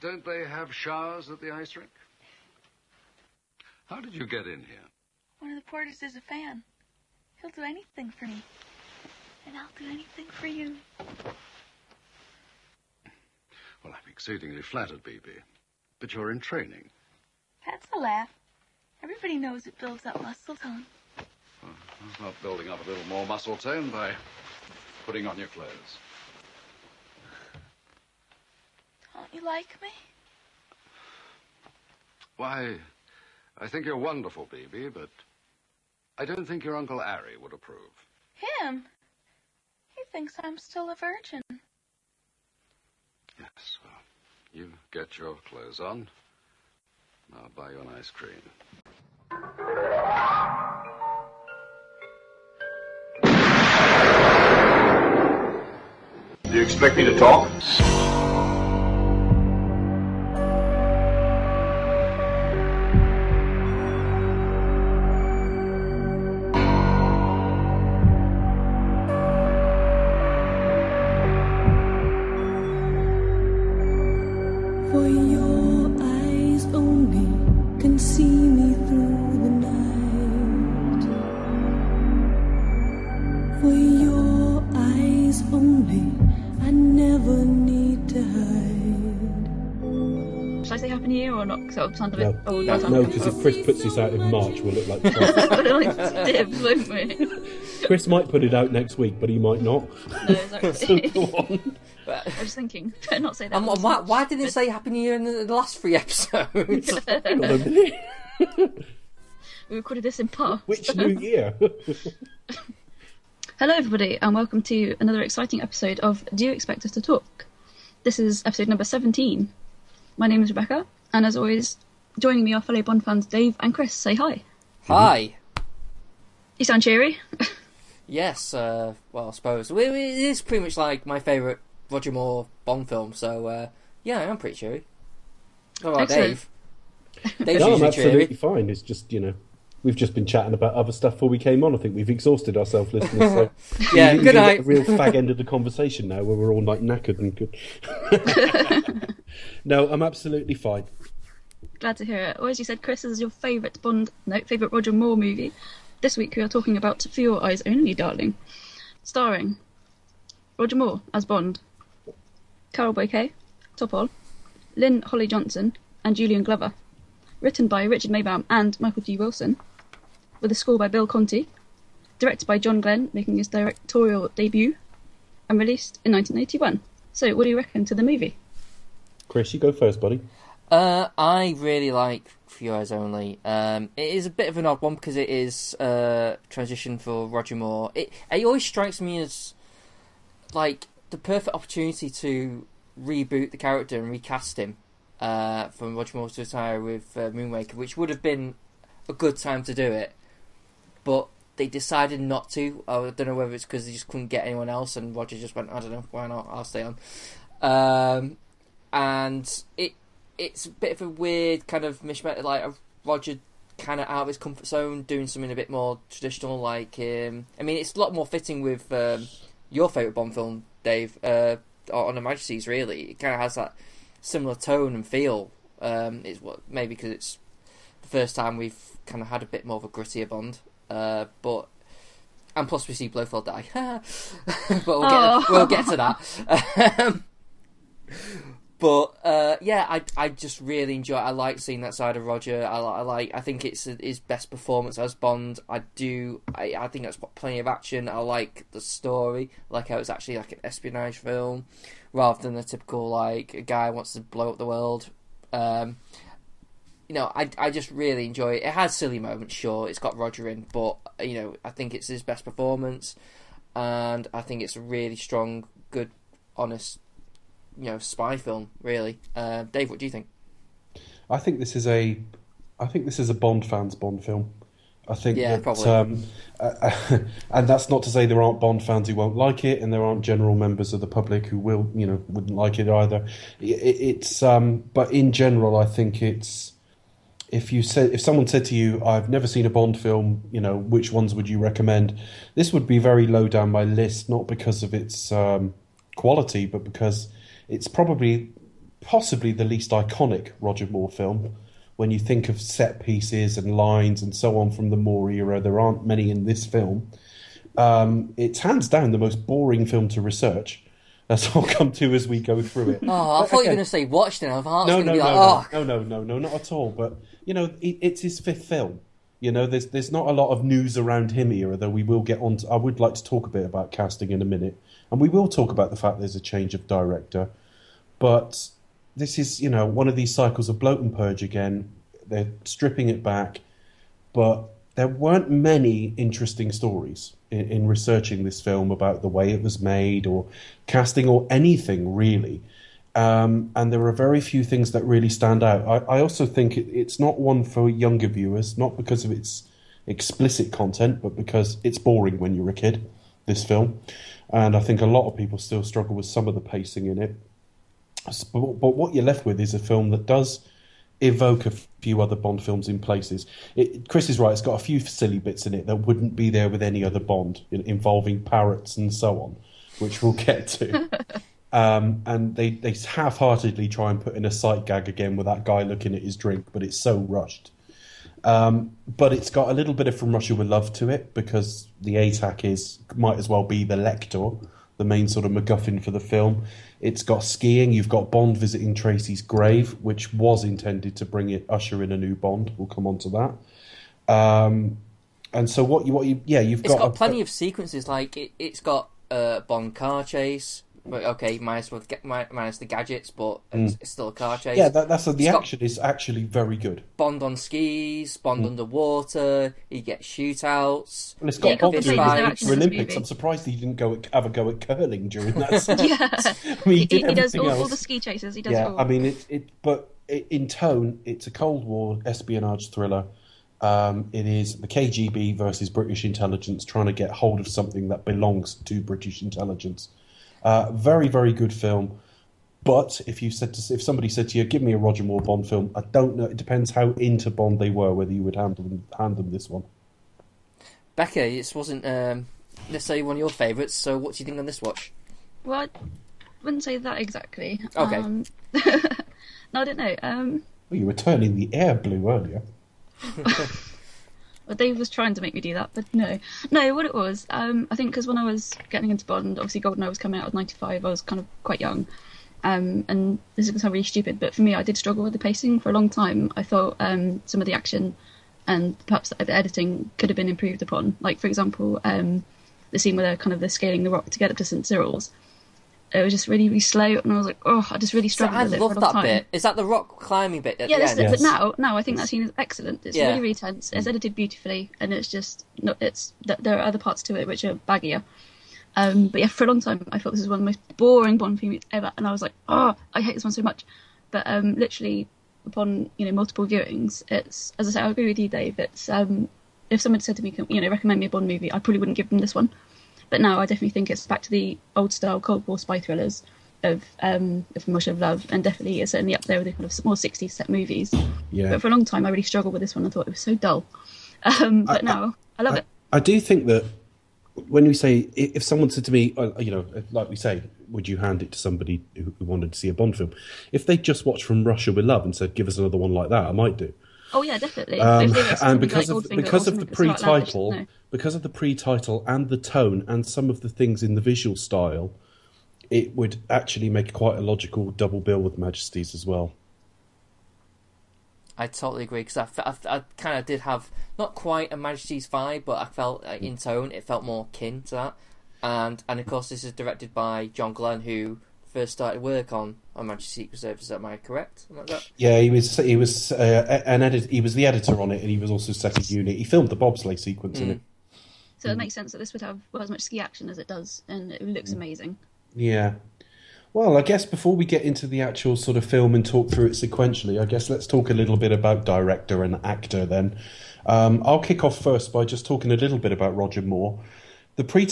Don't they have showers at the ice rink? How did you get in here? One of the porters is a fan. He'll do anything for me. And I'll do anything for you. Well, I'm exceedingly flattered, Bibi. But you're in training. That's a laugh. Everybody knows it builds up muscle tone. Well, not building up a little more muscle tone by putting on your clothes. Don't you like me? Why, I think you're wonderful, Bibi, but I don't think your Uncle Ari would approve. Him? He thinks I'm still a virgin. Yes, well, you get your clothes on. I'll buy you an ice cream. Do you expect me to talk? Year or? Because it'll sound a No, bit old. Oh, no, no, because if Chris puts this out in March, we'll look like Trump. we'll dibs, won't we? Chris might put it out next week, but he might not. No, so exactly. go on. I was thinking, better not say that. And wh- why, why didn't it say Happy New Year in the, the last three episodes? Hang on a minute. We recorded this in part. Which new year? Hello, everybody, and welcome to another exciting episode of Do You Expect Us to Talk? This is episode number 17. My name is Rebecca, and as always, joining me are fellow Bond fans Dave and Chris. Say hi. Hi. You sound cheery. Yes, uh, well, I suppose. It is pretty much like my favourite Roger Moore Bond film, so uh, yeah, I'm pretty cheery. What about Excellent. Dave? Dave's no, I'm absolutely cheery. fine. It's just, you know, we've just been chatting about other stuff before we came on. I think we've exhausted ourselves, listeners. So Yeah, good night. A real fag end of the conversation now where we're all like knackered and good. No, I'm absolutely fine. Glad to hear it. Or as you said, Chris, is your favourite Bond, no, favourite Roger Moore movie. This week we are talking about For Your Eyes Only, Darling, starring Roger Moore as Bond, Carole Bouquet, Topol, Lynn Holly Johnson, and Julian Glover. Written by Richard Maibaum and Michael G. Wilson, with a score by Bill Conti, directed by John Glen, making his directorial debut, and released in 1981. So, what do you reckon to the movie? Chris, you go first, buddy. Uh, I really like For Only. Um, it is a bit of an odd one because it is uh, transition for Roger Moore. It it always strikes me as like the perfect opportunity to reboot the character and recast him uh, from Roger Moore to retire with uh, which would have been a good time to do it, but they decided not to. I don't know whether it's because they just couldn't get anyone else, and Roger just went, I don't know, why not? I'll stay on. Um, and it it's a bit of a weird kind of mishmash, like a Roger kind of out of his comfort zone, doing something a bit more traditional. Like, um, I mean, it's a lot more fitting with um, your favorite Bond film, Dave, uh, on Her Majesty's. Really, it kind of has that similar tone and feel. Um, it's what maybe because it's the first time we've kind of had a bit more of a grittier Bond, uh, but. And plus, we see Blofeld die, but we'll get Aw. we'll get to that. But uh, yeah, I I just really enjoy. It. I like seeing that side of Roger. I, I like. I think it's his best performance as Bond. I do. I, I think that's got plenty of action. I like the story. Like how it's actually like an espionage film, rather than the typical like a guy wants to blow up the world. Um, you know, I I just really enjoy it. It has silly moments, sure. It's got Roger in, but you know, I think it's his best performance, and I think it's a really strong, good, honest you know spy film really uh, dave what do you think I think this is a, I think this is a Bond fans Bond film. I think Yeah, that, probably. um, uh, and that's not to say there aren't Bond fans who won't like it, and there aren't general members of the public who will, you know, wouldn't like it either. It, it's, um, but in general, I think it's. If you said, if someone said to you, "I've never seen a Bond film," you know, which ones would you recommend? This would be very low down my list, not because of its um, quality, but because it's probably possibly the least iconic Roger Moore film. When you think of set pieces and lines and so on from the Moore era, there aren't many in this film. Um, it's hands down the most boring film to research. As I'll come to as we go through it. Oh, I thought you were going to say watched it. I thought no, no, no, like, no, oh, no, no, no, no, not at all. But you know, it, it's his fifth film. You know, there's there's not a lot of news around him here, though we will get on. To, I would like to talk a bit about casting in a minute, and we will talk about the fact there's a change of director. But this is, you know, one of these cycles of bloat and purge again. They're stripping it back, but there weren't many interesting stories in, in researching this film about the way it was made or casting or anything really. Um, and there are very few things that really stand out. I, I also think it, it's not one for younger viewers, not because of its explicit content, but because it's boring when you're a kid, this film. And I think a lot of people still struggle with some of the pacing in it. But, but what you're left with is a film that does evoke a few other Bond films in places. It, Chris is right; it's got a few silly bits in it that wouldn't be there with any other Bond, in, involving parrots and so on, which we'll get to. um, and they they half-heartedly try and put in a sight gag again with that guy looking at his drink, but it's so rushed. Um, but it's got a little bit of From Russia with Love to it because the ATAC is might as well be the Lektor, the main sort of MacGuffin for the film. It's got skiing. You've got Bond visiting Tracy's grave, which was intended to bring it usher in a new Bond. We'll come on to that. Um, and so what you what you yeah you've it's got, got a- plenty of sequences. Like it, it's got a Bond car chase. But okay, minus with ga- mi- minus the gadgets, but it's, it's still a car chase. Mm. yeah that, that's the It's action is actually very good. Bond on skis, Bond underwater. He gets shootouts. And it's Yeah, got you can't Bond doing there's the action in this Olympics. I'm surprised he didn't go at, have a go at curling during that. Yeah. I mean, he, he, did he does all, all the ski chases. He does yeah, all. I mean, it, it, but i in tone, it's a Cold War espionage thriller. Um, it is the KGB versus British intelligence trying to get hold of something that belongs to British intelligence. Uh, very, very good film. But if you said to, if somebody said to you, "Give me a Roger Moore Bond film," I don't know. It depends how into Bond they were whether you would hand them hand them this one. Becca, this wasn't um, necessarily one of your favourites. So, what do you think on this watch? Well, I wouldn't say that exactly. Okay. Um, no, I don't know. Um, Oh, you were turning the air blue earlier. well, Dave was trying to make me do that, but no. No, what it was, um, I think because when I was getting into Bond, obviously GoldenEye was coming out of 95, I was kind of quite young. Um, and this is going to sound really stupid, but for me, I did struggle with the pacing for a long time. I thought um, some of the action and perhaps the editing could have been improved upon. Like, for example, um, the scene where they're kind of they're scaling the rock to get up to St. Cyril's. It was just really, really slow, and I was like, oh, I just really So struggled I with it love for that time. bit. Is that the rock climbing bit at Yeah, the that's end? Yes. But now, now I think that scene is excellent. It's Yeah. really, really tense. It's edited beautifully, and it's just no, it's th- there are other parts to it which are baggier. Um, but yeah, for a long time, I thought this was one of the most boring Bond films ever, and I was like, oh, I hate this one so much. But um, literally, upon you know multiple viewings, it's as I say, I agree with you, Dave. It's um, if someone said to me, you know, recommend me a Bond movie, I probably wouldn't give them this one. But now I definitely think it's back to the old style Cold War spy thrillers of um, of Russia of Love, and definitely it's certainly up there with the kind of more 60s set movies. Yeah. But for a long time, I really struggled with this one. I thought it was so dull. Um, but now I love it. I do think that when we say if someone said to me, uh, you know, like we say, would you hand it to somebody who wanted to see a Bond film? If they just watched From Russia with Love and said, "Give us another one like that," I might do. Oh yeah, definitely. Um, If they were and because like of Goldfinger because of the something that's so outlandish, pre-title, no. because of the pre-title and the tone and some of the things in the visual style, it would actually make quite a logical double bill with Majesties as well. I totally agree because I, I, I kind of did have not quite a Majesty's vibe, but I felt uh, in tone it felt more kin to that. And and of course this is directed by John Glen, who first started work on on Majesty's Secret Service. Am I correct? Am I correct? Yeah, he was he was uh, an edit. He was the editor on it, and he was also second unit. He filmed the bobsleigh sequence in Mm. it. So it makes sense that this would have well, as much ski action as it does, and it Mm. looks amazing. Yeah. Well, I guess before we get into the actual sort of film and talk through it sequentially, I guess let's talk a little bit about director and actor then. Um, I'll kick off first by just talking a little bit about Roger Moore. The pre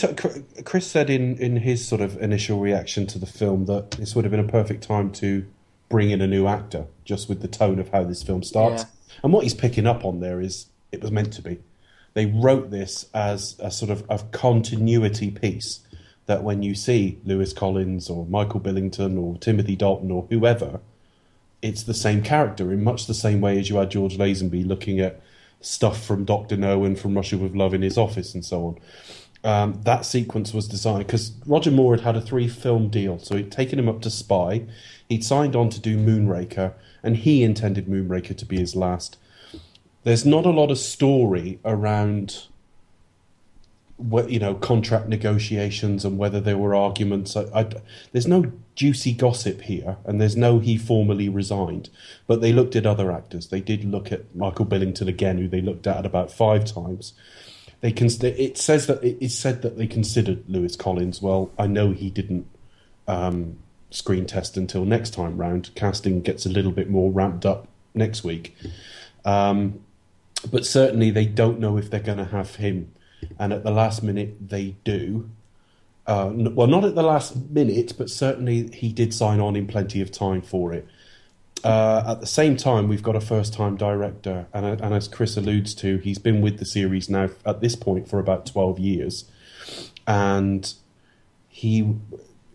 Chris said in, in his sort of initial reaction to the film that this would have been a perfect time to bring in a new actor, just with the tone of how this film starts. Yeah. And what he's picking up on there is it was meant to be. They wrote this as a sort of a continuity piece that when you see Lewis Collins or Michael Billington or Timothy Dalton or whoever, it's the same character in much the same way as you had George Lazenby looking at stuff from Doctor No and from Russia with Love in his office and so on. Um, that sequence was designed because Roger Moore had had a three film deal, so he'd taken him up to Spy, he'd signed on to do Moonraker, and he intended Moonraker to be his last. There's not a lot of story around what you know contract negotiations and whether there were arguments. I, I, there's no juicy gossip here, and there's no he formally resigned. But they looked at other actors. They did look at Michael Billington again, who they looked at about five times. They cons- it says that it is said that they considered Lewis Collins. Well, I know he didn't um, screen test until next time round. Casting gets a little bit more ramped up next week. Um, but certainly they don't know if they're going to have him and at the last minute they do. Uh, well, not at the last minute, but certainly he did sign on in plenty of time for it. Uh, at the same time, we've got a first-time director, and, uh, and as Chris alludes to, he's been with the series now at this point for about twelve years, and he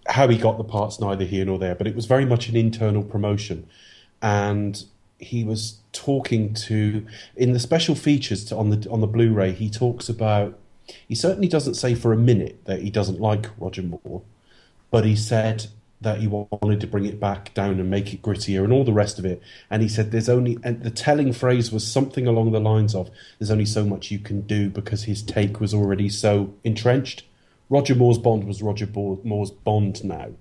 how he got the parts neither here nor there, but it was very much an internal promotion, and he was talking to in the special features to, on the on the Blu-ray. He talks about. He certainly doesn't say for a minute that he doesn't like Roger Moore, but he said that he wanted to bring it back down and make it grittier and all the rest of it. And he said there's only and the telling phrase was something along the lines of "There's only so much you can do" because his take was already so entrenched. Roger Moore's Bond was Roger Moore's Bond now,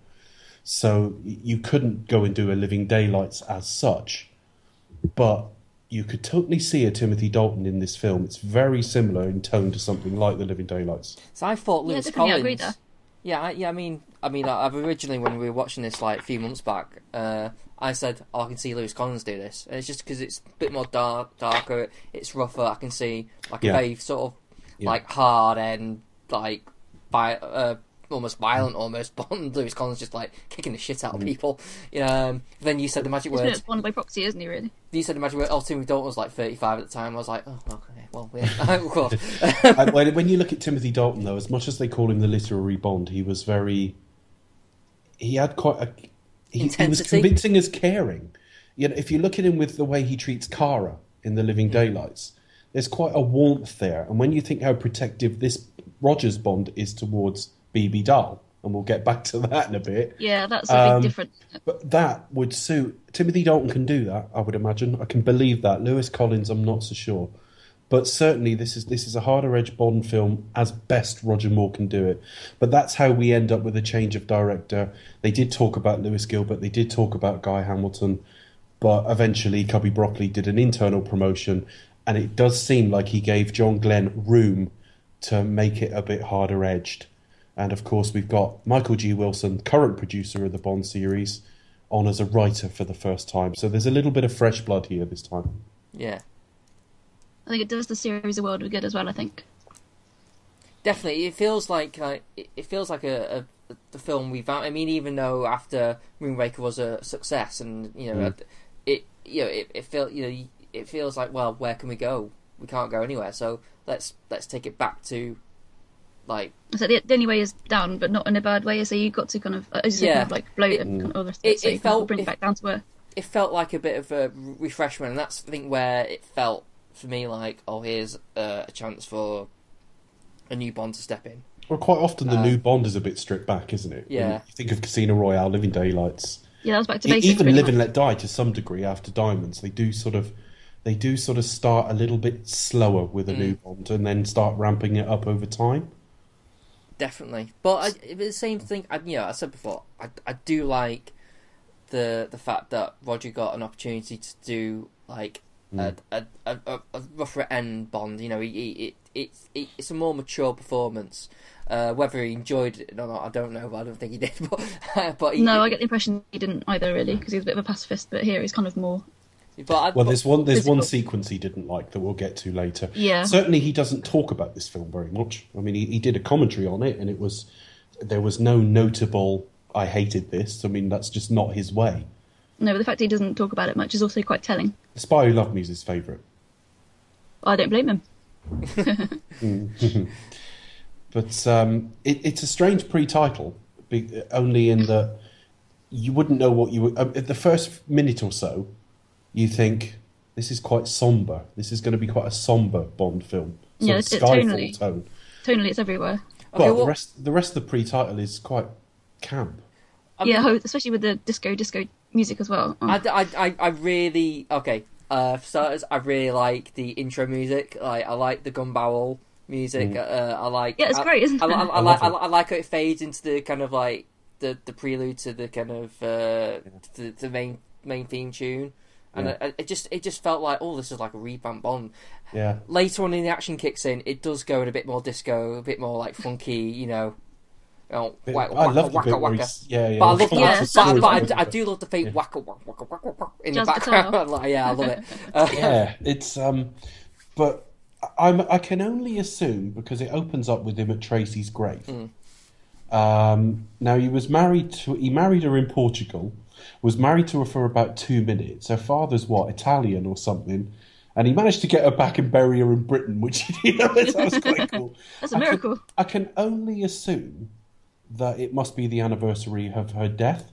so you couldn't go and do a Living Daylights as such but you could totally see a Timothy Dalton in this film. It's very similar in tone to something like The Living Daylights. So I thought Yeah, Lewis definitely, I Collins. Agree there. Yeah, I, yeah. I mean, I mean, I- I've originally when we were watching this like a few months back, uh, I said, "Oh, I can see Lewis Collins do this." And it's just because it's a bit more dark, darker. It's rougher. I can see like a Yeah. very sort of Yeah. like hard and like vi- uh, almost violent, almost Bond. Lewis Collins just like kicking the shit Mm. out of people. You know, um, then you said the magic He's been word. Bond by proxy, isn't he? Really? You said the magic word. Oh, Timothy Dalton was like thirty-five at the time. I was like, oh, okay, well, yeah, of course. and when, when you look at Timothy Dalton, though, as much as they call him the literary Bond, he was very. He had quite a. He, he was convincing as caring. You know, if you look at him with the way he treats Kara in The Living Daylights, there's quite a warmth there. And when you think how protective this Rogers Bond is towards Bibi Dahl, and we'll get back to that in a bit. Yeah, that's a big Um, difference. But that would suit Timothy Dalton can do that. I would imagine. I can believe that. Lewis Collins, I'm not so sure. But certainly, this is this is a harder edge Bond film as best Roger Moore can do it. But that's how we end up with a change of director. They did talk about Lewis Gilbert. They did talk about Guy Hamilton. But eventually, Cubby Broccoli did an internal promotion, and it does seem like he gave John Glen room to make it a bit harder edged. And of course, we've got Michael G. Wilson, current producer of the Bond series, on as a writer for the first time. So there's a little bit of fresh blood here this time. yeah. I think it does the series a world of good as well. I think. Definitely, it feels like like it it feels like a, a the film we've. I mean, even though after Moonraker was a success, and you know, Mm. it you know it, it felt you know it feels like well, where can we go? We can't go anywhere. So let's let's take it back to like So the, the only way is down, but not in a bad way. So you've got to kind of, uh, as you Yeah. kind of like bloat It- and kind of other it- so it you kind of felt- bring it it- back down to earth. it felt like a bit of a refreshment, and that's I think where it felt for me like oh here's uh, a chance for a new Bond to step in. Well, quite often the Uh, new Bond is a bit stripped back, isn't it? When Yeah. you think of Casino Royale, Living Daylights, Yeah, that was back to basics. even pretty Live and. Let Die to some degree after Diamonds. They do sort of, they do sort of start a little bit slower with a Mm. new Bond and then start ramping it up over time. Definitely, but I, the same thing. I, you know, I said before, I, I do like the the fact that Roger got an opportunity to do like a, a, a, a, a rougher end Bond. You know, he, he, it, it, it, it's a more mature performance. Uh, whether he enjoyed it or not, I don't know. But I don't think he did. But, but he, No, I get the impression he didn't either, really, because he was a bit of a pacifist. But here he's kind of more. But I, Well, there's one there's one sequence he didn't like that we'll get to later. Yeah. Certainly, he doesn't talk about this film very much. I mean, he, he did a commentary on it, and it was there was no notable. I hated this. I mean, that's just not his way. No, but the fact he doesn't talk about it much is also quite telling. The Spy Who Loved Me is his favourite. I don't blame him. But um, it, it's a strange pre-title, only in that you wouldn't know what you would. Um, at the first minute or so, you think this is quite somber. This is going to be quite a somber Bond film. Sort Yeah, it's- it's tonally. tone. Tonally, it's everywhere. Okay, but well- the rest, the rest of the pre-title is quite camp. I yeah, especially with the disco disco music as well. Oh. I, I, I, I really okay. Uh, for starters, I really like the intro music. Like I like the gun barrel music. Uh, I like Yeah, it's I- great, isn't I, it? I, I, I like I, love it. I like how it fades into the kind of like the, the prelude to the kind of uh, the, the main main theme tune, and Yeah. it, it just it just felt like oh this is like a revamp Bond. Yeah, Later on in the action kicks in, it does go in a bit more disco, a bit more like funky, you know. You know, I wacka, love the wacka, bit where wacka. yeah yeah. But I love, Yeah, but, but, but I, I do love the fade Yeah. wacka, wacka, wacka, wacka, wacka in Jazz the background. like, yeah, I love it. Uh, yeah, it's um, but I'm I can only assume because it opens up with him at Tracy's grave. Hmm. Um, now he was married to he married her in Portugal, was married to her for about two minutes. Her father's what Italian or something, and he managed to get her back and bury her in Britain, which you know that was quite cool. That's a I can- miracle. I can only assume that it must be the anniversary of her death.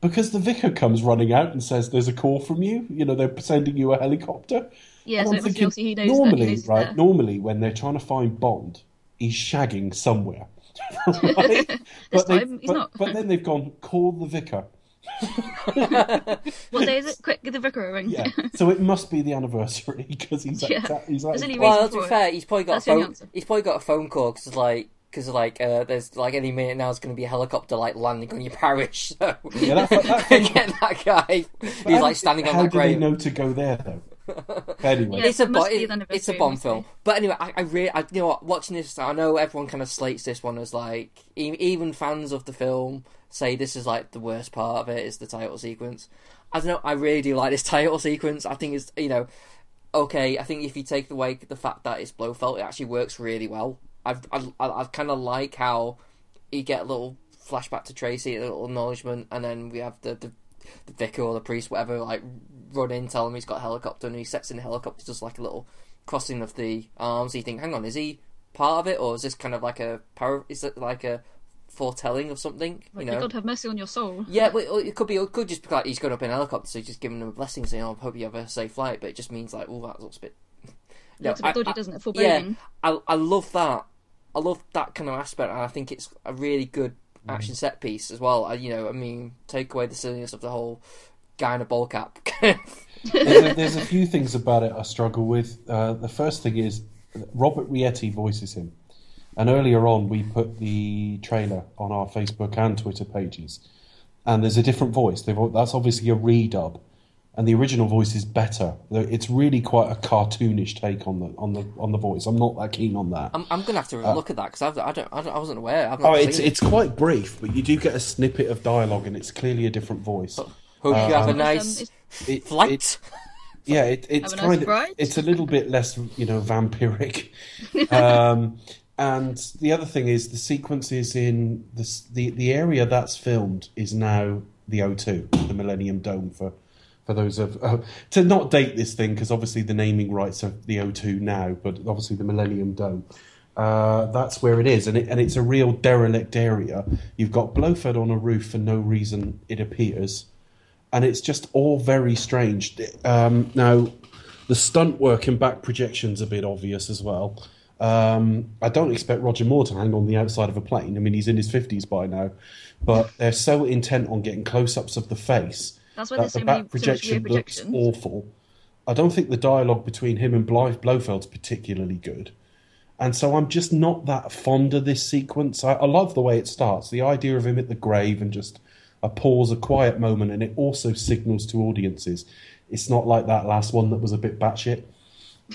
Because the vicar comes running out and says, "There's a call from you. You know, they're sending you a helicopter." Yeah, And so I'm it must be thinking, he knows normally, that he knows right? there. Normally, when they're trying to find Bond, he's shagging somewhere. right? This but, they- time, he's but, not. but then they've gone call the vicar. What day is it? Quick, give the vicar a ring. Yeah, so it must be the anniversary because he's like, Yeah. that- he's like There's only well, to be fair, he's probably got a That's the phone. He's probably got a phone call because like because like uh, there's like any minute now, it's going to be a helicopter like landing on your parish. So Yeah, that- that phone get that guy. But He's like standing on How do they grave. know to go there though? Anyway, Yeah. It's a it must Bond. be It, it's a it Bond be. film. But anyway, I, I really, I, you know what? Watching this, I know everyone kind of slates this one as like e- even fans of the film say this is like the worst part of it is the title sequence. I don't know. I really do like this title sequence. I think it's you know okay. I think if you take away the fact that it's Blofeld, it actually works really well. I've, I I, kind of like how you get a little flashback to Tracy, a little acknowledgement, and then we have the, the the vicar or the priest, whatever, like run in, tell him he's got a helicopter, and he sets in the helicopter, just like a little crossing of the arms. You think, hang on, is he part of it, or is this kind of like a power? Is it like a foretelling of something? You know? God have mercy on your soul. Yeah, but it could be. It could just be like he's going up in a helicopter, so he's just giving them a blessing, saying, "Oh, I hope you have a safe flight." But it just means like, oh, that looks a bit. It looks a bit dodgy, I- doesn't it? For Yeah, I I love that. I love that kind of aspect, and I think it's a really good action set piece as well. I, you know, I mean, take away the silliness of the whole guy in a ball cap. there's, a, there's a few things about it I struggle with. Uh, the first thing is Robert Rietti voices him, and earlier on we put the trailer on our Facebook and Twitter pages, and there's a different voice. They've, that's obviously a redub, and the original voice is better. It's really quite a cartoonish take on the on the on the voice. I'm not that keen on that. I'm I'm gonna have to look at that because I don't, I don't I wasn't aware. I've Oh, it's it. it's quite brief, but you do get a snippet of dialogue, and it's clearly a different voice. Hope you have a Um, um, nice It- flight. it- yeah, it, it's Have a nice kind of it's a little bit less, you know, vampiric. um, and the other thing is the sequences in the the the area that's filmed is now the O2, the Millennium Dome for for those of uh, to not date this thing because obviously the naming rights are the O2 now, but obviously the Millennium Dome. Uh, that's where it is, and it, and it's a real derelict area. You've got Blofeld on a roof for no reason, it appears, and it's just all very strange. Um, now, the stunt work and back projections a bit obvious as well. Um, I don't expect Roger Moore to hang on the outside of a plane. I mean, he's in his fifties by now, but they're so intent on getting close-ups of the face That's why that there's the so many back so much projection looks projections. awful. I don't think the dialogue between him and Blythe Blofeld's particularly good. And so I'm just not that fond of this sequence. I, I love the way it starts. The idea of him at the grave and just a pause, a quiet moment, and it also signals to audiences. It's not like that last one that was a bit batshit.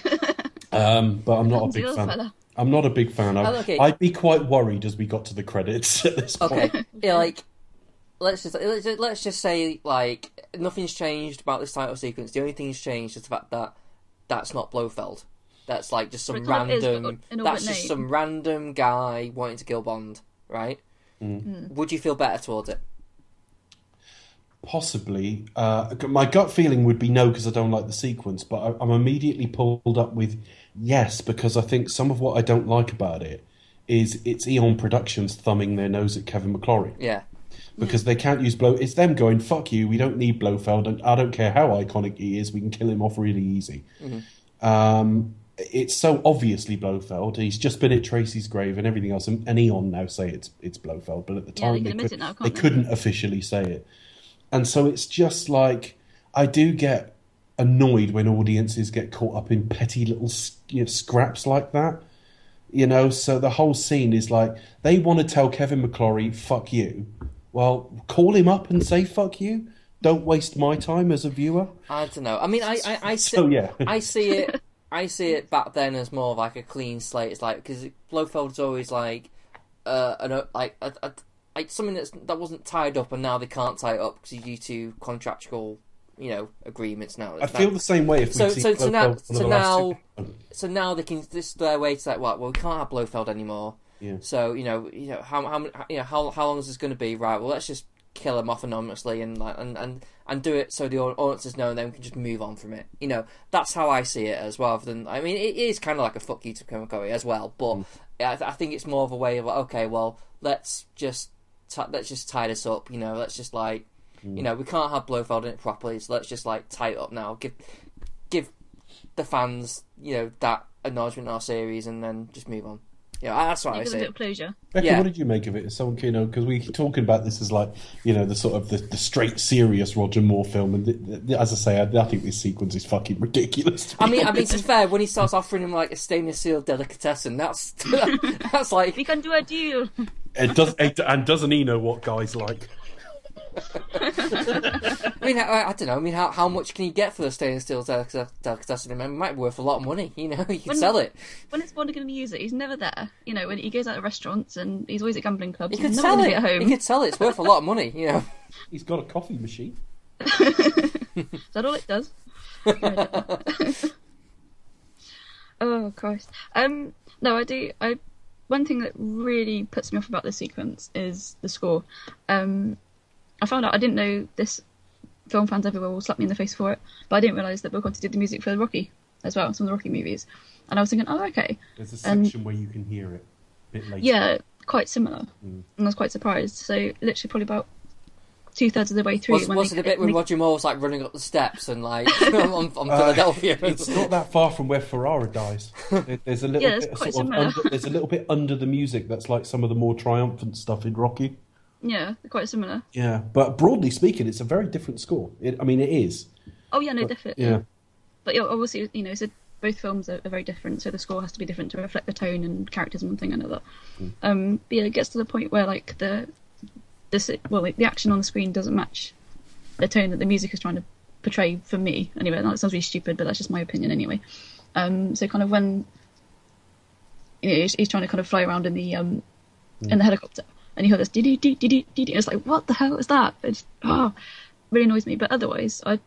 um, but I'm not a big fan. fella. I'm not a big fan. I, Oh, okay. I'd be quite worried as we got to the credits at this point. Okay, yeah, like let's just let's just, let's just say like nothing's changed about this title sequence. The only thing that's changed is the fact that that's not Blofeld. That's like just some Well, it kind of is, random. that's just name? some random guy wanting to kill Bond, right? Would you feel better towards it? Possibly. Uh, my gut feeling would be no because I don't like the sequence, but I, I'm immediately pulled up with yes because I think some of what I don't like about it is it's Eon Productions thumbing their nose at Kevin McClory. Yeah, because they can't use Blow. It's them going fuck you. We don't need Blofeld, and I don't care how iconic he is. We can kill him off really easy. Um, it's so obviously Blofeld. He's just been at Tracy's grave and everything else, and, and Eon now say it's it's Blofeld, but at the Yeah, time they they, could, now, they they? couldn't officially say it, and so it's just like I do get annoyed when audiences get caught up in petty little you know, scraps like that. You know, so the whole scene is like they want to tell Kevin McClory, "Fuck you." Well, call him up and say "fuck you." Don't waste my time as a viewer. I don't know. I mean, I, I, I see, So yeah, I see it. I see it back then as more of like a clean slate. It's like because Blofeld's always like, uh, an, like a, a, like something that's that wasn't tied up, and now they can't tie it up because due to contractual, you know, agreements now. I feel the same way if we So- see so- so now- so now- so now they can this is their way to like, well, well, we can't have Blofeld anymore. Yeah. So you know, you know how how you know how how long is this going to be? Right. Well, let's just kill him off anonymously and like and and and do it so the au- audiences know, and then we can just move on from it. You know, that's how I see it as well. Than, I mean, it is kind of like a fuck you to McClory as well, but Mm. I, I think it's more of a way of like, okay, well, let's just t- let's just tie this up. You know, let's just like, Mm. you know, we can't have Blofeld in it properly, so let's just like tie it up now. Give give the fans, you know, that acknowledgement in our series, and then just move on. Yeah, ah, that's what I Give us a say. bit of closure. Becky, Yeah. what did you make of it? As someone, you know, because we keep talking about this as like, you know, the sort of the, the straight, serious Roger Moore film, and th- th- as I say, I, I think this sequence is fucking ridiculous. to be I mean, I mean, honest. to be fair, when he starts offering him like a stainless steel delicatessen, that's that's like We can do a deal. it does, it, and doesn't he know what guys like? I mean, I, I don't know. I mean, how, how much can you get for the stainless steel delic- delicatessen? I mean, it might be worth a lot of money. You know, you can When- sell it. When is Bond going to use it? He's never there. You know, when he goes out to restaurants and he's always at gambling clubs. He he's could sell it. at home. He could sell it. It's worth a lot of money. You know. He's got a coffee machine. Is that all it does? oh Christ. Um no, I do I one thing that really puts me off about this sequence is the score. Um I found out I didn't know this film fans everywhere will slap me in the face for it, but I didn't realise that Bill Conti did the music for Rocky as well, some of the Rocky movies. And I was thinking, oh okay. There's a And- section where you can hear it a bit later. Yeah, quite similar. Mm. And I was quite surprised. So literally probably about two thirds of the way through Was, was they- it a bit when Roger Moore was like running up the steps and like on, on uh, Philadelphia? It's not that far from where Ferrara dies. There's a little Yeah, it's bit quite sort of under, there's a little bit under the music that's like some of the more triumphant stuff in Rocky. Yeah, they're quite similar. Yeah, but broadly speaking, it's a very different score. It, I mean, it is. Oh yeah, no, definitely. Yeah, But yeah, obviously, you know, so both films are, are very different, so the score has to be different to reflect the tone and characters and one thing and another. Um, but yeah, it gets to the point where like the the well, like, the action on the screen doesn't match the tone that the music is trying to portray for me. Anyway, that sounds really stupid, but that's just my opinion anyway. Um, so kind of when you know he's, he's trying to kind of fly around in the um in the helicopter, and you hear this dee dee dee dee dee dee, it's like what the hell is that? It's oh, really annoys me. But otherwise, I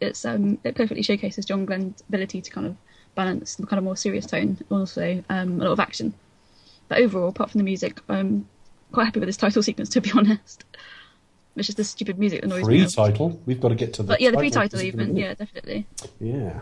it's um it perfectly showcases John Glen's ability to kind of balance the kind of more serious tone, also um a lot of action. But overall, apart from the music, I'm quite happy with this title sequence. To be honest, it's just the stupid music that annoys me. pre-title. We've got to get to the. But yeah, the title pre-title even. Yeah, definitely. Yeah.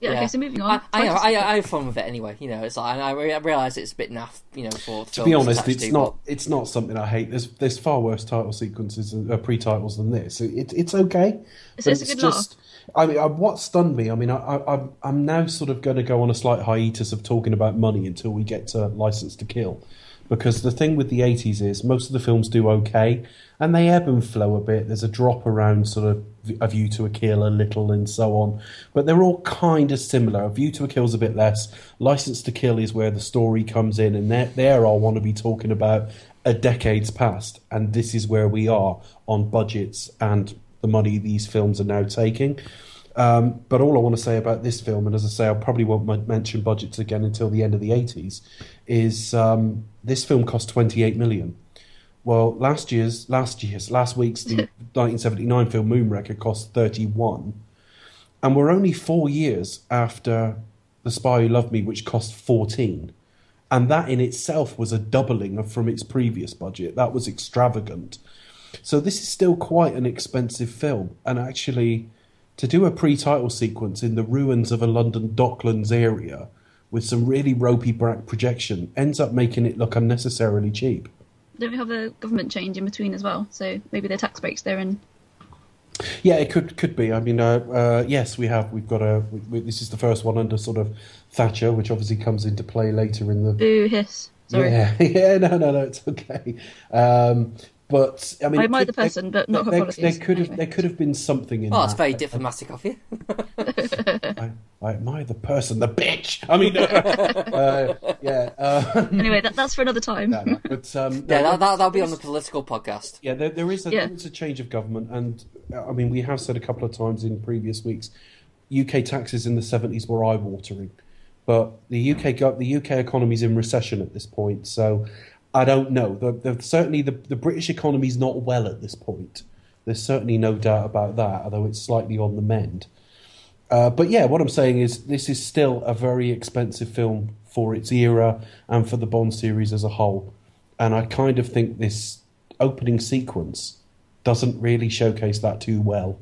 Yeah. Yeah. Okay, so moving on. I, I, know, Title I. I have fun with it anyway. You know, it's like I, I realise it's a bit naff. You know, for To be honest, it's not. It's not something I hate. There's there's far worse title sequences, uh, pre-titles than this. It, it's okay. It's- but it's a good laugh. I mean, what stunned me. I mean, I, I, I'm- I'm now sort of going to go on a slight hiatus of talking about money until we get to License to Kill, because the thing with the 80s is most of the films do okay, and they ebb and flow a bit. There's a drop around sort of A View to a Kill a little and so on, but they're all kind of similar. A View to a Kill's a bit less. License to Kill is where the story comes in, and there, there I want to be talking about a decade's past, and this is where we are on budgets and the money these films are now taking. Um, but all I want to say about this film, and as I say, I probably won't mention budgets again until the end of the 80s, is um, this film cost 28 million. Well, last year's, last year's, last week's the 1979 film Moonraker cost 31, and we're only four years after The Spy Who Loved Me, which cost 14, and that in itself was a doubling of from its previous budget. That was extravagant. So this is still quite an expensive film, and actually, to do a pre-title sequence in the ruins of a London Docklands area with some really ropey black projection ends up making it look unnecessarily cheap. Don't we have a government change in between as well? So maybe the tax breaks they're in. Yeah, it could could be. I mean, uh, uh, yes, we have. We've got a. We, this is the first one under sort of Thatcher, which obviously comes into play later in the. Boo hiss. Sorry. Yeah, yeah, no, no, no, it's okay. Um, but I mean, I it admire the person, but not her there, policies. there could have Anyway. there could have been something in Oh, that's that. very diplomatic of you. I, I admire the person, the bitch. I mean, uh, yeah, uh, Anyway, that, that's for another time. no, no, but um, Yeah, no, that, that, that'll be on the political podcast. Yeah, there, there is a, Yeah. there is a change of government, and uh, I mean, we have said a couple of times in previous weeks, UK taxes in the seventies were eye watering, but the UK gov- the UK economy is in recession at this point, so I don't know. The, the, certainly, the, the British economy is not well at this point. There's certainly no doubt about that, although it's slightly on the mend. Uh, but yeah, what I'm saying is this is still a very expensive film for its era and for the Bond series as a whole. And I kind of think this opening sequence doesn't really showcase that too well.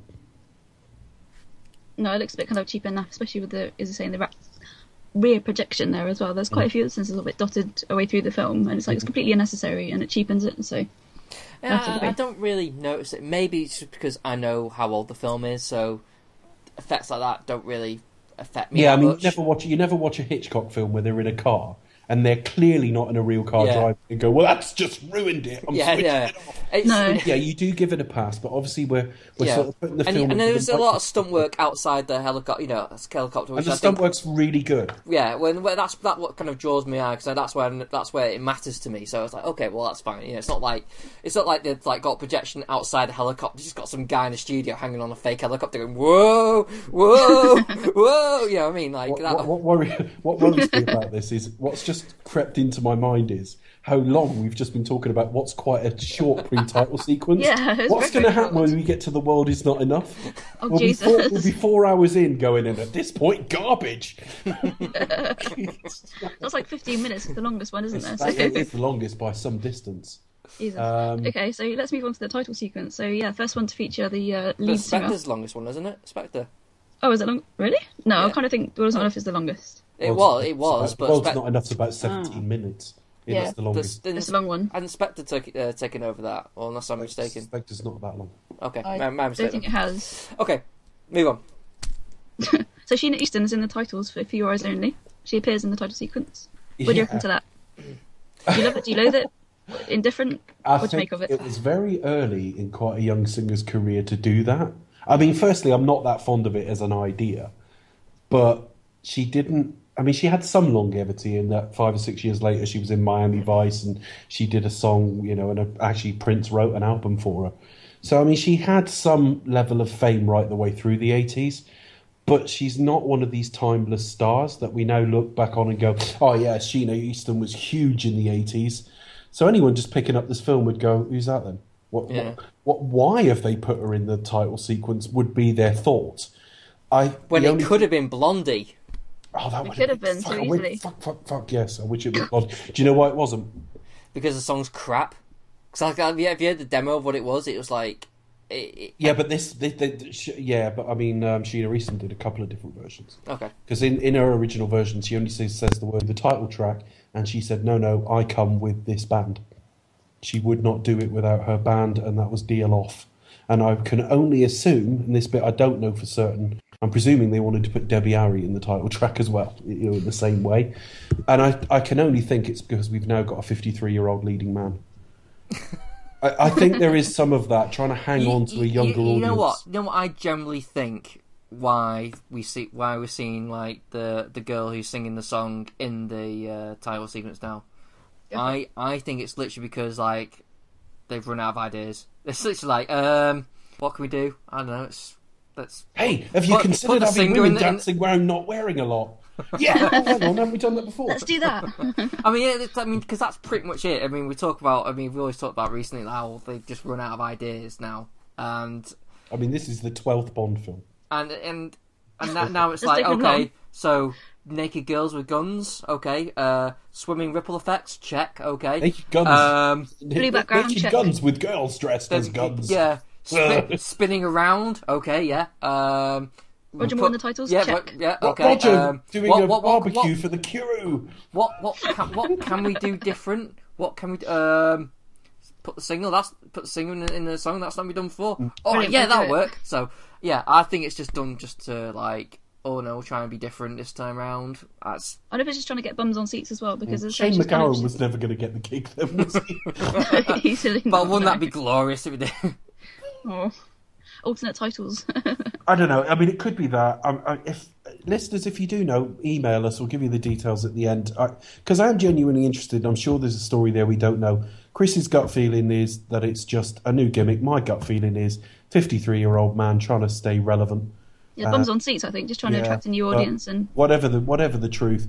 No, it looks a bit kind of cheap enough, especially with the, as you say, the ra- rear projection there as well. There's quite a few instances of it dotted away through the film, and it's like it's completely unnecessary and it cheapens it. So Yeah, I, I don't really notice it. Maybe it's just because I know how old the film is, so effects like that don't really affect me. yeah, I mean, much. you never watch you never watch a Hitchcock film where they're in a car and they're clearly not in a real car Yeah. driving and go, well, that's just ruined it. I'm yeah, switching yeah. it off." It's, No. Yeah, you do give it a pass, but obviously we're we're yeah. sort of putting the and, film. and into there's a lot of micro- stunt work outside the helicopter. You know, it's helicopter. And the I stunt think, work's really good. yeah, when, when that's that what kind of draws me out because that's when that's where it matters to me. So it's like, okay, well that's fine. You know, it's not like it's not like they've like got projection outside the helicopter. It's just got some guy in the studio hanging on a fake helicopter going, whoa, whoa, whoa. You know what I mean? Like What, that. what, what, worry, what worries me about this is what's just crept into my mind is how long we've just been talking about what's quite a short pre-title sequence. Yeah, it's what's going to happen when we get to the world is not enough? Oh, we'll, be four, Jesus. we'll be four hours in going in at this point garbage. that's like 15 minutes, is the longest one, isn't there? So, That is the longest by some distance. Jesus. Um, okay, so let's move on to the title sequence. So yeah, first one to feature the uh, but lead singer. Spectre's the longest one, isn't it? Spectre. Oh, is it long? Really? No, I kind of think World's Not Enough is the longest. It World's- was. It was. But World's Spec- not enough. About seventeen minutes. Yeah, Yeah. that's the but longest. then It's a long one. And Spectre took uh, taken over that, or unless I'm mistaken. Spectre's not that long. Okay, I my, my don't think it has. Okay, move on. So Sheena Easton is in the titles for A Few Hours Only. She appears in the title sequence. What do you reckon to that? Do you love it? Do you loathe it? Indifferent? I what do you make of it? it was very early in quite a young singer's career to do that. I mean, firstly, I'm not that fond of it as an idea, but she didn't. I mean, she had some longevity in that five or six years later, she was in Miami Vice and she did a song, you know, and a, actually Prince wrote an album for her. So, I mean, she had some level of fame right the way through the 80s, but she's not one of these timeless stars that we now look back on and go, oh, yeah, Sheena Easton was huge in the 80s. So anyone just picking up this film would go, "Who's that then? What, Yeah. what, what? Why have they put her in the title sequence? Would be their thought. I When it only- could have been Blondie. Oh, that would could have been fuck, so I wish- easily. Fuck, fuck, fuck, yes. I wish it was. God. Do you know why it wasn't? because the song's crap. Because like, have you have you heard the demo of what it was? It was like, it, it, Yeah, but this, this, this sh- yeah, but I mean, um, Sheena Easton did a couple of different versions okay, because in, in her original version, she only says, says the word the title track, and she said, "No, no, I come with this band." She would not do it without her band, and that was Deal Off. And I can only assume, and this bit I don't know for certain. I'm presuming they wanted to put Debbie Harry in the title track as well, you know, in the same way. And I, I can only think it's because we've now got a 53 year old leading man. I, I think there is some of that trying to hang You- on to a you- younger you, you audience. know what? You know what? I generally think why we see why we're seeing like the the girl who's singing the song in the uh, title sequence now. I I think it's literally because like they've run out of ideas. It's literally like, um, what can we do? I don't know. It's let's Hey, have you Put- considered put having women in the- in- dancing where I'm not wearing a lot? Yeah, oh, hang on, haven't we done that before? Let's do that. I mean, yeah, it's, I mean, because that's pretty much it. I mean, we talk about. I mean, we always talked about recently how they've just run out of ideas now, and I mean, this is the 12th Bond film. and and and that, now it's like okay, long. so naked girls with guns, okay, uh, swimming ripple effects, check, okay, Naked guns. um, Blue background, Naked check. guns with girls dressed as guns. yeah, spin, spinning around, okay, yeah, um, Roger put- Moore in the titles, yeah, check. but- yeah, okay, Roger um, doing what, a what, what, barbecue what, for the Kuru. What what can, what can we do different? What can we do? Um, put the single. That's put the single in, in the song. That's not been done before. Mm. All right, Brilliant, yeah, that'll work. So yeah, I think it's just done just to like, oh no, we'll try and be different this time round. That's I know if it's just trying to get bums on seats as well because as I Shane she's kind of MacGowan was never going to get the gig, then, was he? just- easily but not, wouldn't no. that be glorious if it did? Oh. alternate titles? I don't know. I mean, it could be that. Um, I, if listeners, if you do know, email us. We'll give you the details at the end. Because I, am genuinely interested. I'm sure there's a story there we don't know. Chris's gut feeling is that it's just a new gimmick. My gut feeling is 53 year old man trying to stay relevant. yeah, bums on seats. I think just trying to Uh, attract a new audience and whatever the whatever the truth,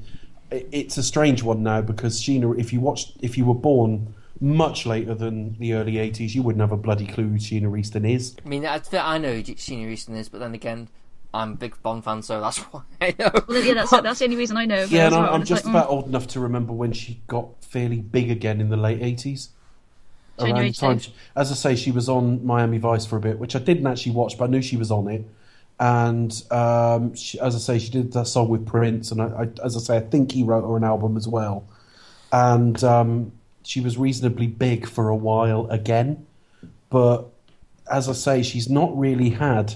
i- it's a strange one now because Sheena. If you watched, if you were born much later than the early 80s, you wouldn't have a bloody clue who Sheena Easton is. I mean, I, I know who Sheena Easton is, but then again, I'm a big Bond fan, so that's why I know. well, yeah, that's that's the only reason I know. Yeah, and well. I'm, I'm just like, about mm, old enough to remember when she got fairly big again in the late 80s. Showing Around the time, Dave. as I say, she was on Miami Vice for a bit, which I didn't actually watch, but I knew she was on it. And um, she, as I say, she did that song with Prince, and I, I, as I say, I think he wrote her an album as well. And um, she was reasonably big for a while again, but as I say, she's not really had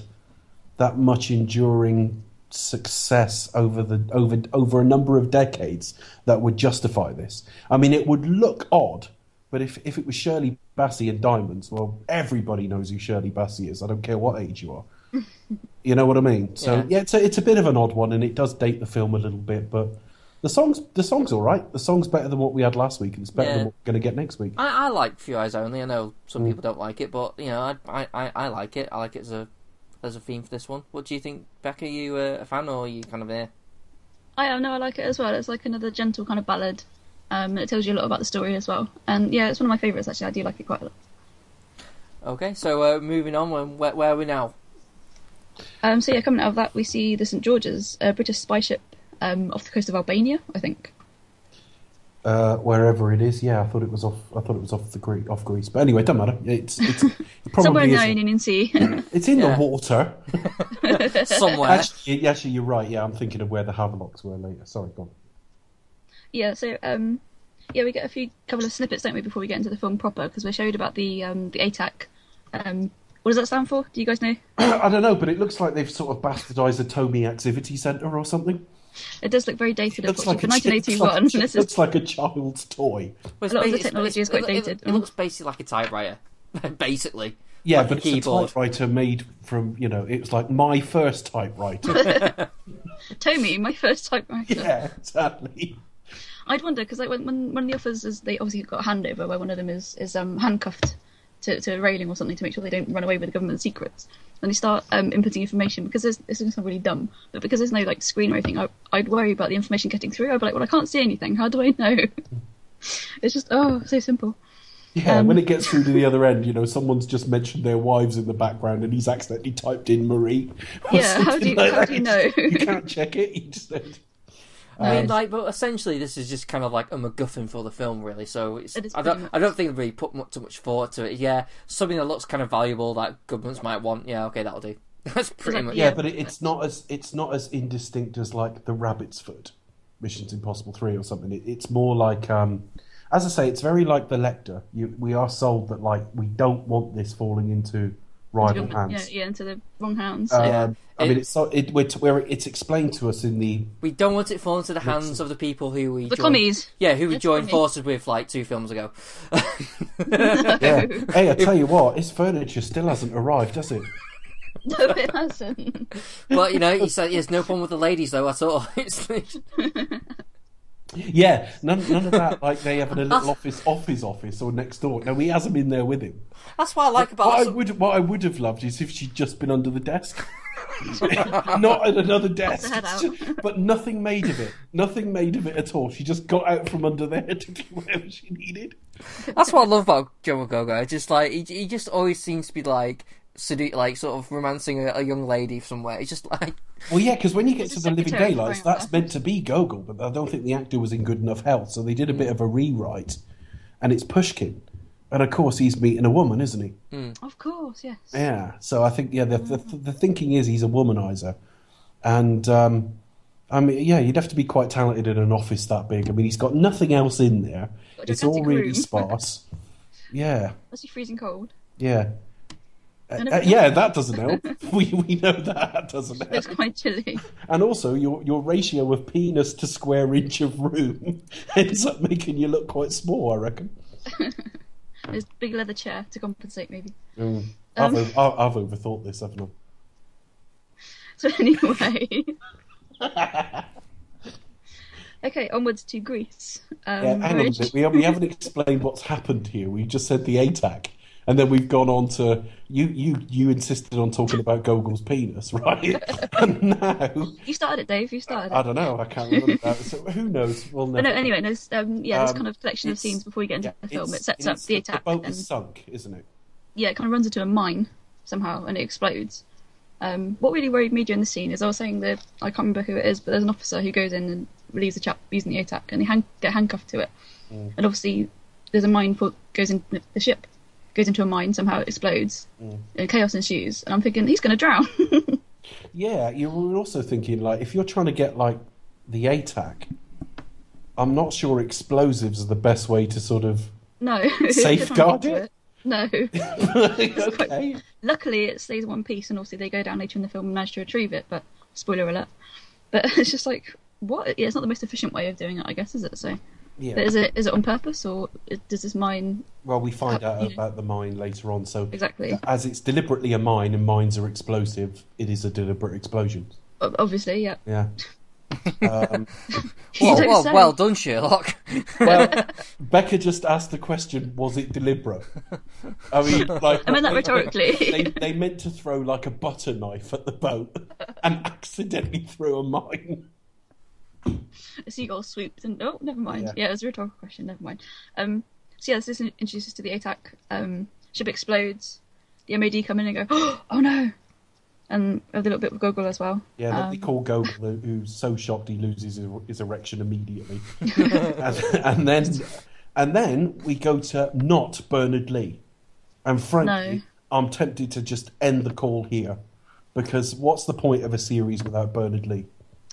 that much enduring success over the over over a number of decades that would justify this. I mean, it would look odd, but if if it was Shirley Bassey and Diamonds, well, everybody knows who Shirley Bassey is. I don't care what age you are. you know what I mean? So Yeah. yeah, it's a, it's a bit of an odd one, and it does date the film a little bit, but. The song's the song's all right. The song's better than what we had last week, and it's better Yeah. than what we're going to get next week. I, I like For Your Eyes Only. I know some Mm. people don't like it, but you know, I, I, I, I like it. I like it as a as a theme for this one. What do you think, Becca? Are you uh, a fan or are you kind of there? I am no, I like it as well. It's like another gentle kind of ballad. Um, it tells you a lot about the story as well. And yeah, it's one of my favourites actually. I do like it quite a lot. Okay, so uh, moving on. Where, where are we now? Um, so yeah, coming out of that, we see the St George's, a British spy ship um, off the coast of Albania, I think. uh, wherever it is. Yeah, I thought it was off. I thought it was off the Gre- off Greece, but anyway, it doesn't matter. It's it's it probably Somewhere in the is- Ionian Sea. It's in Yeah. the water. Somewhere. Actually, actually, you're right. Yeah, I'm thinking of where the Havelocks were later. Sorry, go on. yeah, so um, yeah, we get a few couple of snippets, don't we, before we get into the film proper? Because we're showed about the um, the ATAC. Um, what does that stand for? Do you guys know? I don't know, but it looks like they've sort of bastardised the Tomy Activity Centre or something. It does look very dated, Looks like for a, it's 1981. like, this is looks like a child's toy. Well, A lot of the technology is quite it- it- dated. It, looks basically like a typewriter, basically. Yeah, Like a but it's a typewriter made from you know. It was like my first typewriter. Tomy, my first typewriter. yeah, exactly. I'd wonder because like when, when one of the offers is they obviously got a handover where one of them is is um, handcuffed to, to a railing or something to make sure they don't run away with the government secrets. And they start um, inputting information because there's, this is going to sound really dumb, but because there's no like screen or anything, I, I'd worry about the information getting through. I'd be like, well, I can't see anything. How do I know? it's just oh, so simple. Yeah, Um, when it gets through to the other end, you know, someone's just mentioned their wives in the background, and he's accidentally typed in Marie. Yeah, how do you- like how do you know? you can't check it. You just I mean, Um, like, but essentially, this is just kind of like a MacGuffin for the film, really. So it's, It is I don't, much. I don't think they really put much, too much thought to it. Yeah, something that looks kind of valuable that governments might want. Yeah, okay, that'll do. That's pretty like- much. yeah, Yeah. but it, it's not as it's not as indistinct as like the Rabbit's Foot, Missions Impossible Three or something. It, it's more like, um, as I say, it's very like the Lektor. You, we are sold that like we don't want this falling into rival yeah, hands. yeah, into the wrong hands. Um, Yeah. I mean, it's so it, we're, where it's explained to us in the We don't want it falling into the hands of the people who we the joined- commies. Yeah, who we It's joined funny. forces with like two films ago. yeah. hey, I tell you what, his furniture still hasn't arrived, has it? no, it hasn't. but you know, he said there's no problem with the ladies though at all. It's, Yeah, none, none of that. Like they have in a little office off his office or next door. No, he has them in there with him. that's what I like about. What I would, what I would have loved is if she'd just been under the desk, not at another desk. head It's out. just- but nothing made of it. Nothing made of it at all. She just got out from under there to do whatever she needed. That's what I love about Joe McGogo. Just like he, he just always seems to be like sedu- like sort of romancing a, a young lady somewhere. It's just like Well, yeah, because when you get to the Living Daylights, that's meant to be Gogol, but I don't think the actor was in good enough health, so they did a bit mm. of a rewrite, and it's Pushkin, and of course he's meeting a woman, isn't he? Hmm. Of course, yes. Yeah. So I think yeah, the the, mm. the thinking is he's a womanizer, and um, I mean yeah, you'd have to be quite talented in an office that big. I mean, he's got nothing else in there. Got a It's all gigantic really room. sparse. Yeah, Must he freezing cold. yeah. Uh, uh, yeah, that doesn't help. we we know that doesn't help. quite chilly. And also, your your ratio of penis to square inch of room ends up making you look quite small. I reckon. There's a big leather chair to compensate, maybe. Mm. Um, I've, o- I- I've overthought this, haven't I? So anyway. okay, onwards to Greece. Um, Yeah, hang on a minute. We, we haven't explained what's happened here. We just said the ATAC, and then we've gone on to you. You you insisted on talking about Gogol's penis, right? and now You started it, Dave. You started I don't know. I can't remember. That. So who knows? We'll no, anyway, there's um, yeah, this Um, kind of collection of scenes before you get into yeah, the film. It sets up the ATAC, The boat and is sunk, isn't it? yeah, it kind of runs into a mine somehow, and it explodes. Um, what really worried me during the scene is I was saying that I can't remember who it is, but there's an officer who goes in and relieves the chap using the ATAC, and they hang- get handcuffed to it. Mm. And obviously, there's a mine put goes in the ship goes into a mine somehow it explodes, Mm. and chaos ensues. And I'm thinking he's going to drown. Yeah, you were also thinking like if you're trying to get like the ATAC, I'm not sure explosives are the best way to sort of. no, if you're trying to Safeguard it? No. okay. Luckily, it stays one piece, and obviously they go down later in the film and manage to retrieve it. But spoiler alert. But it's just like what? Yeah, it's not the most efficient way of doing it, I guess, is it? So, Yeah. but is it is it on purpose, or does this mine Well, we find out yeah. about the mine later on. So, exactly? as it's deliberately a mine and mines are explosive, it is a deliberate explosion. Obviously, yeah. Yeah. Um, Well, well, well done, Sherlock. well, Becca just asked the question: Was it deliberate? I mean, like I meant that they- rhetorically. They, they meant to throw like a butter knife at the boat and accidentally threw a mine. A seagull swooped and oh, never mind. Yeah. Yeah, it was a rhetorical question. Never mind. Um, so yeah, this is introduces to the ATAC. Um, ship explodes. The MOD come in and go, oh no, and a little bit with Gogol as well. Yeah, they- they Um, call Gogol, who- who's so shocked he loses his, his erection immediately, and, and then and then we go to not Bernard Lee, and frankly, No. I'm tempted to just end the call here because what's the point of a series without Bernard Lee?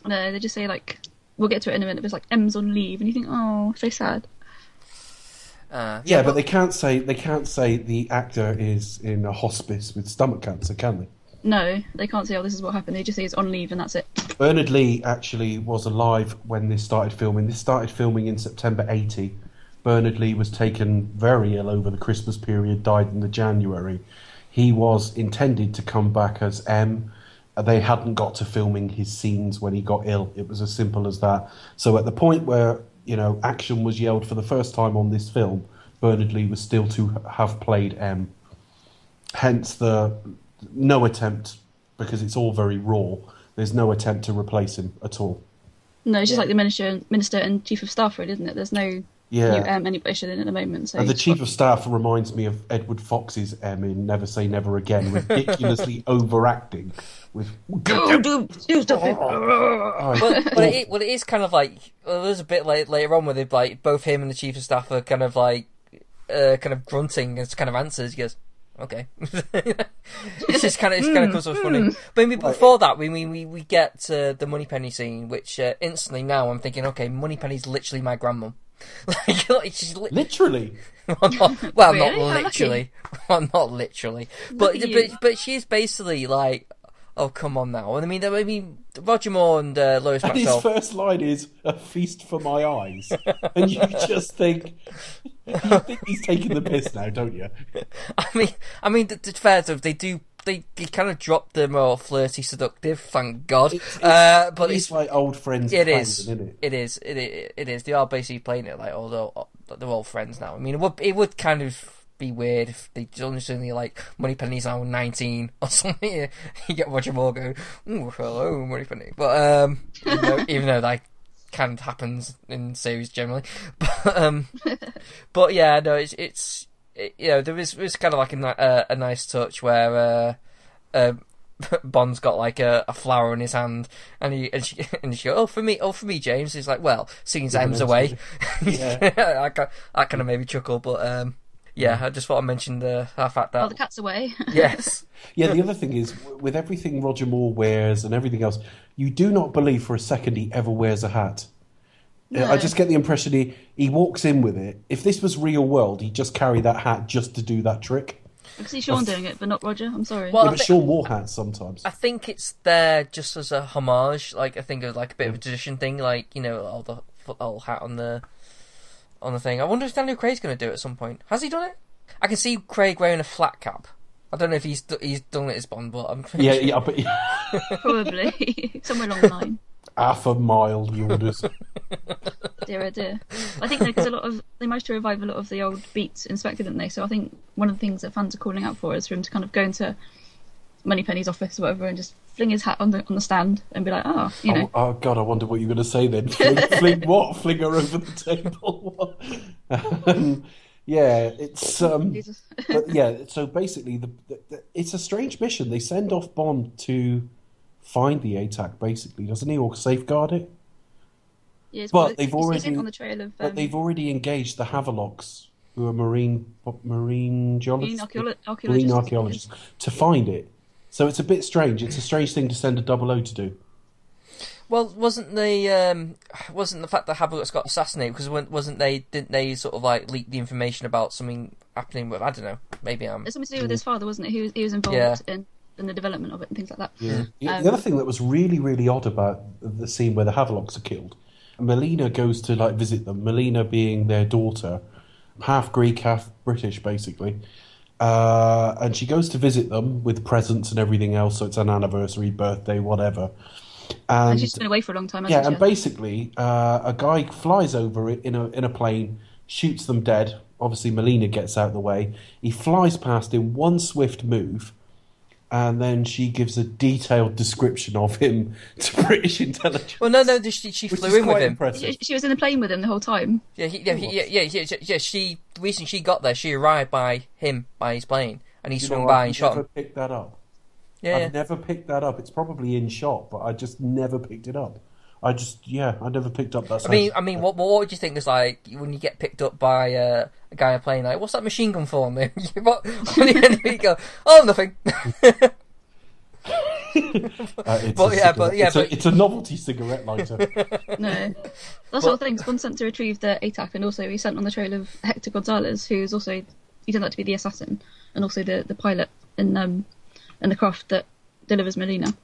No, they just say like, we'll get to it in a minute. But it's like M's on leave, and you think, oh, so sad. Uh, Yeah, but they can't say they can't say the actor is in a hospice with stomach cancer, can they? No, they can't say, oh, this is what happened. They just say he's on leave, and that's it. Bernard Lee actually was alive when this started filming. This started filming in September 80. Bernard Lee was taken very ill over the Christmas period, died in the January. He was intended to come back as M. They hadn't got to filming his scenes when he got ill. It was as simple as that. So at the point where, you know, action was yelled for the first time on this film, Bernard Lee was still to have played M. Hence the no attempt, because it's all very raw, there's no attempt to replace him at all. No, it's just Yeah. like the minister, minister and chief of staff, really, isn't it? There's no Yeah. new M anybody should in at the moment. So And the chief of staff reminds me of Edward Fox's M in Never Say Never Again, ridiculously overacting with. Oh, do, do stuff. But, but it, well, it is kind of like well, there's a bit like later on where they like both him and the chief of staff are kind of like uh, kind of grunting as kind of answers. He goes, "Okay." it's just kind of it's kind of comes off funny. But I mean, before that, we we we, we get uh, the Moneypenny scene, which uh, instantly now I'm thinking, okay, Moneypenny's literally my grandmum. like, like she's li- literally. well, not, well, Really? not literally. Well, not literally. But, at but you. but she's basically like, oh come on now. And I mean, I mean, Roger Moore and uh, Lois And his Maxwell. first line is "a feast for my eyes," and you just think, you think he's taking the piss now, don't you? I mean, I mean, to, to be fair to them, they do. They, they kind of dropped the more flirty, seductive. Thank God. It's- uh, but it's it's like old friends. it is. isn't it? It is. It, it, it is. They are basically playing it like although they're all friends now. I mean, it would it would kind of be weird if they suddenly like Moneypenny's now nineteen or something. You get Roger Moore go, "Ooh, hello, Moneypenny," but um, even though, even though that kind of happens in series generally, but um, but yeah, no, it's it's it, you know there is there's kind of like a ni- uh, a nice touch where uh, uh, Bond's got like a, a flower in his hand, and he and she and she goes, "Oh for me, oh for me, James." He's like, "Well, seeing Yeah, M's away," Yeah. I kind I kind of maybe chuckle, but um, yeah, I just thought I mentioned the uh, fact that. Oh, the cat's away. yes, Yeah, the other thing is, with everything Roger Moore wears and everything else, you do not believe for a second he ever wears a hat. I just get the impression he, he walks in with it. If this was real world, he'd just carry that hat just to do that trick. I can see Sean doing it, but not Roger. I'm sorry. Well, yeah, I but thi- Sean wore hats sometimes. I think it's there just as a homage. Like I think of like a bit of a tradition thing. Like you know, all the football hat on the on the thing. I wonder if Daniel Craig's going to do it at some point. Has he done it? I can see Craig wearing a flat cap. I don't know if he's he's done it as Bond, but I'm Yeah, sure. yeah, but Probably somewhere along the line. Half a mile, orders. Dear, oh dear. I think because a lot of they managed to revive a lot of the old beats in Spectre, didn't they? So I think one of the things that fans are calling out for is for him to kind of go into Moneypenny's office or whatever and just fling his hat on the on the stand and be like, oh, you know, Oh, oh God, I wonder what you're going to say then. Fling, fling what? Fling her over the table? um, yeah, it's um, but yeah. So basically, the, the, the- it's a strange mission. They send off Bond to find the ATAC, basically, doesn't he, or safeguard it? Yeah, it's- But he's- they've already- on the trail of But um, they've already engaged the Havelocks, who are marine marine marine geologists, archeolo- marine archaeologists. archaeologists, to find it. So it's a bit strange. It's a strange thing to send a double O to do. Well, wasn't the um, wasn't the fact that Havelock's got assassinated because wasn't they didn't they sort of like leak the information about something happening with I don't know maybe I'm It's something to do with his father, wasn't it? He was he was involved Yeah. in, in the development of it and things like that. Yeah. The- Um, the other thing that was really, really odd about the scene where the Havelocks are killed, Melina goes to like visit them. Melina being their daughter, half Greek, half British, basically. Uh, and she goes to visit them with presents and everything else. So it's an anniversary, birthday, whatever. And, And she's been away for a long time, yeah, hasn't and she? basically, uh, a guy flies over it in a in a plane, shoots them dead. Obviously, Melina gets out of the way. He flies past in one swift move, and then she gives a detailed description of him to British intelligence. well no no she, she flew is in with him impressive. She, she was in the plane with him the whole time. yeah he, yeah, he, yeah yeah yeah yeah yeah she the reason she got there she arrived by him by his plane and he You swung know, by I've and shot never him picked that up. yeah, yeah. I've never picked that up. It's probably in shot, but I just never picked it up. I just, yeah, I never picked up that. I mean. I mean, what what would you think is like when you get picked up by uh, a guy on a plane? Like, what's that machine gun for? And then what, on the end of it, you go, oh, nothing. Uh, it's but a yeah, cigarette- but- yeah, it's, a, but- it's a novelty cigarette lighter. No, that's what things. Bond sent to retrieve the ATAC, and also he sent on the trail of Hector Gonzalez, who's also he turned out to be the assassin and also the, the pilot in um in the craft that delivers Melina.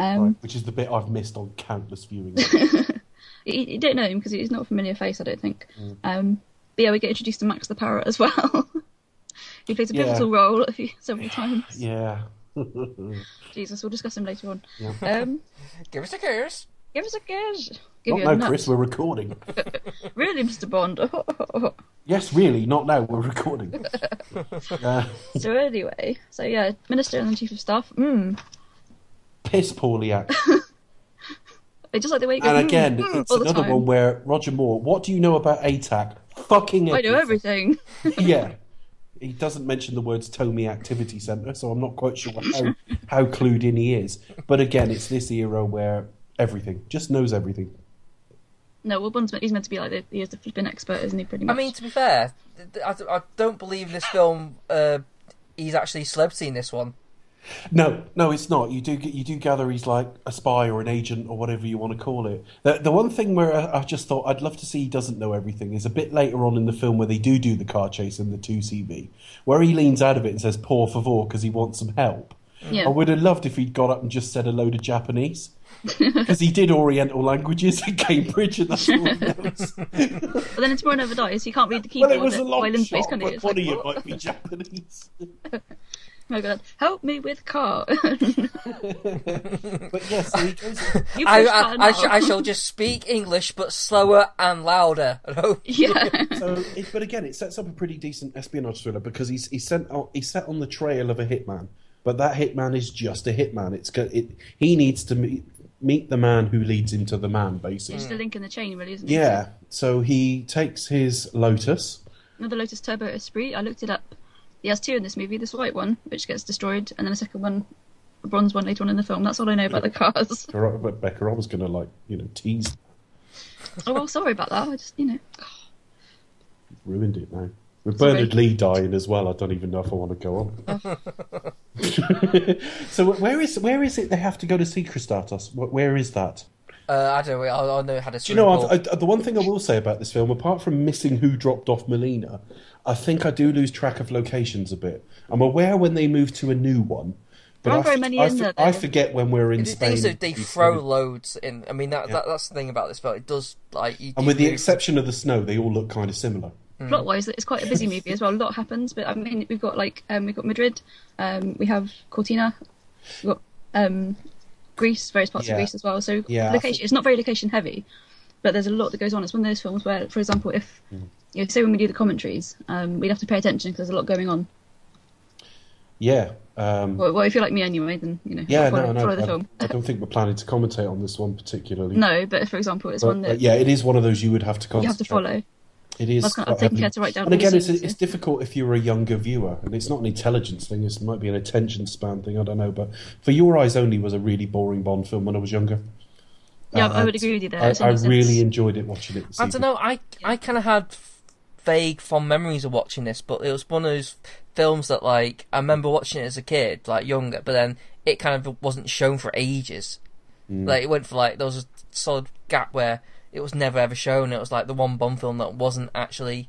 Um, right, which is the bit I've missed on countless viewings. you, you don't know him because he's not a familiar face, I don't think. Um, but yeah, we get introduced to Max the Parrot as well. he plays a Yeah. pivotal role a few, several times. yeah. Jesus, we'll discuss him later on. Yeah. Um, Give us a kiss. give us a kiss. Give Not you now, a nut. Chris. We're recording. Really, Mr. Bond. yes, really. Not now. We're recording. uh, so anyway, so yeah, Minister and Chief of Staff. Mm. Piss poorly acted. They just like the way it goes. And "Mm, again, mm," it's another one where Roger Moore. What do you know about ATAC? Fucking I know everything. yeah. He doesn't mention the words Tomy Activity Centre, so I'm not quite sure how, how clued in he is. But again, it's this era where everything, just knows everything. No, well, Bond's meant, he's meant to be like the, he is the flipping expert, isn't he? Pretty much. I mean, to be fair, th- th- I, I don't believe in this film. Uh, he's actually celebrity in this one. No, no, it's not. You do you do gather he's like a spy or an agent or whatever you want to call it. The, the one thing where I, I just thought I'd love to see he doesn't know everything is a bit later on in the film where they do do the car chase in the 2CV, where he leans out of it and says "por favor" because he wants some help. yeah. I would have loved if he'd got up and just said a load of Japanese. Because he did Oriental languages at Cambridge, and that's all he knows. But then it's Tomorrow Never Dies, You can't read the keyboard. well, it was a long shot, Space, can he? but one of you "Oh, might be Japanese. my God, help me with car. but yes, so he goes. you I, I, I, sh- I shall just speak English, but slower and louder. yeah. So, it, but again, it sets up a pretty decent espionage thriller because he's he's sent out, he's set on the trail of a hitman, but that hitman is just a hitman. It's it, he needs to meet meet the man who leads him to the man, basically. Just a link in the chain, really, isn't it? Yeah. So he takes his Lotus. Another Lotus Turbo Esprit. I looked it up. He has two in this movie. This white one, which gets destroyed, and then a second one, a bronze one later on in the film. That's all I know about the cars. But Becca, I was going to like you know tease, oh well, sorry about that. I just, you know, ruined it now. With Sorry. Bernard Lee dying as well, I don't even know if I want to go on. so where is where is it they have to go to see Christatos? Where is that? Uh, I don't know. I, I know it had a. Do you know, I've. I, the one thing I will say about this film, apart from missing who dropped off Melina, I think I do lose track of locations a bit. I'm aware when they move to a new one, but aren't I, very many I in f- there, I forget when we're in The Spain. thing is that they throw sort loads in. I mean, that, Yeah. that that's the thing about this film. It does like. You, and you with the move- exception of the snow, they all look kind of similar. plot wise, it's quite a busy movie as well. A lot happens, but I mean, we've got like um, we've got Madrid, um, we have Cortina, we've got um, Greece, various parts Yeah. of Greece as well. So Yeah, location, think- it's not very location heavy, but there's a lot that goes on. It's one of those films where, for example, if Mm. you know, say when we do the commentaries, um, we'd have to pay attention because there's a lot going on. Yeah. Um, Well, well, if you're like me anyway, then you know, yeah, follow, no, no. I, film. I don't think we're planning to commentate on this one particularly. No, but for example, it's But, one that yeah, it is one of those you would have to you have to follow. It is. That's kind quite of taking heavy. care to write down. And again, it's, it's difficult if you're a younger viewer, and it's not an intelligence thing. It might be an attention span thing. I don't know, but for Your Eyes Only was a really boring Bond film when I was younger. Yeah, I would agree with you there. I, I really enjoyed it watching it. This I don't know. I I kind of had vague fond memories of watching this, but it was one of those films that like I remember watching it as a kid, like younger, but then it kind of wasn't shown for ages. Mm. Like it went for like there was a solid gap where it was never ever shown. It was like the one Bond film that wasn't actually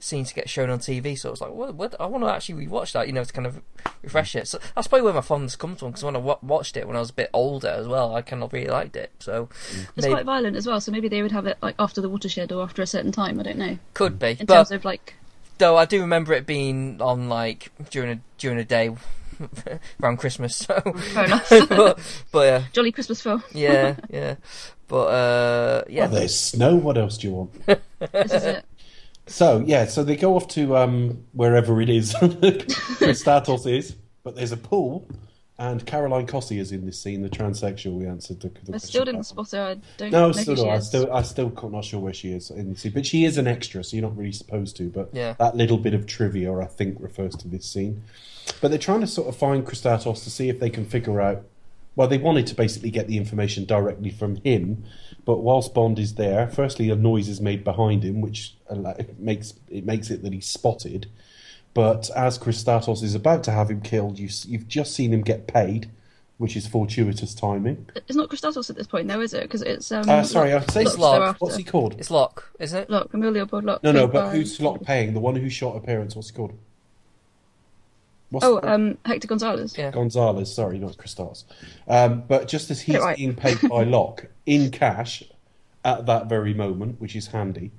seen to get shown on TV. So it was like, what, what, I want to actually rewatch that, you know, to kind of refresh it. So that's probably where my fondness comes from because when I watched it when I was a bit older as well, I kind of really liked it. So It's maybe quite violent as well, so maybe they would have it like after the watershed or after a certain time. I don't know. could be, In but terms of like, Though I do remember it being on like during a during a day around Christmas. So, fair enough. but, but yeah, Jolly Christmas film. yeah, yeah. But uh, yeah, Well, there's snow. What else do you want? This is it. So yeah, so they go off to um, wherever it is Christatos is, but there's a pool, and Caroline Cossey is in this scene, the transsexual. We answered the, the I question still didn't about. spot her. I don't No, know still who she not. I still, I still can't- not sure where she is in the scene, but she is an extra, so you're not really supposed to. But Yeah. that little bit of trivia, I think, refers to this scene. But they're trying to sort of find Christatos to see if they can figure out. Well, they wanted to basically get the information directly from him, but whilst Bond is there, firstly a noise is made behind him, which makes it makes it that he's spotted. But as Christatos is about to have him killed, you, s- you've just seen him get paid, which is fortuitous timing. It's not Christatos at this point, though, is it? Because it's um. Uh, sorry, I'd say Locke's Locke. thereafter. What's he called? it's Locke, isn't it? Locke, Emile Leopold Locke. No, no, but by- who's Locke paying? The one who shot appearance. What's he called? What's Oh, um, Hector Gonzalez. Yeah. Gonzalez. Sorry, not Christos. Um, but just as he's right. being paid by Locke in cash at that very moment, which is handy.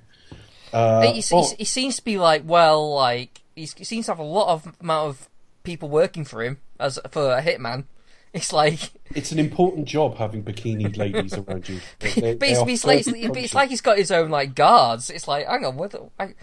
Uh, he, he, Bond- he seems to be like well, like he's, he seems to have a lot of amount of people working for him as for a hitman. It's like it's an important job having bikini ladies around you. They- they- but it's, are it's, like, perfect it's, it's like he's got his own like guards. It's like hang on, what? the- I,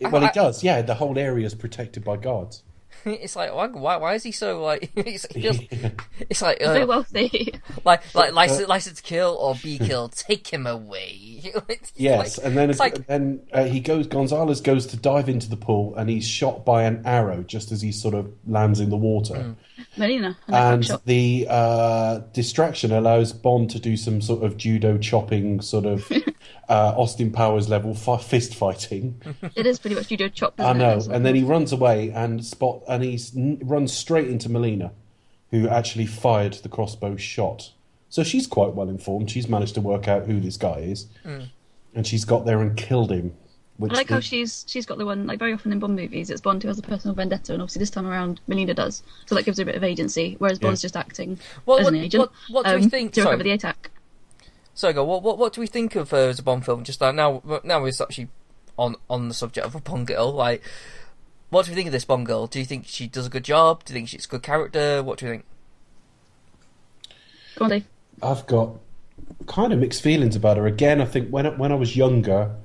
well, I- it does. Yeah, the whole area is protected by guards. it's like why, why why is he so like? It's, it's, it's like Very uh, wealthy. like like license, license to kill or be killed. Take him away. Yes, like- and then it's like then uh, he goes. Gonzalez goes to dive into the pool, and he's shot by an arrow just as he sort of lands in the water. Mm. Melina. And, And the uh, distraction allows Bond to do some sort of judo chopping, sort of uh, Austin Powers level fi- fist fighting. It is pretty much judo chop. I isn't it? know, and then he runs away and spot, and he runs straight into Melina, who actually fired the crossbow shot. So she's quite well informed. She's managed to work out who this guy is, and she's got there and killed him. Which I like the- how she's she's got the one like very often in Bond movies. It's Bond who has a personal vendetta, and obviously this time around Melina does, so that gives her a bit of agency. Whereas Bond's just acting Well, as what- an agent what- what do we um, think- to recover sorry. the ATAC. So go. What, what what do we think of her as a Bond film? Just like now, now we're actually on on the subject of a Bond girl. Like, what do we think of this Bond girl? Do you think she does a good job? Do you think she's a good character? What do you think? Go on, Dave. I've got kind of mixed feelings about her. Again, I think when I- when I was younger, th-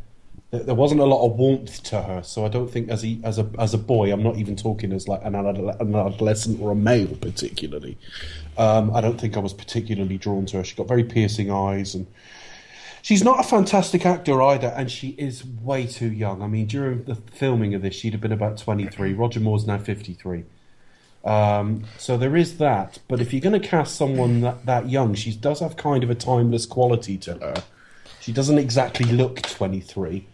there wasn't a lot of warmth to her. So I don't think as a as a as a boy, I'm not even talking as like an, an adolescent or a male particularly. Um, I don't think I was particularly drawn to her. She got very piercing eyes and. She's not a fantastic actor either, and she is way too young. I mean, during the filming of this, she'd have been about 23. Roger Moore's now 53. Um, so there is that. But if you're going to cast someone that, that young, she does have kind of a timeless quality to her. She doesn't exactly look 23.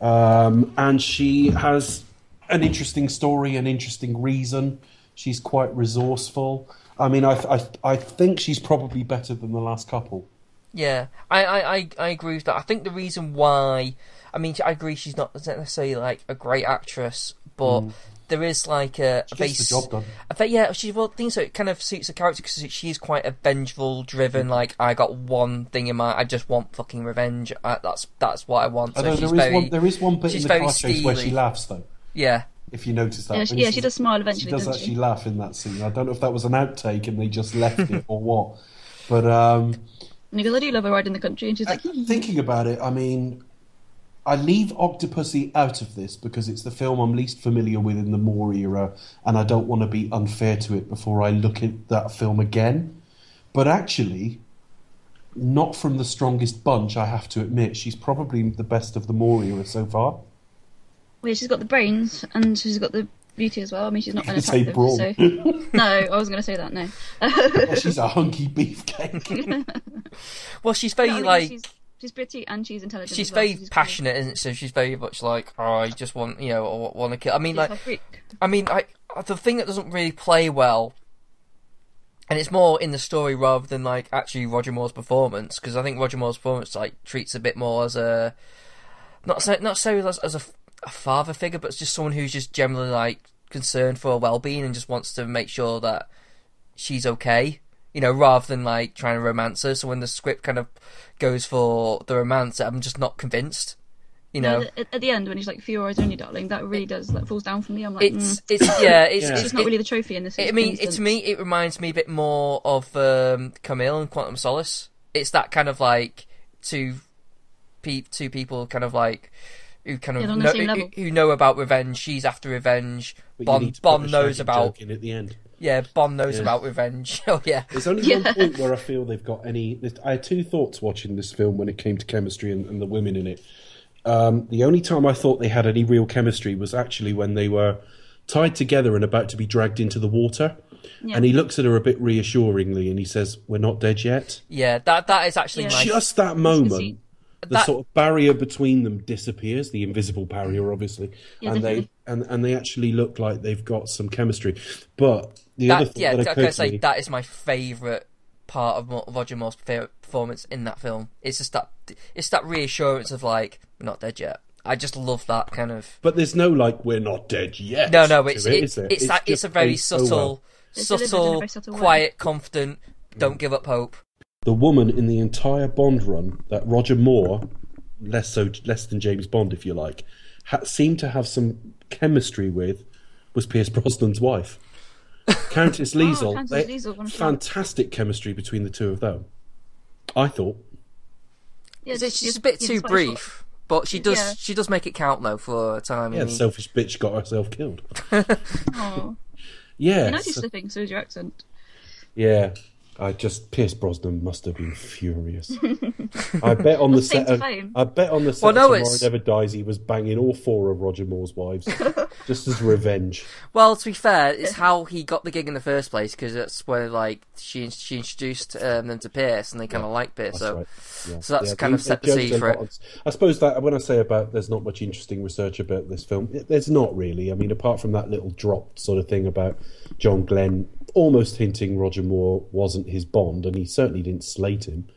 Um, and she has an interesting story, an interesting reason. She's quite resourceful. I mean, I, I, I think she's probably better than the last couple. Yeah, I, I, I, I agree with that. I think the reason why, I mean, I agree she's not necessarily like a great actress, but there is like a, a. She gets the job done. I think yeah, she well, I think so. It kind of suits the character because she is quite a vengeful, driven. Like I got one thing in mind. I just want fucking revenge. I, that's that's what I want. So Although she's there is very one, there is one bit in she's the very car chase where she laughs though. yeah. If you notice that, Yeah, she, yeah, she does smile She eventually, does doesn't actually she? laugh in that scene. I don't know if that was an outtake and they just left it or what. But um, And he goes, I do love a ride in the country, and she's like, thinking about it, I mean, I leave Octopussy out of this because it's the film I'm least familiar with in the Moore era, and I don't want to be unfair to it before I look at that film again. But actually, not from the strongest bunch, I have to admit. She's probably the best of the Moore era so far. well, yeah, she's got the brains, and she's got the beauty as well. I mean, she's not You could say unattractive, brawn. so no, I wasn't going to say that. No, Yeah, she's a hunky beefcake. Well, she's very No, I mean, like she's, she's pretty and she's intelligent. she's well, very so she's passionate, isn't it? So she's very much like, oh, I just want you know, I want to kill. I mean, She's like. I mean, I the thing that doesn't really play well, and it's more in the story rather than like actually Roger Moore's performance, because I think Roger Moore's performance like treats a bit more as a not so not so as, as a, a father figure, but it's just someone who's just generally like concerned for her well being and just wants to make sure that she's okay. You know, rather than like trying to romance her. So when the script kind of goes for the romance, I'm just not convinced. You know, at, at the end when he's like, "For your eyes only, darling," that really does that falls down for me. I'm like, it's mm, it's yeah, it's Yeah. it's, she's not it- really the trophy in this. I mean, it, to me, it reminds me a bit more of um, Camille and Quantum Solace. It's that kind of like two, pe- two people kind of like who kind of Yeah, on know, who, who know about revenge. She's after revenge. But you Bond, need to put Bond knows about in at the end. Yeah. Bond knows Yeah. about revenge. oh yeah, There's only Yeah. one point where I feel they've got any. I had two thoughts watching this film when it came to chemistry and, and the women in it. Um, the only time I thought they had any real chemistry was actually when they were tied together and about to be dragged into the water. Yeah. And he looks at her a bit reassuringly and he says, We're not dead yet. yeah. That that is actually Yeah. my Just that scene. moment, the That- sort of barrier between them disappears, the invisible barrier, obviously. Yeah, and they definitely. And, and they actually look like they've got some chemistry. But the that, other yeah. that I occurred say me, that is my favourite part of Roger Moore's performance in that film. It's just that it's that reassurance of like we're not dead yet. I just love that kind of. But there's no like we're not dead yet. No, no, it's it, it, is it's that it's just a very played so oh, subtle, well. It's a subtle, very subtle way. quiet, confident. Don't give up hope. The woman in the entire Bond run that Roger Moore, less so less than James Bond, if you like, ha- seemed to have some chemistry with, was Pierce Brosnan's wife, Countess oh, Liesel. Oh, Countess They- Liesel, one of the- fantastic chemistry between the two of them. I thought. Yeah, It's, it's just a bit too it's quite brief, but she does Yeah. she does make it count though for a time. Yeah, the selfish bitch got herself killed. Oh, Yeah, you know she's so- slipping. So is your accent. yeah. I just Pierce Brosnan must have been furious. I bet on the set. Of. I bet on the set Well, no, of Tomorrow it's- Never Dies, he was banging all four of Roger Moore's wives, just as revenge. Well, to be fair, it's how he got the gig in the first place because that's where like she she introduced um, them to Pierce and they kind of liked Pierce. So right. Yeah. so that's Yeah, kind of set the seed for it. on- I suppose that when I say about there's not much interesting research about this film, it- there's not really. I mean, apart from that little dropped sort of thing about John Glen almost hinting Roger Moore wasn't his Bond, and he certainly didn't slate him.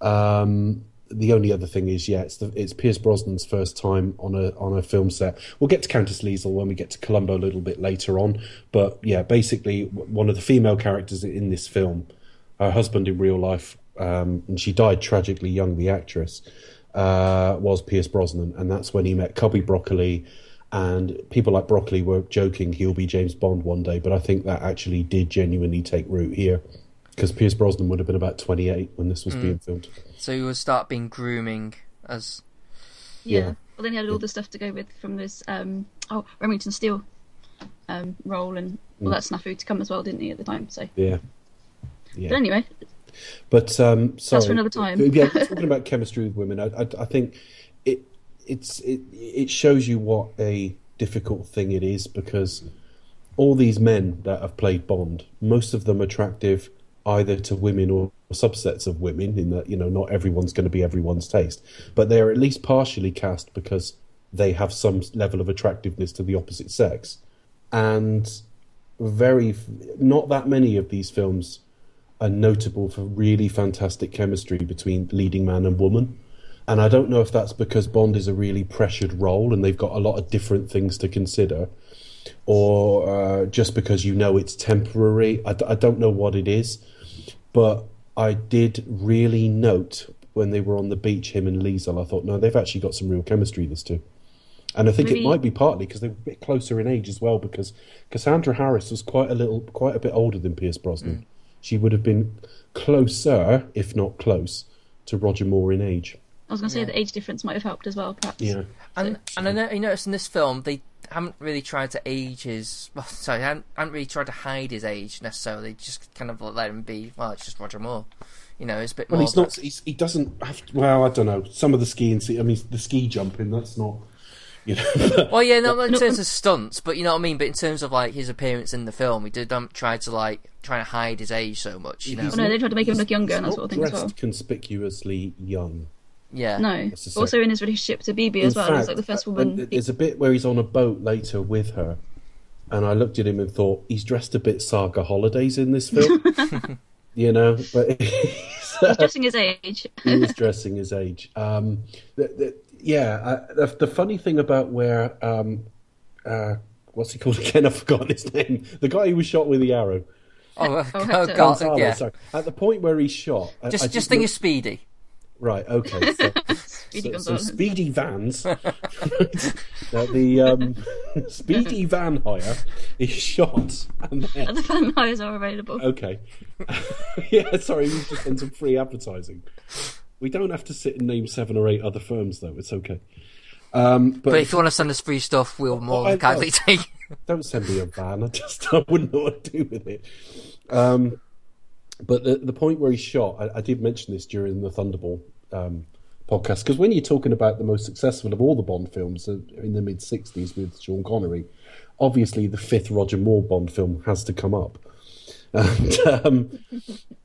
Um, the only other thing is, yeah, it's the, it's Pierce Brosnan's first time on a on a film set. We'll get to Countess Liesel when we get to Columbo a little bit later on, but yeah, basically one of the female characters in this film, her husband in real life, um, and she died tragically young. The actress uh, was Pierce Brosnan, and that's when he met Cubby Broccoli. And people like Broccoli were joking he'll be James Bond one day, but I think that actually did genuinely take root here because Pierce Brosnan would have been about 28 when this was Mm. being filmed. So he would start being grooming as Yeah. Yeah. Well, then he had all the stuff to go with from this um oh Remington Steele um role and all Mm. that snafu to come as well, didn't he at the time? So, Yeah. Yeah. but anyway, But um, sorry. for another time. yeah, talking about chemistry with women, I, I, I think it it's it it shows you what a difficult thing it is because all these men that have played Bond, most of them attractive either to women or subsets of women. In that you know not everyone's going to be everyone's taste, but they are at least partially cast because they have some level of attractiveness to the opposite sex, and very not that many of these films are notable for really fantastic chemistry between leading man and woman. And I don't know if that's because Bond is a really pressured role and they've got a lot of different things to consider, or uh, just because you know it's temporary. I, d- I don't know what it is, but I did really note when they were on the beach, him and Liesel, I thought, no, they've actually got some real chemistry, these two. And I think Maybe- it might be partly because they were a bit closer in age as well, because Cassandra Harris was quite a little, quite a bit older than Pierce Brosnan. Mm. She would have been closer, if not close, to Roger Moore in age. I was going to say Yeah. the age difference might have helped as well, perhaps. Yeah. And and I know you noticed in this film they haven't really tried to age his. Well, sorry, they haven't, haven't really tried to hide his age necessarily. Just kind of let him be. Well, it's just Roger Moore. You know, it's a bit Well, more. he's not. He's, he doesn't have. To, well, I don't know. Some of the skiing. I mean, the ski jumping. That's not. You know. Well, yeah, not in No, terms of stunts, but you know what I mean. But in terms of like his appearance in the film, he did um, try to like try to hide his age so much. You know, He's Oh, no, they tried to make him look younger and that sort of thing as well. Conspicuously young. Yeah. No, also in his relationship to Bibi as In well. he's like the first uh, woman. uh, There's a bit where he's on a boat later with her, and I looked at him and thought he's dressed a bit Saga Holidays in this film. you know, but He's dressing his age. he was dressing his age. Um, the, the, yeah, uh, the, the funny thing about where um, uh, what's he called again? I've forgotten his name. The guy who was shot with the arrow. Oh, Oh, oh, God, Gonzalo, yeah. sorry. At the point where he's shot, Just I just think of Speedy. Right, okay. So, Speedy so, so Speedy Vans. now, the um, Speedy Van Hire is shot, and then the fan hires are available. okay, yeah. Sorry, we've just done some free advertising. We don't have to sit and name seven or eight other firms, though. It's okay. Um, but, But if you want to send us free stuff, we'll more I than kindly take. don't send me a van. I just I wouldn't know what to do with it. Um, but the the point where he's shot, I, I did mention this during the Thunderball um, podcast because when you're talking about the most successful of all the Bond films uh, in the mid '60s with Sean Connery, obviously the fifth Roger Moore Bond film has to come up. And, um,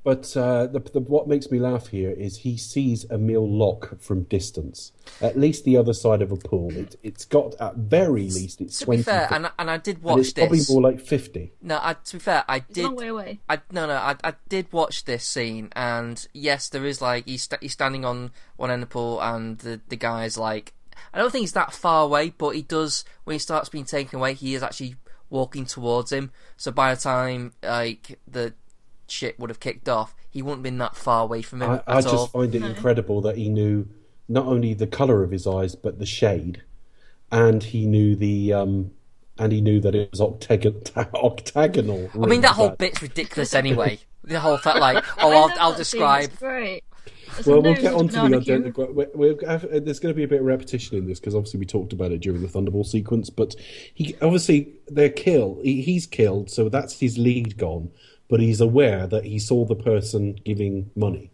but uh, the, the, what makes me laugh here is he sees Emile Locke from distance, at least the other side of a pool. It, it's got at very least it's To twenty. be fair, and and I did and watch it's probably more like 50. No, I, to be fair, I It's a long did. way away. I no no I, I did watch this scene and yes there is like he's sta he's standing on one end of the pool and the the guy's like I don't think he's that far away but he does when he starts being taken away he is actually walking towards him so by the time like the shit would have kicked off he wouldn't have been that far away from him I, at I just all. find it No. incredible that he knew not only the color of his eyes but the shade, and he knew the um, and he knew that it was octagon- octagonal. I mean that whole bit. bit's ridiculous anyway the whole fact like oh I I'll, I'll describe great. It's Well, we'll get of on to the banana identical. we we'll have, uh, there's going to be a bit of repetition in this because obviously we talked about it during the Thunderball sequence. But he obviously they're killed. He, he's killed, so that's his lead gone. But he's aware that he saw the person giving money.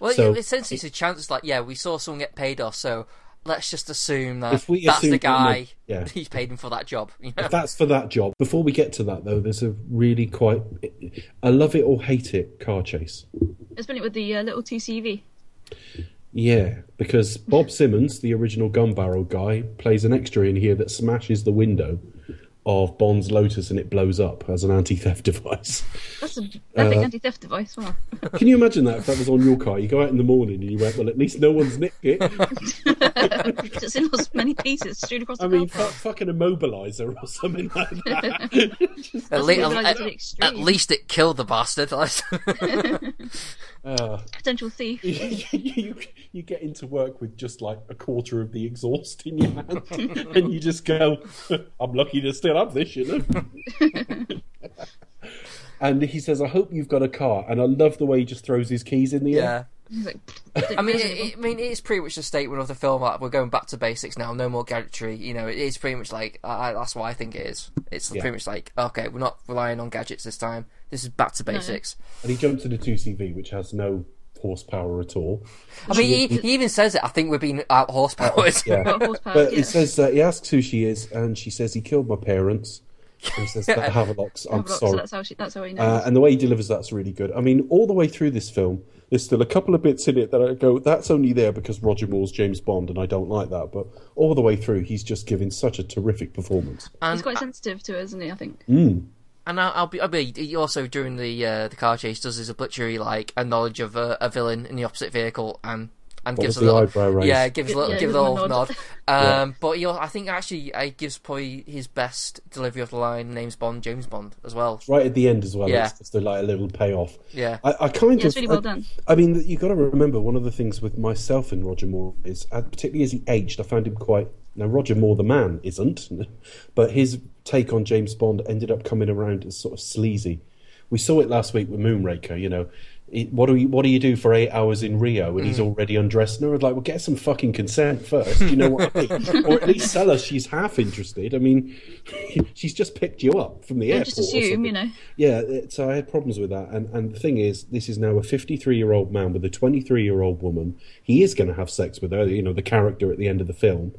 well so- essentially it's a chance it's like yeah we saw someone get paid off so let's just assume that If we that's assume the that no- guy yeah. he's paid him for that job you know If that's for that job. Before we get to that, though, there's a really quite I love it or hate it car chase. It's brilliant with the uh, little 2CV. Yeah, because Bob Simmons, the original gun barrel guy, plays an extra in here that smashes the window of Bond's Lotus and it blows up as an anti-theft device. That's a Uh, anti-theft device. Wow. Can you imagine that if that was on your car? You go out in the morning and you went, well, at least no one's nicked it. it's in those many pieces straight across the I mean, car fu- fucking immobilizer or something like that. At, le- at, at- at least it killed the bastard. Uh, Potential thief. you, you get into work with just like a quarter of the exhaust in your hand, and you just go, "I'm lucky to still have this," you know. and he says, "I hope you've got a car," and I love the way he just throws his keys in the yeah. air. He's I mean, it, it- I mean, it's pretty much a statement of the film. Like, we're going back to basics now. No more gadgetry. You know, it is pretty much like I, I- that's what I think it is. It's Yeah. pretty much like okay, we're not relying on gadgets this time. This is back to basics. And he jumps to the two CV, which has no horsepower at all. I mean, he, he even says it. I think we're being out horsepowered. Yeah. horsepower. But yeah. it says uh, he asks who she is, and she says he killed my parents. And he says, "The Havelocks, I'm Havelock, so sorry." that's how she. That's how he knows. Uh, and the way he delivers that's really good. I mean, all the way through this film, there's still a couple of bits in it that I go, that's only there because Roger Moore's James Bond, and I don't like that. But all the way through, he's just giving such a terrific performance. He's quite sensitive to it, isn't he? I think. Mm. And I'll, I'll be, I'll be. He also during the uh, the car chase does his obituary like a knowledge of a, a villain in the opposite vehicle and and What gives a little yeah gives a little, Yeah, gives a give him a little nod. nod. Um, but he, I think actually uh, gives probably his best delivery of the line names Bond James Bond as well. Right at the end as well. Yeah. It's just a, like a little payoff. Yeah. I, I kind Yeah, of. it's really well I, done. I mean, you got to remember one of the things with myself and Roger Moore is, uh, particularly as he aged, I found him quite. Now, Roger Moore, the man, isn't, but his take on James Bond ended up coming around as sort of sleazy. We saw it last week with Moonraker. You know, what do we, what do you do for eight hours in Rio and he's mm. already undressed? And I was like, well, get some fucking consent first. You know what I mean? or at least tell us she's half interested. I mean, she's just picked you up from the Yeah, airport. just assume, you know. Yeah, so I had problems with that. And, and the thing is, this is now a 53 year old man with a 23 year old woman. He is going to have sex with her, you know, the character at the end of the film.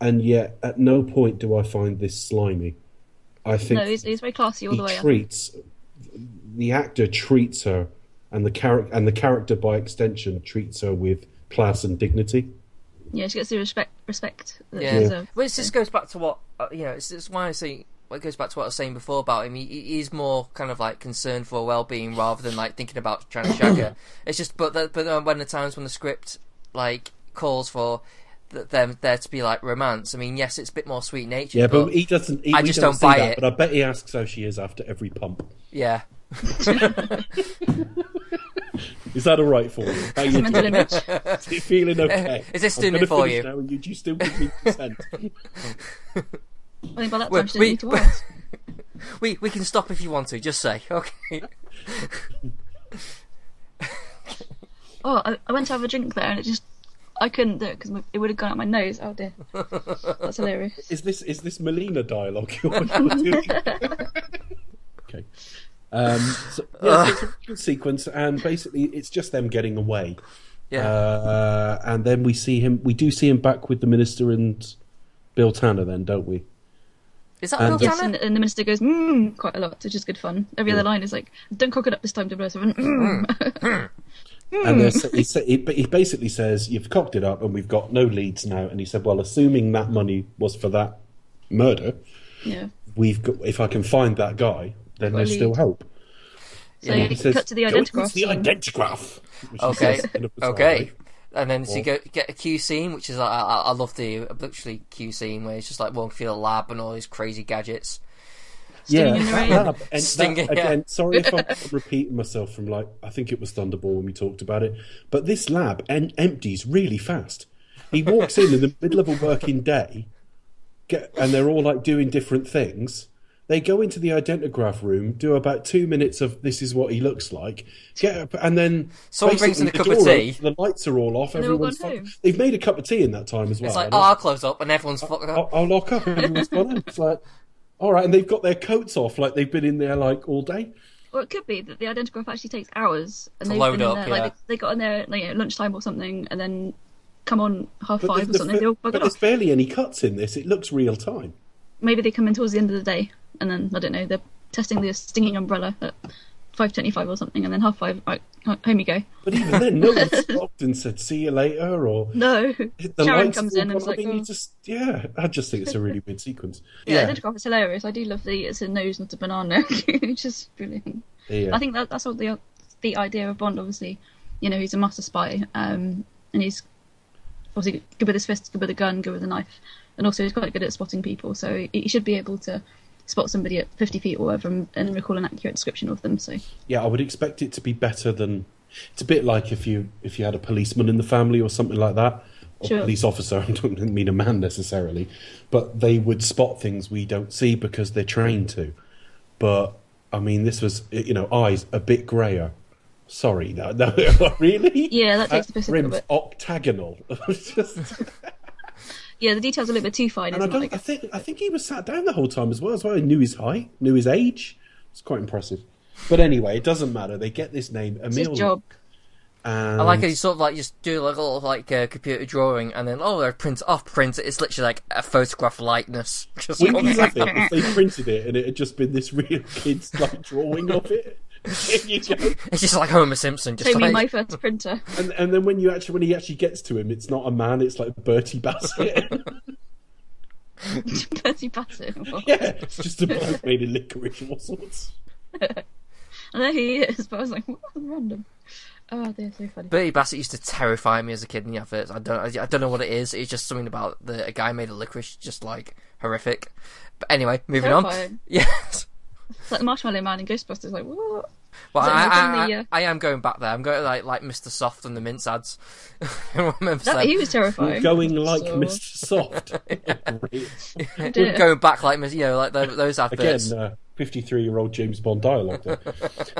And yet, at no point do I find this slimy. I think No, he's, he's very classy all he the way up. treats the actor treats her, and the character and the character by extension treats her with class and dignity. Yeah, she gets the respect respect that Yeah. she. Well, it just goes back to what uh, you know. It's, it's why I say well, it goes back to what I was saying before about him. He, he- he's more kind of like concerned for well-being rather than like thinking about trying to shag her. It's just, but the, but uh, when the times when the script like calls for th- them there to be like romance. I mean, yes, it's a bit more sweet nature. Yeah, but he doesn't. He, I just don't, don't buy that, it. But I bet he asks how she is after every pump. yeah. Is that all right for you? How you Mental doing? image. Is it feeling okay? Is this I'm doing it for you? Now and you, do you still give me consent? I think by that Well, time she didn't we- need to ask. We we can stop if you want to. Just say okay. Oh, I, I went to have a drink there and it just. I couldn't do it because it would have gone out my nose. Oh dear. That's hilarious. is this is this Melina dialogue you're, you're doing? okay. Um, so, yeah, so it's a good sequence, and basically it's just them getting away. Yeah. Uh, and then we see him. We do see him back with the minister and Bill Tanner. Then, don't we? Is that and- Bill Tanner? and, and the minister goes mmm quite a lot, which is good fun. Every other line is like, "Don't cock it up this time, 007." Mm. And there's, hmm. he, sa- he, he basically says, "You've cocked it up, and we've got no leads now." And he said, "Well, assuming that money was for that murder, yeah. we've got. If I can find that guy, then Got a there's still hope." So Yeah. you He says, cut to the "Go identigraph. The scene. identigraph. Okay. says in a bizarre Okay. way. And then so you Or- go, get a Q scene, which is I, I, I love the literally Q scene where it's just like walking through the lab and all these crazy gadgets. Stinging in that lab, and Stinging, that, yeah. again, sorry if I'm repeating myself from like I think it was Thunderball when we talked about it, but this lab en- empties really fast. He walks in in the middle of a working day, get, and they're all like doing different things. They go into the identigraph room, do about two minutes of this is what he looks like, get up, and then Someone brings in a cup of tea. The lights are all off. And Everyone's home. They've made a cup of tea in that time as well. It's like, oh, I'll close up, and everyone's fucked up. I'll, I'll lock up. Everyone's gone. It's like, all right, and they've got their coats off, like they've been in there like all day. Or it could be that the identigraph actually takes hours, and To they've load been in up, there, yeah. like they, they got in there like you know, lunchtime or something, and then come on half But, five the- or something. They all but there's off. barely any cuts in this. It looks real time. Maybe they come in towards the end of the day, and then I don't know. They're testing the stinging umbrella at five twenty-five or something, and then half five. Right, home you go. But even then, no one stopped and said "see you later" or No, the Sharon comes in and is like, mean, you oh. just yeah. I just think it's a really weird sequence. yeah, Yeah, identigraph is hilarious. I do love the it's a nose, not a banana, which is brilliant. yeah. I think that that's all the the idea of Bond. Obviously, you know, he's a master spy, um, and he's obviously good with his fist, good with a gun, good with a knife, and also he's quite good at spotting people. So he he should be able to spot somebody at fifty feet or whatever and, and recall an accurate description of them. So yeah, I would expect it to be better than. It's a bit like if you if you had a policeman in the family or something like that, or Sure. police officer. I don't mean a man necessarily, but they would spot things we don't see because they're trained to. But I mean, this was you know eyes a bit grayer. Sorry, no, no, really. Yeah, that takes the piss a little rims bit. octagonal. Just- yeah, the details are a little bit too fine. and I Isn't don't. it? I Like, think. I think he was sat down the whole time as well. As well, he knew his height, knew his age. It's quite impressive. But anyway, it doesn't matter. They get this name, it's his Emile. job. And I like how you sort of like just do like a little like uh, computer drawing, and then oh, they're print off print. It's literally like a photograph likeness. Just Wouldn't you love it if they printed it and it had just been this real kid's like drawing of it? Here it's just like Homer Simpson. Just Show me my first printer. And and then when you actually when he actually gets to him, it's not a man, it's like Bertie Bassett. Bertie Bassett. What? Yeah, it's just a bloke made of licorice and all sorts. And there he is, but I was like, what? Random. Oh, they're so funny. Bertie Bassett used to terrify me as a kid in the adverts. I don't, I, I don't know what it is. It's just something about the a guy made of licorice, just like horrific. But anyway, moving on. Yes. It's like the Marshmallow Man in Ghostbusters, like, what? Well, I, I, the, uh, I am going back there. I'm going like like Mr. Soft and the Mints ads. Everyone That, he was terrifying. Going like So- Mr. Soft. Great. dear. going back like you know like those, those Again, adverts. uh, 53 year old James Bond dialogue there.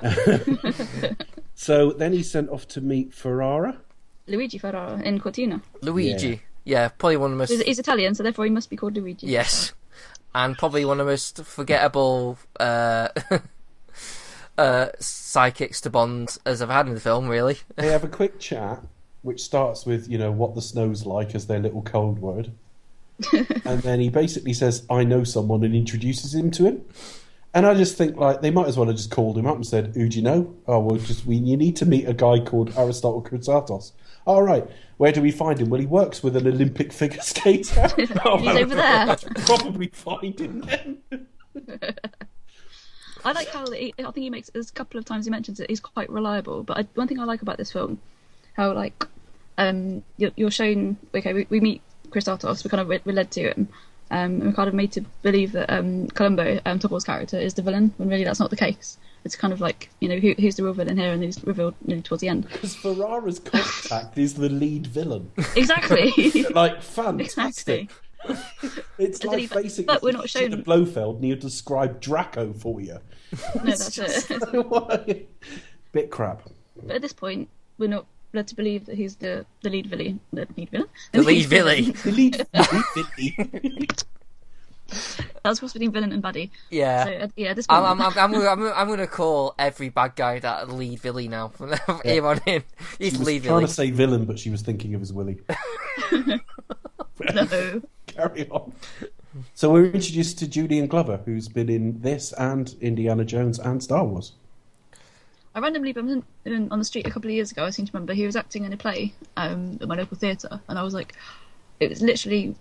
so then he's sent off to meet Ferrara. Luigi Ferrara in Cortina. Luigi, yeah. probably one of the most He's, he's Italian, so therefore he must be called Luigi. yes, and probably one of the most forgettable uh, uh, sidekicks to Bond as I've had in the film. Really, They have a quick chat, which starts with, you know, what the snow's like as their little cold word. and then he basically says, I know someone, and introduces him to him. And I just think, like, they might as well have just called him up and said, Who do you know? Oh, well, just we, you need to meet a guy called Aristotle Kristatos. All right, where do we find him? Well, he works with an Olympic figure skater. Oh, He's over there. I'll probably find him then. I like how he, I think he makes there's a couple of times he mentions it. He's quite reliable. But I, one thing I like about this film, how like um you're, you're shown okay we, we meet Kristatos, we're kind of we're, we're led to him, um, and we're kind of made to believe that um Columbo, um Topol's character, is the villain when really that's not the case. It's kind of like you know who, who's the real villain here, and he's revealed nearly towards the end. Because Ferrara's contact is the lead villain. Exactly. Like, fantastic. exactly. It's like basically but we're not you see the shown- Blofeld and you describe Draco for you. No, that's it. Bit crap. But at this point, we're not led to believe that he's the, the lead villain. The lead villain? the lead villain. The lead, lead That was cross between villain and baddie. Yeah. So, uh, yeah, this I'm, I'm, I'm, I'm, gonna, I'm, gonna- I'm gonna call every bad guy that lead villain now from here on in. He's She was lead trying villain. to say villain, but she was thinking of his Willy. no. Carry on. So we're introduced to Julian Glover, who's been in this and Indiana Jones and Star Wars. I randomly bumped in, in, on the street a couple of years ago. I seem to remember he was acting in a play um, at my local theatre, and I was like, it was literally.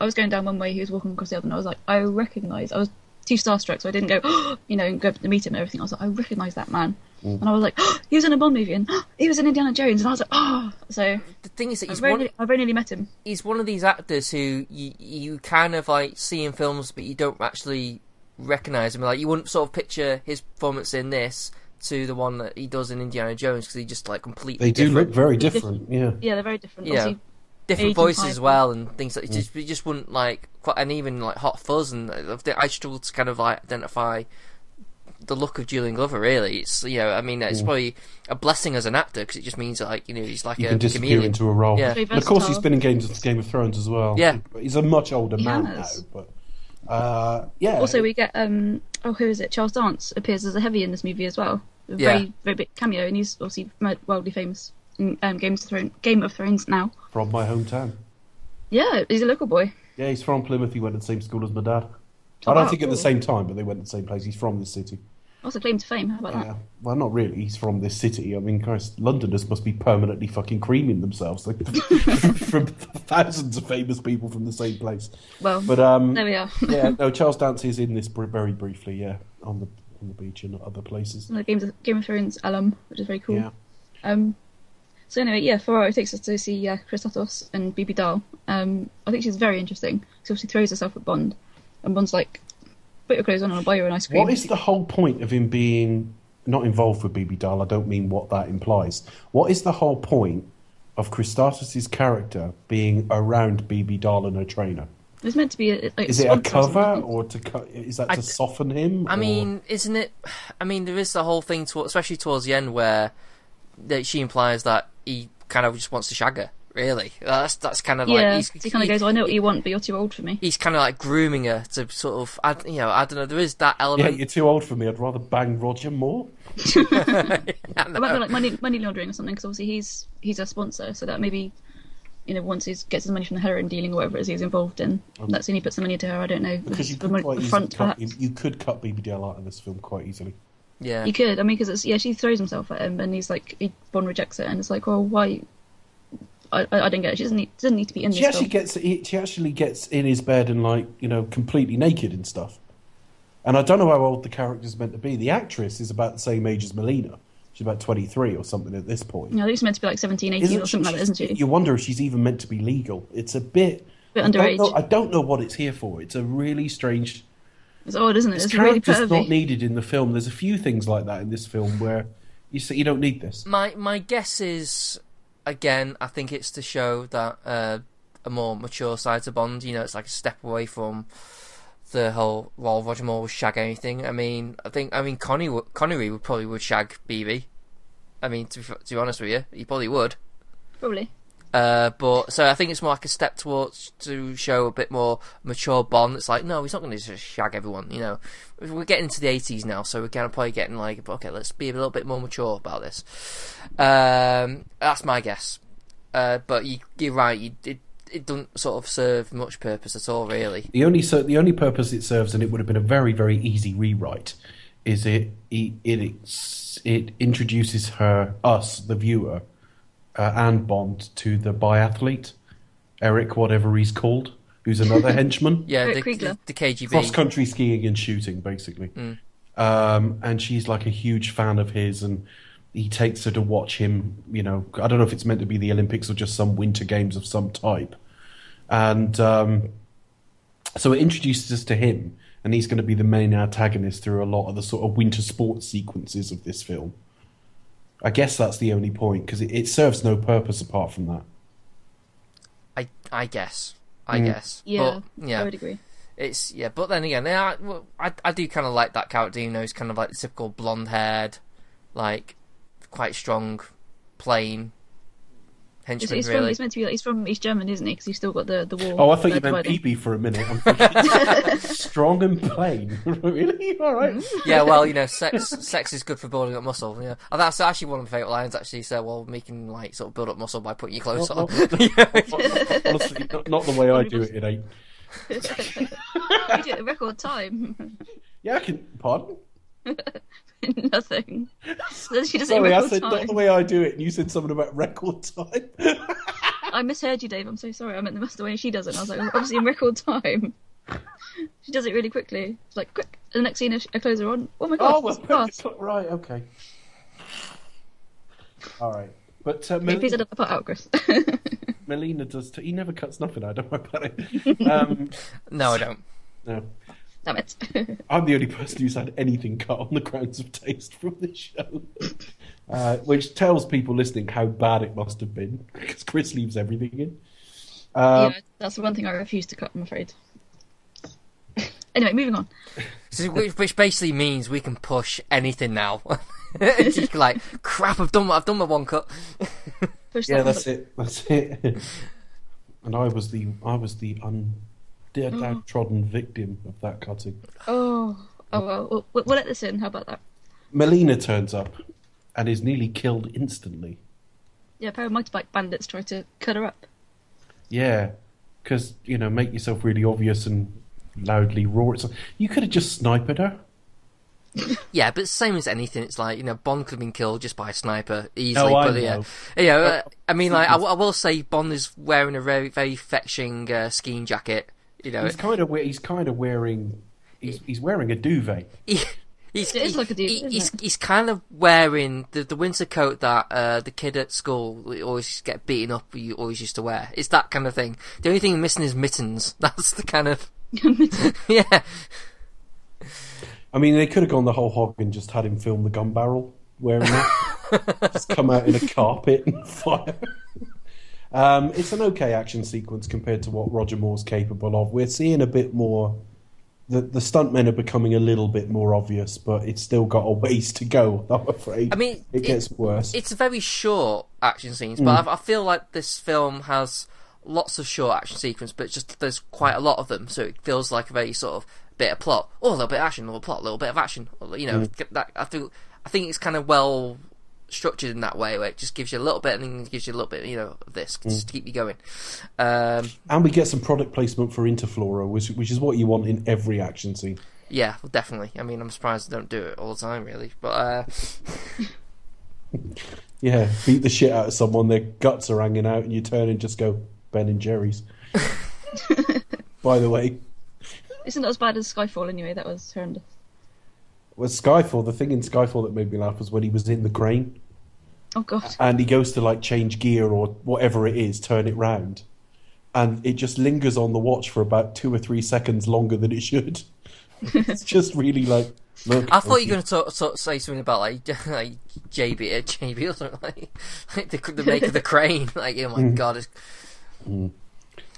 I was going down one way, he was walking across the other, and I was like, I recognise. I was too starstruck, so I didn't go, you know, and go up to meet him and everything. I was like, I recognise that man, and I was like, he was in a Bond movie, and he was in Indiana Jones, and I was like, oh, so The thing is that I've he's one, nearly, I've very nearly met him. he's one of these actors who you, you kind of like see in films, but you don't actually recognise him. Like you wouldn't sort of picture his performance in this to the one that he does in Indiana Jones because he just like completely They do different. look very different, yeah. Yeah, they're very different. Yeah. Obviously, different voices as well and things like just you just wouldn't like quite and even like Hot Fuzz and uh, I struggle to kind of like identify the look of Julian Glover. Really, it's you know I mean it's probably a blessing as an actor because it just means that like you know he's like You a can disappear chameleon. into a role. Yeah. And of course, he's been in Games of Game of Thrones as well. Yeah. He's a much older He man has. now. But uh, yeah, Also, we get um oh who is it? Charles Dance appears as a heavy in this movie as well. A Yeah. very very big cameo, and he's obviously wildly famous in um, Games of Thrones. Game of Thrones now. from my hometown. Yeah, he's a local boy. Yeah, he's from Plymouth. He went to the same school as my dad. Oh, I don't wow, think at the same time, but they went to the same place. He's from the city. Also claim to fame. How about Yeah. Well, not really. He's from this city. I mean, Christ, Londoners must be permanently fucking creaming themselves like, from thousands of famous people from the same place. Well, But um, there we are. yeah, no, Charles Dance is in this very briefly. Yeah, on the on the beach and other places. the Games of, Game of Thrones alum, which is very cool. Yeah. Um, so anyway, yeah, Ferraro takes us to see uh, Kristatos and Bibi Dahl. Um, I think she's very interesting. She obviously throws herself at Bond, and Bond's like, "Put your clothes on, and I'll buy you an ice cream." What is the whole point of him being not involved with Bibi Dahl? I don't mean what that implies. What is the whole point of Kristatos' character being around Bibi Dahl and her trainer? It's meant to be a, like, Is it a sponsor or cover or to cut? Is that to d- soften him? I or- mean, isn't it? I mean, there is the whole thing, to, especially towards the end, where that she implies that he kind of just wants to shag her. Really, that's that's kind of like Yeah, he's, he kind of goes, "I know what you want, but you're too old for me." he's kind of like grooming her to sort of, I, you know, I don't know. There is that element. yeah, element. you're too old for me. I'd rather bang Roger Moore. It might be like money money laundering or something, because obviously he's he's a sponsor, so that maybe you know once he gets his money from the heroin dealing or whatever it is he's involved in, um, that's when he puts some money into her. I don't know. Because you could money- quite front, cut, perhaps. you could cut Bibi Dahl out of this film quite easily. yeah, You could, I mean, because it's yeah, she throws himself at him, and he's like, he, Bond rejects it, and it's like, well, why? I, I, I don't get it. She doesn't need, doesn't need to be in She this actually film. gets he- she actually gets in his bed and like you know completely naked and stuff. And I don't know how old the character's meant to be. The actress is about the same age as Melina. She's about twenty three or something at this point. You know, she's meant to be like 17, 18 Isn't or something like that, isn't she? You wonder if she's even meant to be legal. It's a bit. Bit I don't, underage. know, I don't know what it's here for. It's a really strange. It's odd, isn't it? This It's really character's not needed in the film. There's a few things like that in this film where you say you don't need this. My my guess is again, I think it's to show that uh, a more mature side to Bond. You know, it's like a step away from the whole well Roger Moore would shag anything. I mean, I think I mean would, Connery would probably would shag Bibi. I mean, to be, to be honest with you, he probably would. Probably. Uh, but so I think it's more like a step towards to show a bit more mature Bond. It's like no, he's not going to just shag everyone. You know, we're getting into the eighties now, so we're kind of probably getting like okay, let's be a little bit more mature about this. Um, that's my guess. Uh, but you, you're right. You, it it doesn't sort of serve much purpose at all, really. The only so the only purpose it serves, and it would have been a very very easy rewrite, is it it it, it introduces her us the viewer uh, and Bond to the biathlete Eric whatever he's called, who's another henchman. Yeah, the, Kriegler. the, the KGB. cross country skiing and shooting, basically. Um, and she's like a huge fan of his, and he takes her to watch him. You know, I don't know if it's meant to be the Olympics or just some winter games of some type. And um, so it introduces us to him, and he's going to be the main antagonist through a lot of the sort of winter sports sequences of this film. I guess that's the only point because it, it serves no purpose apart from that. I I guess. I Mm. guess. Yeah, But, yeah. I would agree. It's yeah, but then again, yeah, I, well, I, I do kind of like that character. You know, he's kind of like the typical blonde-haired, like quite strong, plain He's, henchman. he's, from, really, he's meant to be like, he's from East Germany, isn't he? Because he's still got the, the war. Oh, I thought you uh, meant dividing. Bibi for a minute. I'm thinking strong and plain. really? All right. yeah. Well, you know, sex sex is good for building up muscle. Yeah, and that's actually one of my favorite lines. Actually, so well, we can like sort of build up muscle by putting your clothes Well, on. Honestly, not, not the way I do it. It ain't. you do it in record time. Yeah, I can. Pardon? Nothing. So she does it in Sorry, I record said time. not the way I do it, and you said something about record time. I misheard you, Dave. I'm so sorry. I meant the that's the way she does it. And I was like, obviously in record time. She does it really quickly. It's like quick. And the next scene, I close her on. Oh my god, oh, well, fast. right, okay. All right, but uh, Okay, Mel- please edit that part out, Chris. Melina does. T- he never cuts nothing out. Don't worry about it. Um, no, I don't. no, Damn it. I'm the only person who's had anything cut on the grounds of taste from this show, uh, which tells people listening how bad it must have been because Chris leaves everything in. Um, yeah, that's the one thing I refuse to cut, I'm afraid. anyway, moving on. So, which, which basically means we can push anything now. It's just like crap. I've done. I've done my one cut. Push Yeah, that's button. it. That's it. and I was the I was the un downtrodden victim of that cutting. Oh, oh well. We'll, we'll let this in. How about that? Melina turns up and is nearly killed instantly. Yeah, a pair of motorbike bandits try to cut her up. Yeah, because you know, make yourself really obvious and loudly roar. It's you could have just sniped her. Yeah, but same as anything, it's like you know Bond could have been killed just by a sniper easily. Oh, I but yeah, know. yeah. uh, I mean, like I, w- I will say Bond is wearing a very very fetching uh, skiing jacket. You know, He's kind of we- he's kind of wearing he's he's wearing a duvet. he, he's It is like a duvet, he- isn't he's, it? he's kind of wearing the the winter coat that uh, the kid at school always get beaten up. You always used to wear. It's that kind of thing. The only thing missing is mittens. That's the kind of yeah. I mean, they could have gone the whole hog and just had him film the gun barrel wearing that. just come out in a carpet and fire. Um, it's an okay action sequence compared to what Roger Moore's capable of. We're seeing a bit more. The the stuntmen are becoming a little bit more obvious, but it's still got a ways to go. I'm afraid. I mean, it gets worse. It's very short action scenes, but I, I feel like this film has lots of short action sequence, but just there's quite a lot of them, so it feels like a very sort of bit of plot, oh, a little bit of action, a little plot, a little bit of action. You know, that I feel I think it's kind of well structured in that way, where it just gives you a little bit and then gives you a little bit, you know, of this just to keep you going. Um, and we get some product placement for Interflora, which which is what you want in every action scene. yeah, definitely. I mean, I'm surprised they don't do it all the time, really, but. Uh, Yeah, beat the shit out of someone, their guts are hanging out, and you turn and just go Ben and Jerry's. By the way, Isn't that as bad as Skyfall anyway? That was horrendous. With Skyfall, the thing in Skyfall that made me laugh was when he was in the crane Oh god. and he goes to like change gear or whatever it is, turn it round, and it just lingers on the watch for about two or three seconds longer than it should. it's just really like. Look, I thought you were going to talk, talk, say something about like like JB, uh, JB or something like, like the, the make of the crane. Like oh my Mm. god, it's,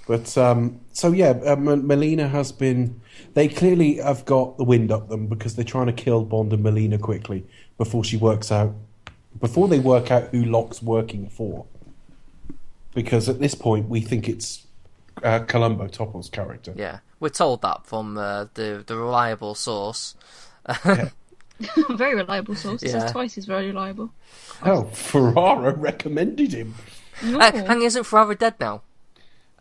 But um, so yeah, uh, Melina has been. They clearly have got the wind up them because they're trying to kill Bond and Melina quickly before she works out, before they work out who Locke's working for. Because at this point, we think it's uh, Columbo Topol's character. yeah. We're told that from uh, the the reliable source. Very reliable source. It Yeah. says twice he's very reliable. Oh, Ferrara recommended him. No. Uh, hang isn't forever dead now.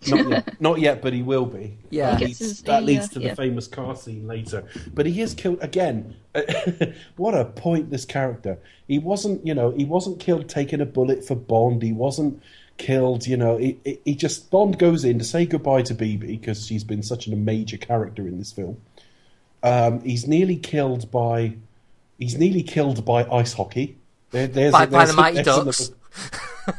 Not yet, not yet, but he will be. Yeah. that leads, his- that leads to the yeah. famous car scene later. But he is killed again. what a pointless character! He wasn't, you know, he wasn't killed taking a bullet for Bond. He wasn't killed, you know. He, he- he just Bond goes in to say goodbye to Bibi because she's been such a major character in this film. Um, he's nearly killed by, he's nearly killed by ice hockey. There, there's By- by there's the Mighty Ducks.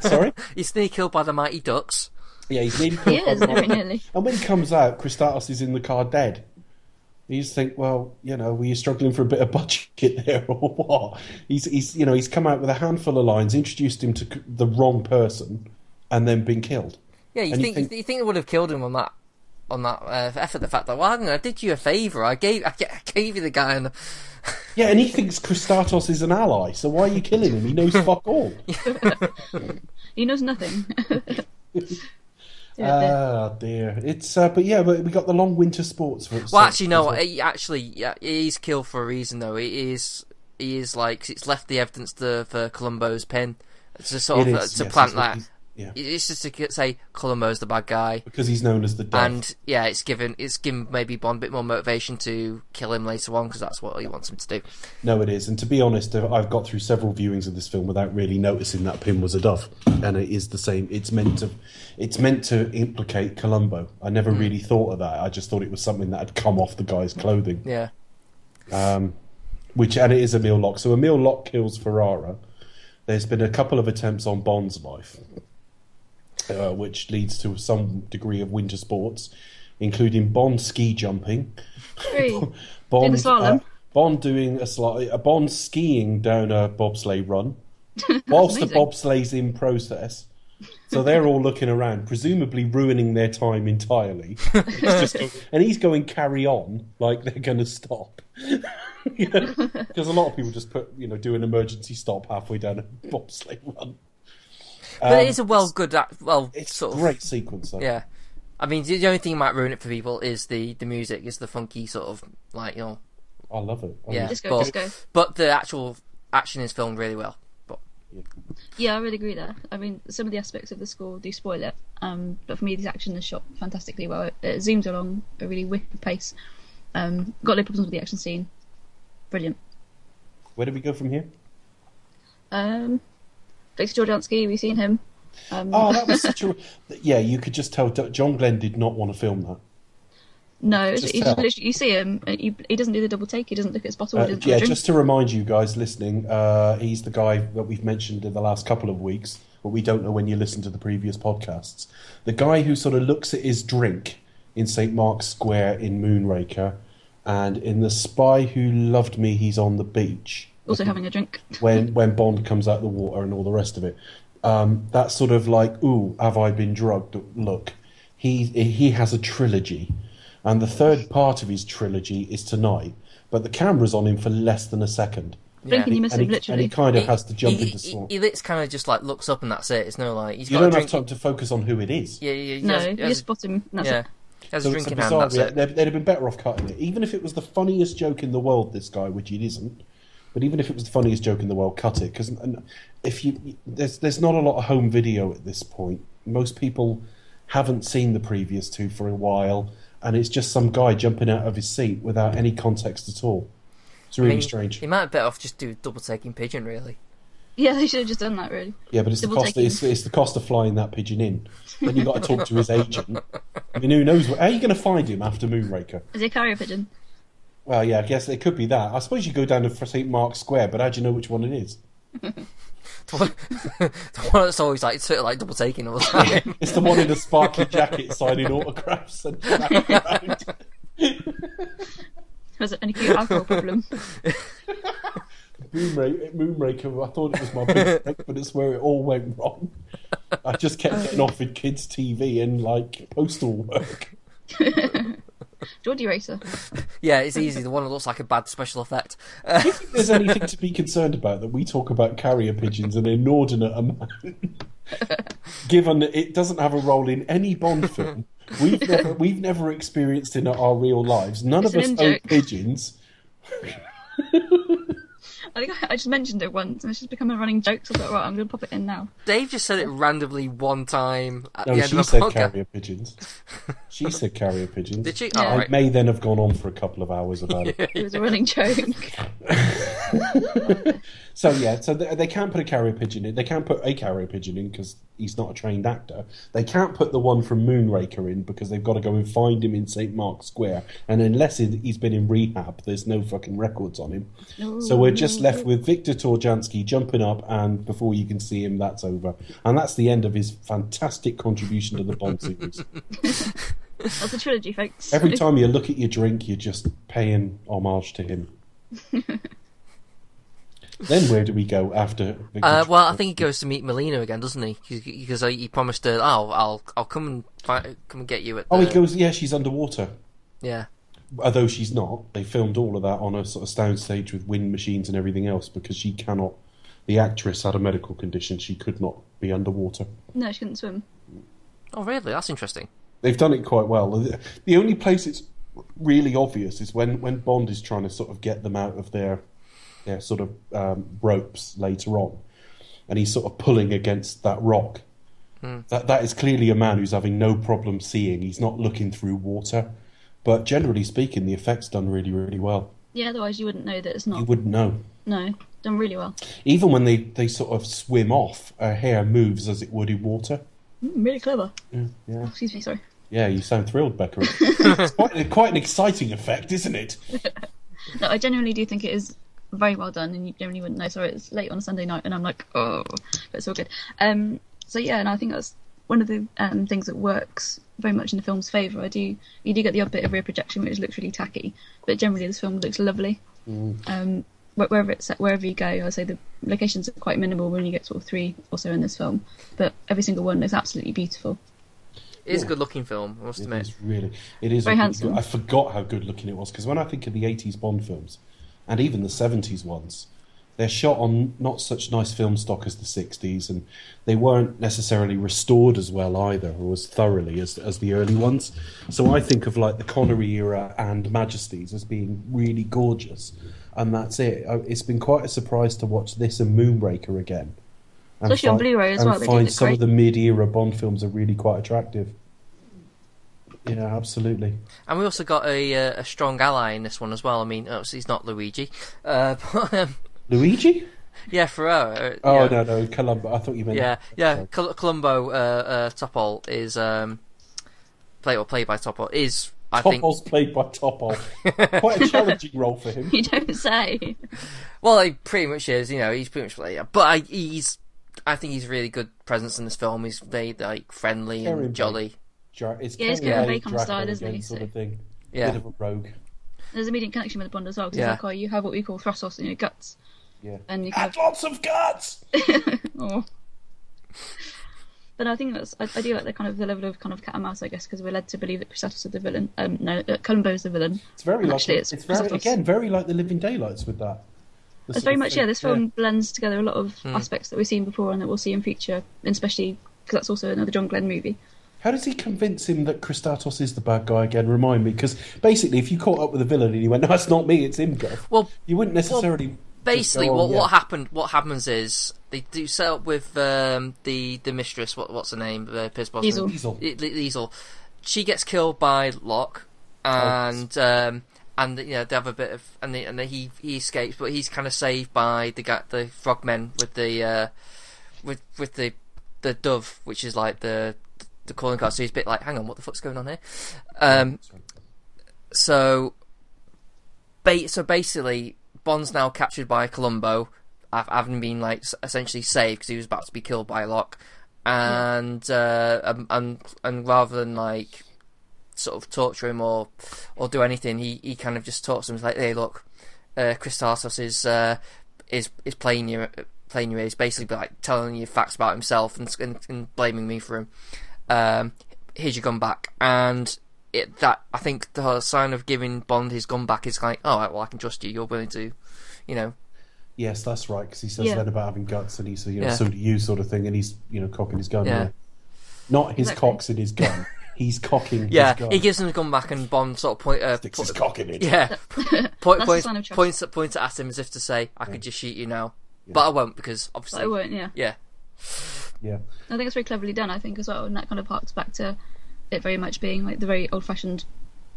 Sorry. He's nearly killed by the mighty ducks. Yeah, he's nearly He is, the very nearly. and when he comes out, Kristatos is in the car dead. You just think, well, you know, were you struggling for a bit of budget there or what? He's, he's, you know, he's come out with a handful of lines, introduced him to the wrong person, and then been killed. Yeah, you And you think, think- you think they would have killed him on that on that uh, effort? The fact that well, hang on, I did you a favour. I gave I I gave you the guy. And Yeah, and he thinks Kristatos is an ally, so why are you killing him? He knows fuck all. He knows nothing. Yeah, there. Ah, dear. It's, uh, but yeah, but we got the long winter sports for it. well, actually, no. He actually, yeah, he killed for a reason though. He is he is like it's left the evidence to, for Columbo's pen to sort It of uh, to yes, plant it's what that. Yeah, It's just to say Columbo's the bad guy. because he's known as the dove. And yeah, it's given it's given maybe Bond a bit more motivation to kill him later on because that's what he wants him to do. No, it is. And to be honest, uh, I've got through several viewings of this film without really noticing that Pym was a dove, and it is the same. It's meant to, it's meant to implicate Columbo. I never Hmm. really thought of that. I just thought it was something that had come off the guy's clothing. Yeah, Um, which and it is Emile Locke. So Emile Locke kills Ferrara. There's been a couple of attempts on Bond's life, uh, which leads to some degree of winter sports, including Bond ski jumping. Very- Bond, slalom. uh, Bond doing a sli- a Bond skiing down a bobsleigh run, whilst the bobsleigh's in process. So they're all looking around, presumably ruining their time entirely. Just and he's going carry on like they're going to stop. Because a lot of people just put, you know, do an emergency stop halfway down a bobsleigh run. But Um, it is a well good act. Well, It's sort a of great sequence. Though. Yeah, I mean the only thing that might ruin it for people is the the music, is the funky sort of like you know. I love it. I Yeah. mean, Disco, but- disco. But the actual action is filmed really well. But Yeah, I really agree there. I mean, some of the aspects of the score do spoil it, um, but for me, the action is shot fantastically well. It, it zooms along a really wicked pace. Um, got no problems with the action scene. Brilliant. Where do we go from here? Um, Victor Tourjansky, we've seen him. Um, Oh, that was such a. Yeah, you could just tell John Glen did not want to film that. no, just just you see him, he, he doesn't do the double take. He doesn't look at his bottle. Uh, yeah, drink. just to remind you guys listening, uh, he's the guy that we've mentioned in the last couple of weeks, but we don't know when you listen to the previous podcasts. The guy who sort of looks at his drink in St. Mark's Square in Moonraker, and in The Spy Who Loved Me, he's on the beach also having a drink. when when Bond comes out of the water and all the rest of it. Um, that sort of like, ooh, have I been drugged? Look, he he has a trilogy, and the third part of his trilogy is tonight. But the camera's on him for less than a second, Blink and you miss and him, he, and literally. he kind of has to jump he, into he, swamp. he, lit- kind of just like looks up and that's it. It's no like he's You got a don't have time to focus on who it is. Yeah, yeah, he no, has- you has- just spot him. That's yeah. it. He has So a it's a in hand. bizarre. That's yeah, it. they'd, they'd have been better off cutting it, even if it was the funniest joke in the world. This guy, which it isn't, but even if it was the funniest joke in the world, cut it because if you there's there's not a lot of home video at this point. Most people haven't seen the previous two for a while, and it's just some guy jumping out of his seat without any context at all. It's really I mean, strange. He might have better off just do double taking pigeon really. Yeah, they should have just done that, really. Yeah, but it's the cost. taking. It's, it's the cost of flying that pigeon in. Then you have got to talk to his agent. I mean, who knows? What, how are you going to find him after Moonraker? Is he a carrier pigeon? Well, yeah, I guess it could be that. I suppose you go down to St Mark's Square, but how do you know which one it is? the one the one that's always like sort of like double taking all the time. It's the one in the sparkly jacket signing autographs and. Was it an acute alcohol problem? Moonraker, Moonraker, I thought it was my big break, but it's where it all went wrong. I just kept getting oh. offered kids' TV and like postal work. Geordie Racer. yeah, it's easy. The one that looks like a bad special effect. If there's anything to be concerned about that we talk about carrier pigeons an inordinate amount, given that it doesn't have a role in any Bond film. We've never, we've never experienced in our real lives. None It's of us own pigeons. I think I, I just mentioned it once, and it's just become a running joke. So I thought, right, I'm going to pop it in now. Dave just said it randomly one time at No, the end she of the said podcast. carrier pigeons. She said carrier pigeons. Did she? Yeah. Oh, I right. may then have gone on for a couple of hours about it. It was a running joke. So yeah, so they, they can't put a carrier pigeon in. They can't put a carrier pigeon in because he's not a trained actor. They can't put the one from Moonraker in because they've got to go and find him in St Mark's Square. And unless he- he's been in rehab, there's no fucking records on him. So we're just left with Victor Tourjansky jumping up, and before you can see him, that's over. And that's the end of his fantastic contribution to the Bond series. That's a trilogy, folks. Every time you look at your drink, you're just paying homage to him. then where do we go after? Victor Uh, well, I think he goes to meet Melina again, doesn't he? Because he promised her, "Oh, I'll I'll come and fi- come and get you at." The... Oh, he goes. Yeah, she's underwater. Yeah, Although she's not. They filmed all of that on a sort of soundstage with wind machines and everything else because she cannot. The actress had a medical condition; she could not be underwater. No, she couldn't swim. Oh, really? That's interesting. They've done it quite well. The- The only place it's really obvious is when, when Bond is trying to sort of get them out of their their sort of um, ropes later on, and he's sort of pulling against that rock. That that is clearly a man who's having no problem seeing. He's not looking through water, but generally speaking, the effect's done really really well. Yeah, otherwise you wouldn't know that it's not. You wouldn't know. No, done really well. Even when they, they sort of swim off, her hair moves as it would in water. Mm, really clever. Yeah, yeah. Excuse me, sorry. Yeah, you sound thrilled, Becca. it's quite, quite an exciting effect, isn't it? No, I genuinely do think it is very well done, and you generally wouldn't know. Sorry, it's late on a Sunday night, and I'm like, oh, but it's all good. Um, so yeah, and I think that's one of the um, things that works very much in the film's favour. I do, you do get the odd bit of rear projection, which looks really tacky, but generally this film looks lovely. Um, wherever it's set, wherever you go, I say the locations are quite minimal when you get sort of three or so in this film, but every single one is absolutely beautiful. It is Yeah. a good looking film, I must It admit. is really, it is. Very a good- handsome. I forgot how good looking it was because when I think of the '80s Bond films, and even the '70s ones, they're shot on not such nice film stock as the '60s, and they weren't necessarily restored as well either, or as thoroughly as as the early ones. So I think of like the Connery era and Majesties as being really gorgeous, and that's it. It's been quite a surprise to watch this and Moonraker again. And Especially on Blu-ray as and well, they find some great. of the mid-era Bond films are really quite attractive. Yeah, absolutely. And we also got a uh, a strong ally in this one as well. I mean, obviously he's not Luigi, uh, but um, Luigi? yeah, Ferrero. uh, Oh yeah. no, no, Columbo. I thought you meant. Yeah, yeah. Col- Columbo uh, uh, Topol is um, played or played by Topol is I think. Topol's played by Topol. Quite a challenging role for him. You don't say. Well, he pretty much is. You know, he's pretty much like yeah. But I, he's I think he's really good presence in this film. He's very like friendly Karen and jolly. Dra- It's Yeah, he's Karen got a Bay Bacon Draco style, isn't he? Sort So- of thing. Yeah. Bit of a rogue. There's a immediate connection with the Bond as well, because Yeah. like, oh, you have what we call thrust sauce in your guts. Yeah. And you kind Had lots of guts. Oh. But I think that's I, I do like the kind of the level of kind of cat and mouse, I guess, because we're led to believe that Kristatos is the villain. Um, no, that Columbo is the villain. It's very like. Actually, it's, it's very again very like the Living Daylights with that. It's very much thing. yeah. This film blends together a lot of Hmm. aspects that we've seen before and that we'll see in future, and especially because that's also another John Glen movie. How does he convince him that Kristatos is the bad guy again? Remind me, because basically, if you caught up with the villain and he went, "No, it's not me, it's him," Gav, Well, you wouldn't necessarily. just basically, go, "Oh, what yeah." what happened? What happens is they do set up with um, the the mistress. What what's her name? Uh, Pierce Brosnan. Diesel. Diesel. I- Liesel. She gets killed by Locke, and um, and you know they have a bit of and the, and the, he he escapes, but he's kind of saved by the guy, the frogmen with the uh, with with the the dove, which is like the the calling card. So he's a bit like, hang on, what the fuck's going on here? Um, so, ba- so basically, Bond's now captured by Columbo, ha- having been like essentially saved because he was about to be killed by Locke, and uh, um, and and rather than like sort of torture him or or do anything, he, he kind of just talks to him. He's like, hey, look, uh, is uh, is is playing you playing you. He's basically like telling you facts about himself and and, and blaming me for him. Um, here's your gun back, and it that I think the sign of giving Bond his gun back is like, oh, right, well, I can trust you. You're willing to, you know, Yes, that's right. Because he says Yeah. then about having guts, and he's says, you know, Yeah. so do you, sort of thing, and he's you know cocking his gun. Yeah. Yeah. Not his Exactly. cocks in his gun. He's cocking. yeah. his gun. He gives him the gun back, and Bond sort of point uh, sticks put- his cock in it. Yeah, point, That's points, sign of trust. points, points at him as if to say, "I could just shoot you now," but I won't because But obviously, I won't. Yeah. yeah, Yeah. I think it's very cleverly done. I think as well, and that kind of harks back to it very much being like the very old-fashioned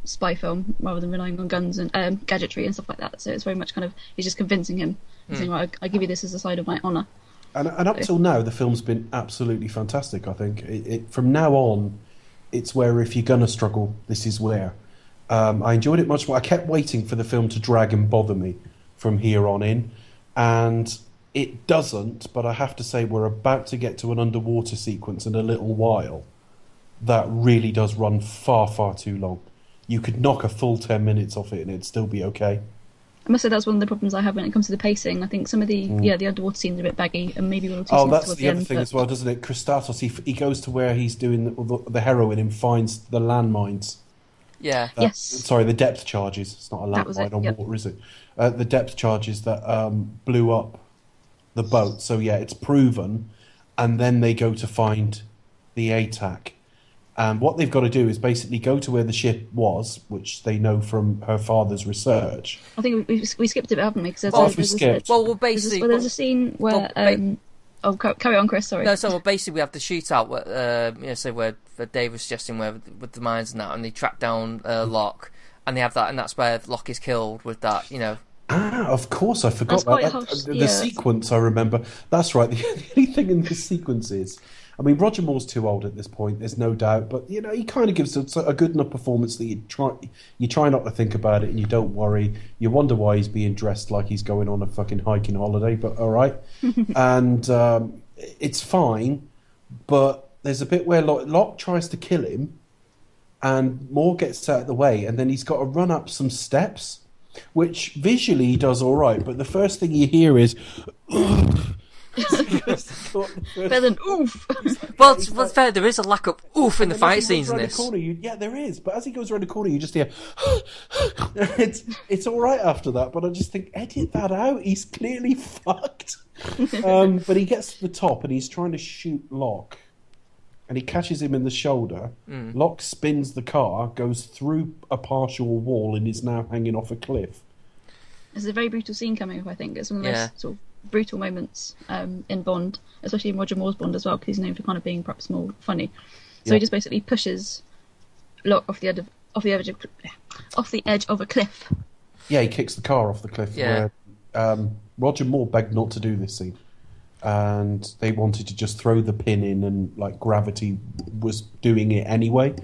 spy film rather than relying on guns and um, gadgetry and stuff like that. So it's very much kind of he's just convincing him, Hmm. saying, "Right, I, I give you this as a side of my honour." And, and up till now, the film's been absolutely fantastic. I think it, it, from now on, it's where if you're gonna struggle, this is where. Um, I enjoyed it much more. I kept waiting for the film to drag and bother me from here on in, and it doesn't. But I have to say, we're about to get to an underwater sequence in a little while that really does run far, far too long. You could knock a full ten minutes off it, and it'd still be okay. I must say that's one of the problems I have when it comes to the pacing. I think some of the yeah the underwater scenes are a bit baggy and maybe one or two. scenes Oh, that's towards the other end, thing but- as well, doesn't it? Kristatos, he, he goes to where he's doing the, the, the heroin and finds the landmines. yeah, Uh, Yes. Sorry, the depth charges. It's not a landmine on yep. water, is it? Uh, the depth charges that um, blew up the boat. So, yeah, it's proven. And then they go to find the ATAC. And what they've got to do is basically go to where the ship was, which they know from her father's research. I think we, we, we skipped it, haven't we? Because there's, Oh, a- we there's a- skipped. Well, well, there's basically, well, there's a scene where well, um, oh carry on, Chris. Sorry. No, so well, basically we have the shootout, where, uh, you know, say where, where Dave was suggesting where with the mines and that, and they track down uh, Locke, and they have that, and that's where Locke is killed with that, you know. Ah, of course, I forgot That's quite that. harsh, That- the yeah. sequence, I remember. That's right. The, the only thing in this sequence is, I mean, Roger Moore's too old at this point. There's no doubt, but you know, he kind of gives a, a good enough performance that you try, you try not to think about it, and you don't worry. You wonder why he's being dressed like he's going on a fucking hiking holiday, but all right. and um, it's fine, but there's a bit where Locke, Locke tries to kill him, and Moore gets out of the way, and then he's got to run up some steps which visually he does all right, but the first thing you hear is. Better than oof. Well, it's, well, it's fair. There is a lack of oof in the fight scenes in this. corner, you, yeah, there is. But as he goes around the corner, you just hear. it's it's all right after that, but I just think edit that out. He's clearly fucked. um, but he gets to the top and he's trying to shoot Locke, and he catches him in the shoulder. Hmm. Locke spins the car, goes through a partial wall, and is now hanging off a cliff. There's a very brutal scene coming up. I think it's one of the Yeah. sort of brutal moments um, in Bond, especially in Roger Moore's Bond as well, because he's known for kind of being perhaps more funny. So Yeah. he just basically pushes Locke off the edge of off the edge of, off the edge of a cliff. Yeah, he kicks the car off the cliff. Yeah. Where, um, Roger Moore begged not to do this scene, and they wanted to just throw the pin in, and like gravity was doing it anyway.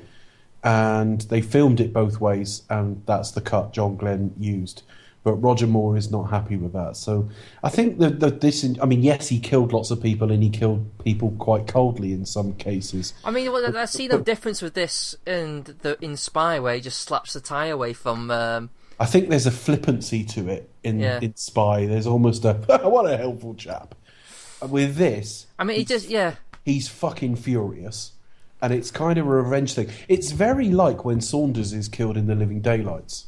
And they filmed it both ways, and that's the cut John Glen used. But Roger Moore is not happy with that. So I think that, that this, I mean, yes, he killed lots of people, and he killed people quite coldly in some cases. I mean, well, I see no difference with this and the in Spy, where he just slaps the tie away from. Um, I think there's a flippancy to it in, Yeah. in Spy. There's almost a what a helpful chap. With this, I mean, he just yeah, he's fucking furious, and it's kind of a revenge thing. It's very like when Saunders is killed in The Living Daylights.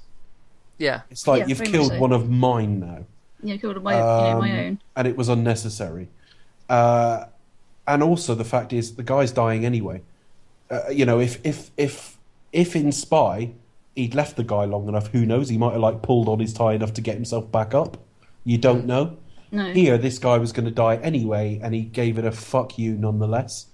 Yeah. It's like Yeah, you've very much killed so. one of mine now, Yeah, killed my, you know, my Um, own. and it was unnecessary. Uh, and also the fact is the guy's dying anyway. Uh, you know, if if if if in Spy he'd left the guy long enough, who knows? He might have like pulled on his tie enough to get himself back up. You don't know. No. Here, this guy was going to die anyway, and he gave it a fuck you nonetheless.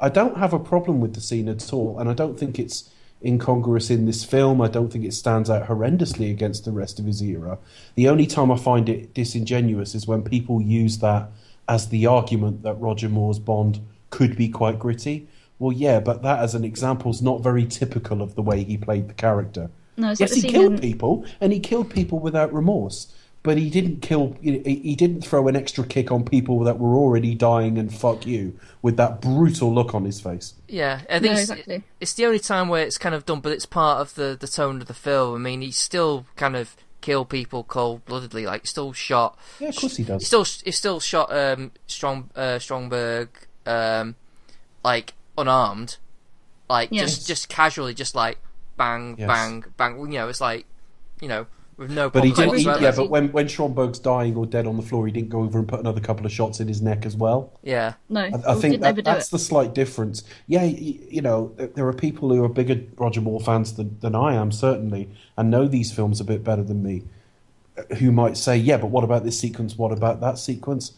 I don't have a problem with the scene at all, and I don't think it's incongruous in this film. I don't think it stands out horrendously against the rest of his era. The only time I find it disingenuous is when people use that as the argument that Roger Moore's Bond could be quite gritty. Well, yeah, but that as an example is not very typical of the way he played the character. No, yes, like he killed people, and he killed people without remorse. But he didn't kill. He he didn't throw an extra kick on people that were already dying and fuck you with that brutal look on his face. Yeah, I think No, it's, exactly. it's the only time where it's kind of done, but it's part of the, the tone of the film. I mean, he still kind of kill people cold bloodedly, like still shot. Yeah, of course he He does. still he still shot um, Strong uh, Stromberg um, like unarmed, like Yes. just just casually, just like bang Yes. bang bang. You know, it's like you know with no. But he didn't. He, yeah, but when when Stromberg's dying or dead on the floor, he didn't go over and put another couple of shots in his neck as well. yeah. No, I, I think that, that's it. the slight difference. Yeah, y- you know, there are people who are bigger Roger Moore fans than, than I am, certainly, and know these films a bit better than me, uh, who might say, yeah, but what about this sequence? What about that sequence?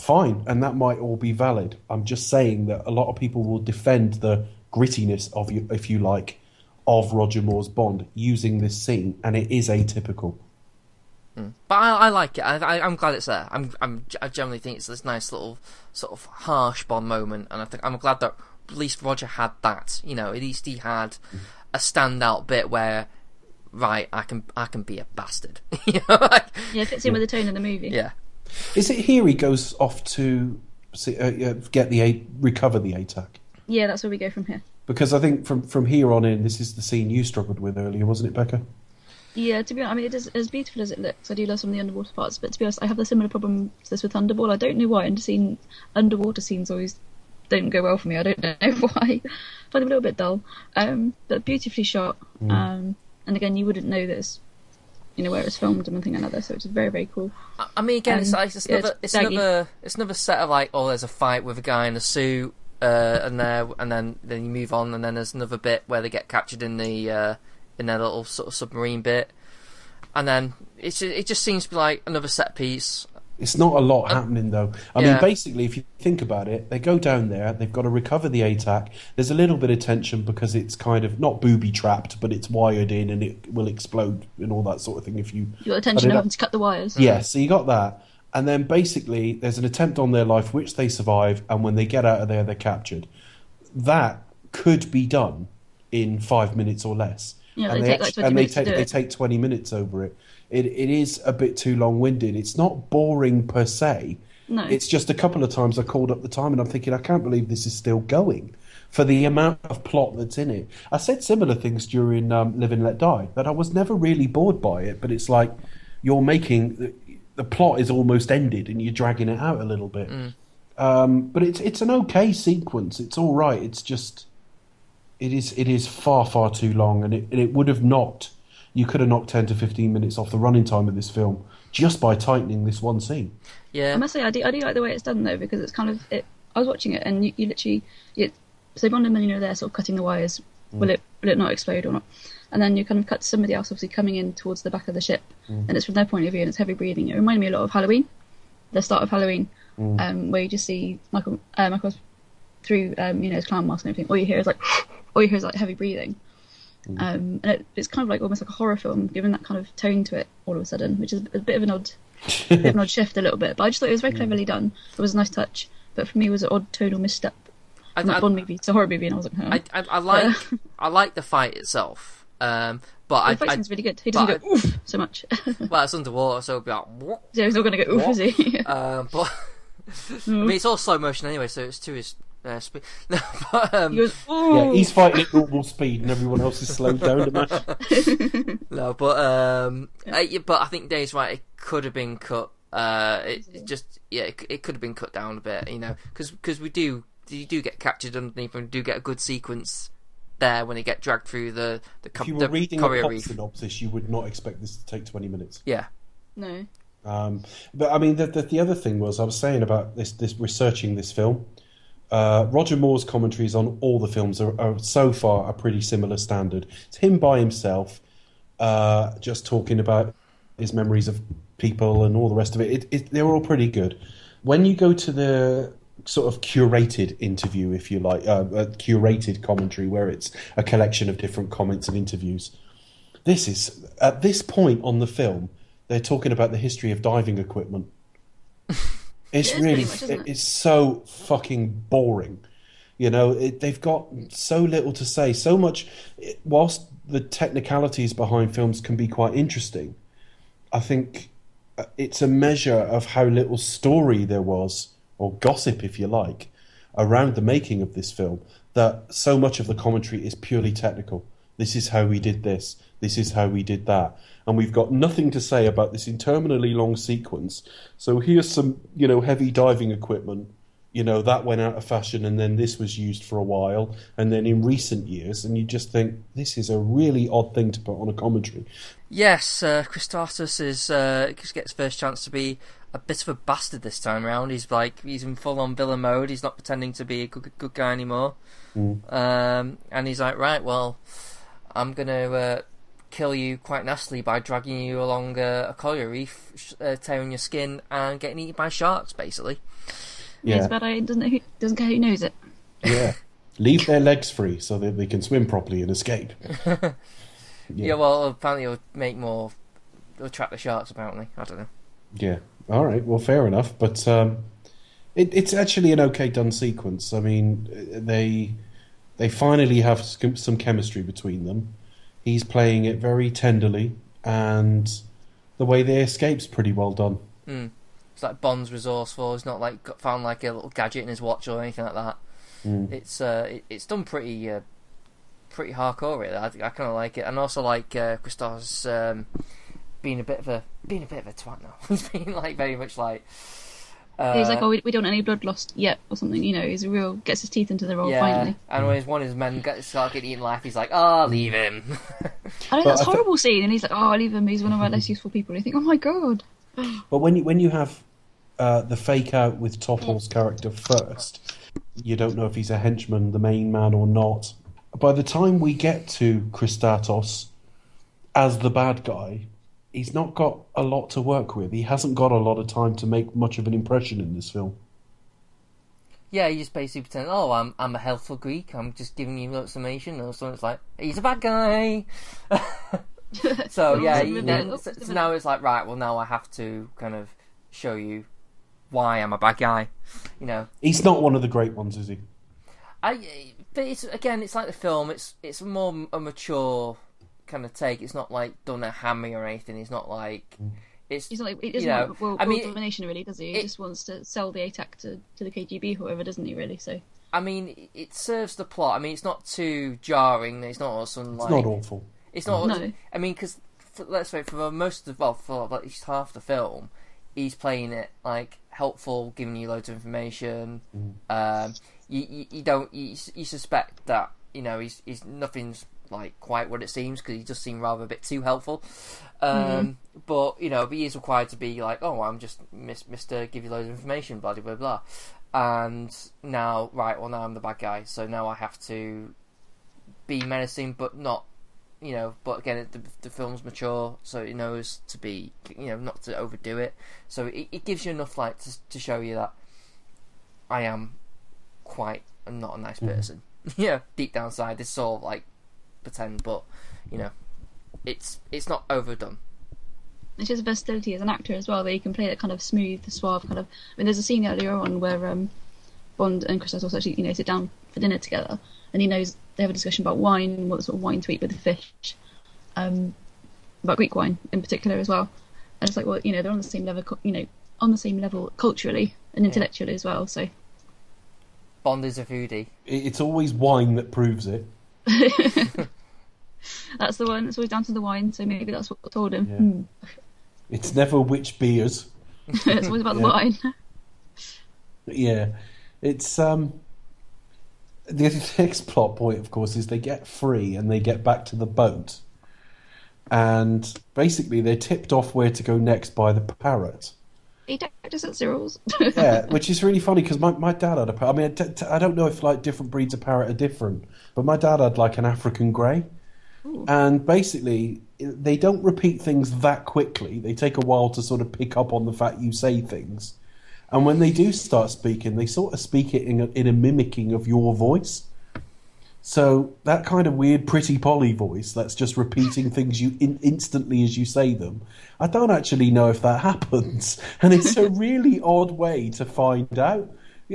Fine, and that might all be valid. I'm just saying that a lot of people will defend the grittiness of you, if you like, of Roger Moore's Bond using this scene, and it is atypical. But I, I like it. I, I, I'm glad it's there. I'm, I'm, I generally think it's this nice little sort of harsh Bond moment, and I think I'm glad that at least Roger had that. You know, at least he had a standout bit where, right, I can, I can be a bastard. you know, like, Yeah, fits in with the tone of the movie. yeah, Is it here he goes off to see, uh, uh, get the A- recover the ATAC? Yeah, that's where we go from here. Because I think from from here on in, this is the scene you struggled with earlier, wasn't it, Becca? Yeah, to be honest, I mean, it is as beautiful as it looks. I do love some of the underwater parts, but to be honest, I have a similar problem to this with Thunderball. I don't know why. Under scene, underwater scenes always don't go well for me. I don't know why. I find them a little bit dull. Um, but beautifully shot. Um, and again, you wouldn't know this, you know, where it's filmed and one thing or another. So it's very, very cool. I, I mean, again, it's, Um, like, it's yeah, it's it's another, it's another set of like, oh, there's a fight with a guy in a suit, uh, and there, and then then you move on, and then there's another bit where they get captured in the uh, in their little sort of submarine bit, and then it's it just seems to be like another set piece. It's not a lot happening though. I mean, basically, if you think about it, they go down there. They've got to recover the ATAC. There's a little bit of tension because it's kind of not booby trapped, but it's wired in and it will explode and all that sort of thing. If you You got the tension of having to cut the wires. Yeah, so you got that. And then basically, there's an attempt on their life which they survive, and when they get out of there, they're captured. That could be done in five minutes or less. Yeah, and they take, like, 20 and they minutes take they take twenty minutes over it. It it is a bit too long winded. It's not boring per se. No. It's just a couple of times I called up the time and I'm thinking I can't believe this is still going for the amount of plot that's in it. I said similar things during um, Live and Let Die that I was never really bored by it, but it's like you're making the, the plot is almost ended and you're dragging it out a little bit. Um, but it's it's an okay sequence. It's all right. It's just it is it is far far too long, and it and it would have knocked. You could have knocked ten to fifteen minutes off the running time of this film just by tightening this one scene. Yeah, I must say, I do, I do like the way it's done though, because it's kind of it. I was watching it, and you, you literally, you, so Bond and Millionaire are there, sort of cutting the wires. Will it will it not explode or not? And then you kind of cut to somebody else, obviously coming in towards the back of the ship, and it's from their point of view, and it's heavy breathing. It reminded me a lot of Halloween, the start of Halloween, um, where you just see Michael, uh, Michael through, um, you know, his clown mask and everything. All you hear is like, all you hear is like heavy breathing. Um, and it, it's kind of like almost like a horror film, given that kind of tone to it all of a sudden, which is a bit of an odd bit of an odd shift a little bit. But I just thought it was very cleverly done. It was a nice touch. But for me, it was an odd tonal misstep. I, From that I- Bond movie, it's a horror movie, and I was like, huh. I, I, I like I like the fight itself, um, but I, the fight I really good. He doesn't but go oof so much. well, it's underwater, so it'll be like, what? so he's not going to go oof, What? is he? Um, but I mean, it's all slow motion anyway, so it's to his uh, speed. No, but um, he goes ooh. Yeah, he's fighting at normal speed, and everyone else is slowed down to match. No, but um, yeah, but I think Dave's right. It could have been cut. Uh, it, it just yeah, it, it could have been cut down a bit, you know, because because we do you do get captured underneath and do get a good sequence there when they get dragged through the the, co- If you the were reading a courier plot reef. synopsis, you would not expect this to take twenty minutes. Yeah, No. Um, but I mean, the, the the other thing was I was saying about this this researching this film. Uh, Roger Moore's commentaries on all the films are, are so far a pretty similar standard. It's him by himself, uh, just talking about his memories of people and all the rest of it. It, it. They're all pretty good. When you go to the sort of curated interview, if you like, uh, a curated commentary where it's a collection of different comments and interviews. This is at this point on the film, they're talking about the history of diving equipment. It's really, much, it? it's so fucking boring. You know, it, they've got so little to say, so much. It, whilst the technicalities behind films can be quite interesting, I think uh, it's a measure of how little story there was, or gossip, if you like, around the making of this film. That so much of the commentary is purely technical. This is how we did this. This is how we did that. And we've got nothing to say about this interminably long sequence. So here's some, you know, heavy diving equipment. You know, that went out of fashion and then this was used for a while. And then in recent years, and you just think, this is a really odd thing to put on a commentary. Yes, uh, Kristatos is uh, gets first chance to be a bit of a bastard this time around. He's like he's in full on villain mode. He's not pretending to be a good, good guy anymore. Um, and he's like, right, well, I'm gonna uh, kill you quite nastily by dragging you along uh, a coral reef, sh- uh, tearing your skin, and getting eaten by sharks, basically. Yeah. It's Yeah. a bad idea. Doesn't know who, doesn't care who knows it. Yeah. Leave their legs free so that they can swim properly and escape. Yeah. well, apparently it'll make more. It'll attract the sharks. Apparently, I don't know. Yeah. All right. Well, fair enough. But um, it, it's actually an okay done sequence. I mean, they they finally have some chemistry between them. He's playing it very tenderly, and the way they escape's pretty well done. Mm. It's like Bond's resourceful. He's not like got, found like a little gadget in his watch or anything like that. Mm. It's uh, it, it's done pretty uh, pretty hardcore. Really, I, I kind of like it, and also like uh, Christos um, being a bit of a being a bit of a twat now. He's being like very much like. Uh, He's like, oh, we, we don't want any blood lost yet, or something. You know, he's a real gets his teeth into the role yeah, finally. and when his, one of his men gets start getting eaten alive, he's like, "Ah, leave him." I know that's I a thi- horrible scene, and he's like, oh, leave him. He's one of our less useful people. And you think, oh my god. But when you when you have uh, the fake out with Topol's character first, you don't know if he's a henchman, the main man, or not. By the time we get to Kristatos as the bad guy, he's not got a lot to work with. He hasn't got a lot of time to make much of an impression in this film. yeah, he just basically pretend, "Oh, I'm I'm a helpful Greek. I'm just giving you lots of information." Or something. It's like he's a bad guy. So yeah, Up you know, so, so now it's like right. Well, now I have to kind of show you why I'm a bad guy. You know, He's not one of the great ones, is he? I. But it's again, it's like the film. It's it's more a mature kind of take. It's not like done a hammy or anything. It's not like it's. He's not like he doesn't you know, want world, I mean, world domination, really, does he? He it- just wants to sell the ATAC to, to the KGB, whoever, doesn't he? Really? So I mean, it serves the plot. I mean, it's not too jarring. It's not all sudden It's like not awful. It's not. No. I mean, because let's say for most of well, for at least half the film, he's playing it like helpful, giving you loads of information. Um, you, you you don't you, you suspect that you know he's he's nothing's like quite what it seems because he just seemed rather a bit too helpful. Um, But you know, but he is required to be like, oh, I'm just Mister, give you loads of information, blah blah blah. And now, right, well now I'm the bad guy, so now I have to be menacing, but not you know, but again, the, the film's mature, so it knows to be, you know, not to overdo it. So it, it gives you enough light to, to show you that I am quite not a nice person. yeah, deep down inside, this sort of like pretend, but you know, it's it's not overdone. it's just versatility as an actor as well, where you can play that kind of smooth, suave kind of. I mean, there's a scene earlier on where um, Bond and Kristatos actually, you know, sit down for dinner together, and he knows they have a discussion about wine and what sort of wine to eat with the fish, um, about Greek wine in particular as well. And it's like, well, you know, they're on the same level, you know, on the same level culturally and intellectually as well. So Bond is a foodie. It's always wine that proves it. that's the one. It's always down to the wine. So maybe that's what told him. Yeah. Hmm. It's never which beers. it's always about Yeah. the wine. Yeah, it's um. The next plot point, of course, is they get free and they get back to the boat, and basically they're tipped off where to go next by the parrot. he doctors at Cyril's. Yeah, which is really funny because my, my dad had a parrot. I mean, I d- d- I don't know if like different breeds of parrot are different, but my dad had like an African grey, and basically they don't repeat things that quickly. They take a while to sort of pick up on the fact you say things, And when they do start speaking, they sort of speak it in a, in a mimicking of your voice. So that kind of weird, pretty Polly voice that's just repeating things you in, instantly as you say them. I don't actually know if that happens, and it's a really odd way to find out.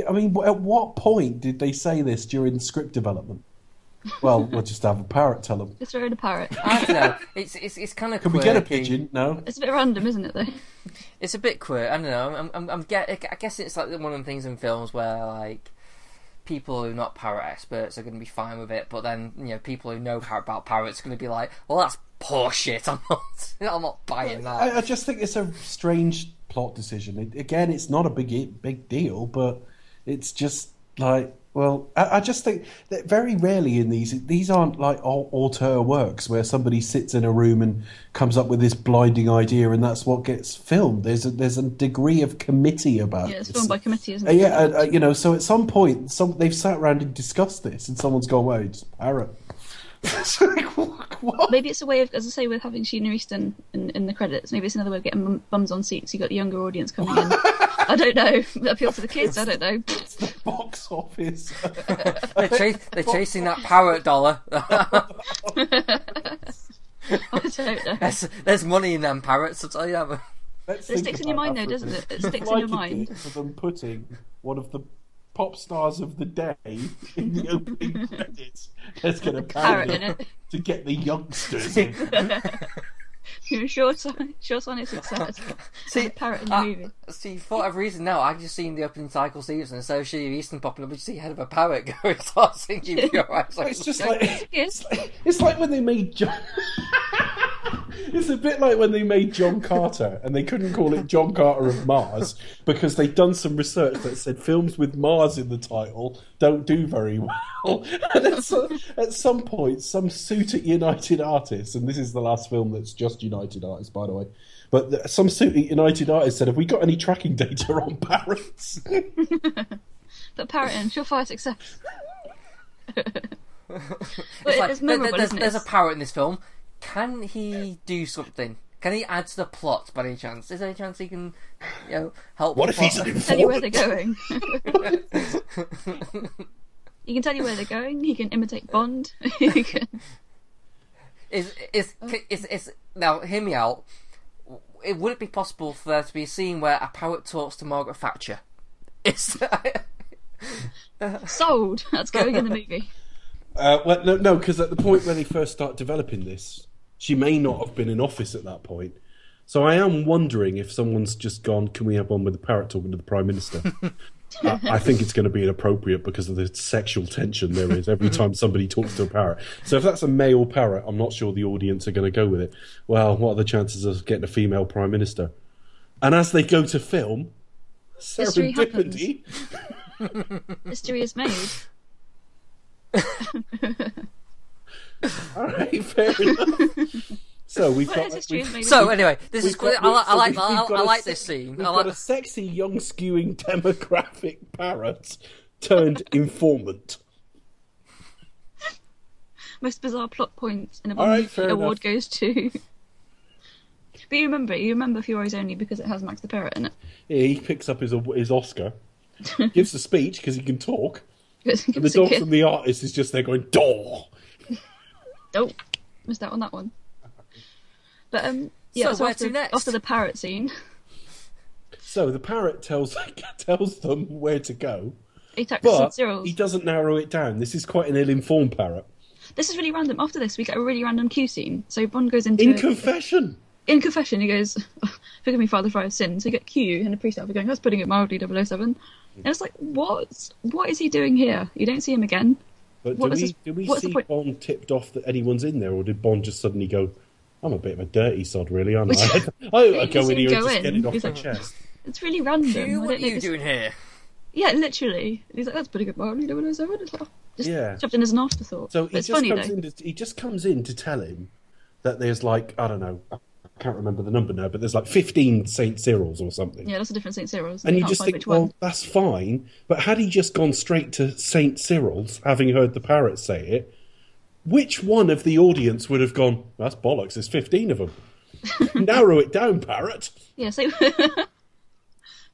I mean, at what point did they say this during script development? Well, we'll just have a parrot tell them. Just throw in a parrot. I don't know. It's it's it's kind of Can we get a pigeon? No. It's a bit random, isn't it? Though. It's a bit queer. I don't know. I'm, I'm, I'm get, I guess it's like one of the things in films where like people who are not parrot experts are going to be fine with it, but then you know people who know par- about parrots are going to be like, well, that's poor shit. I'm not, I'm not buying that. I, I just think it's a strange plot decision. It, again, it's not a big big deal, but it's just like well, I, I just think that very rarely in these these aren't like au- auteur works where somebody sits in a room and comes up with this blinding idea, and that's what gets filmed. There's a, there's a degree of committee about Yeah, it's this. filmed by committee, isn't Uh, it? yeah, uh, uh, you know. So at some point, some they've sat around and discussed this, and someone's gone, "Wait, it's parrot." It's like, what? what? Maybe it's a way of, as I say, with having Sheena Easton in, in the credits. Maybe it's another way of getting bums on seats. You've got the younger audience coming in. I don't know. Appeal to the kids. I don't know. box office. They're, chas- they're chasing that parrot dollar. I don't know. there's, there's money in them parrots. I'll tell you that. Let's It sticks in your mind, though, doesn't it? It sticks Like in your mind. is For them putting one of the pop stars of the day in the opening credits. Let's get a Parrot parrot in it. to get the youngsters in. You're sure sign, sure sign of success. See, a parrot in the uh, movie. See, for whatever reason now, I've just seen the opening cycle season, and Sheena Easton popping up, and you see head of a parrot going, start singing your eyes. It's just like Yes. it's like when they made John. it's a bit like when they made John Carter, and they couldn't call it John Carter of Mars because they'd done some research that said films with Mars in the title don't do very well. And at some, at some point, some suit at United Artists, and this is the last film that's just United Artists, by the way. But the, some suit at United Artists said, "Have we got any tracking data on parrots?" Put parrot in. Surefire success. It's like, it's there- memorable, there's, isn't it? there's a parrot in this film. Can he do something? Can he add to the plot by any chance? Is there any chance he can, you know, help? what the if he's plot? an tell you where they're going. he can tell you where they're going. He can imitate Bond. he can... Is is is is now? Hear me out. It would it be possible for there to be a scene where a parrot talks to Margaret Thatcher? Is that... Sold. That's going in the movie. Uh, well, no, no, because at the point where they first start developing this, she may not have been in office at that point. So I am wondering if someone's just gone, "Can we have one with the parrot talking to the prime minister?" I, I think it's going to be inappropriate because of the sexual tension there is every time somebody talks to a parrot. So if that's a male parrot, I'm not sure the audience are going to go with it. Well, what are the chances of getting a female prime minister? And as they go to film, History happens. serendipity. History is made. All right, fair enough. So we've What got is history is made? so. Anyway, this is. got- I, like- I like. we've I, got I a like se- this scene. We've I got a sexy, young, skewing demographic parrot turned informant. most bizarre plot point in a All right, Bond award enough. goes to. but you remember, you remember For Your Eyes Only because it has Max the Parrot in it. Yeah, he picks up his his Oscar, gives a speech because he can talk. And the dog from the artist is just there going, "Door." Oh, missed out on that one. But um, yeah. So So, where after, to next? after the parrot scene, So the parrot tells tells them where to go, he attacks but Cyril. he doesn't narrow it down. This is quite an ill-informed parrot. This is really random. After this, we get a really random Q scene. So Bond goes into In confession, in confession. He goes, "Forgive me, Father, for I have sinned." So you get Q and the priest outfit going, "That's putting it mildly, 007. And it's like, what? What is he doing here? You don't see him again. But What do is we do we what's see? Bond tipped off that anyone's in there, or did Bond just suddenly go? I'm a bit of a dirty sod, really, aren't I? I, I He go in doesn't here and just in. get it off He's my like- chest. It's really random. I Q, what are you this- doing here? Yeah, literally. He's like, "That's putting it mildly, 007. It's like, oh, just Yeah. shoved in as an afterthought. So he it's just funny comes though. in. To, he just comes in to tell him that there's like I don't know, I can't remember the number now, but there's like 15 Saint Cyrils or something. Yeah, lots of different St. Cyril's. and you just think, well, one. that's fine. But had he just gone straight to Saint Cyril's, having heard the parrot say it, which one of the audience would have gone? That's bollocks. There's 15 of them. Narrow it down, parrot. Yeah, so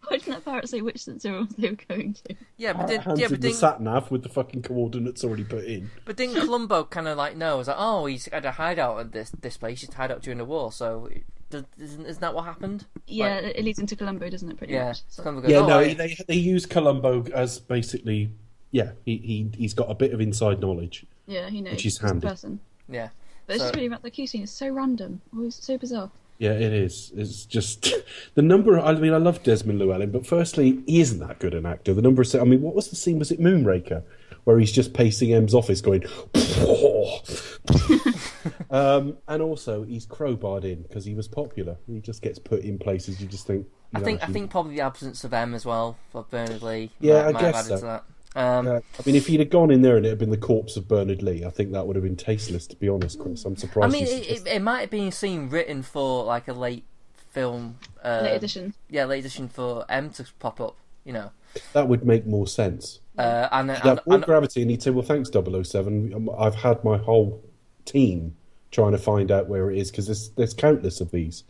Why didn't that parrot say which St they were going to? Yeah, but uh, did, Hands yeah, but the didn't, sat nav with the fucking coordinates already put in. but didn't Columbo kind of like know? It was like, oh, he's had a hideout at this this place. He's hideout during the war, so does, isn't, isn't that what happened? Yeah, Like- it leads into Columbo, doesn't it? Pretty Yeah, much. So- goes, Yeah, oh, no, I- they they use Columbo as basically, yeah, he he he's got a bit of inside knowledge. yeah, he knows. Which is he's the handy. person. yeah. But it's So- just really about the Q scene. It's so random. Always so bizarre. Yeah, it is. It's just the number. I mean, I love Desmond Llewellyn, but firstly, he isn't that good an actor. The number of. I mean, what was the scene? Was it Moonraker, where he's just pacing M's office, going, um, and also he's crowbarred in because he was popular. He just gets put in places you just think. I know, think I think probably the absence of M as well for Bernard Lee. Yeah, might, I might have guess so. To that. Um, Uh, I mean, if he'd have gone in there and it had been the corpse of Bernard Lee, I think that would have been tasteless. To be honest, Chris, I'm surprised. I mean, it, it, it might have been seen written for like a late film, uh, Late edition. yeah, late edition for M to pop up. You know, that would make more sense. uh, and, and, that more and- gravity, and he'd say, "Well, thanks, 007. Um, I've had my whole team trying to find out where it is because there's there's countless of these."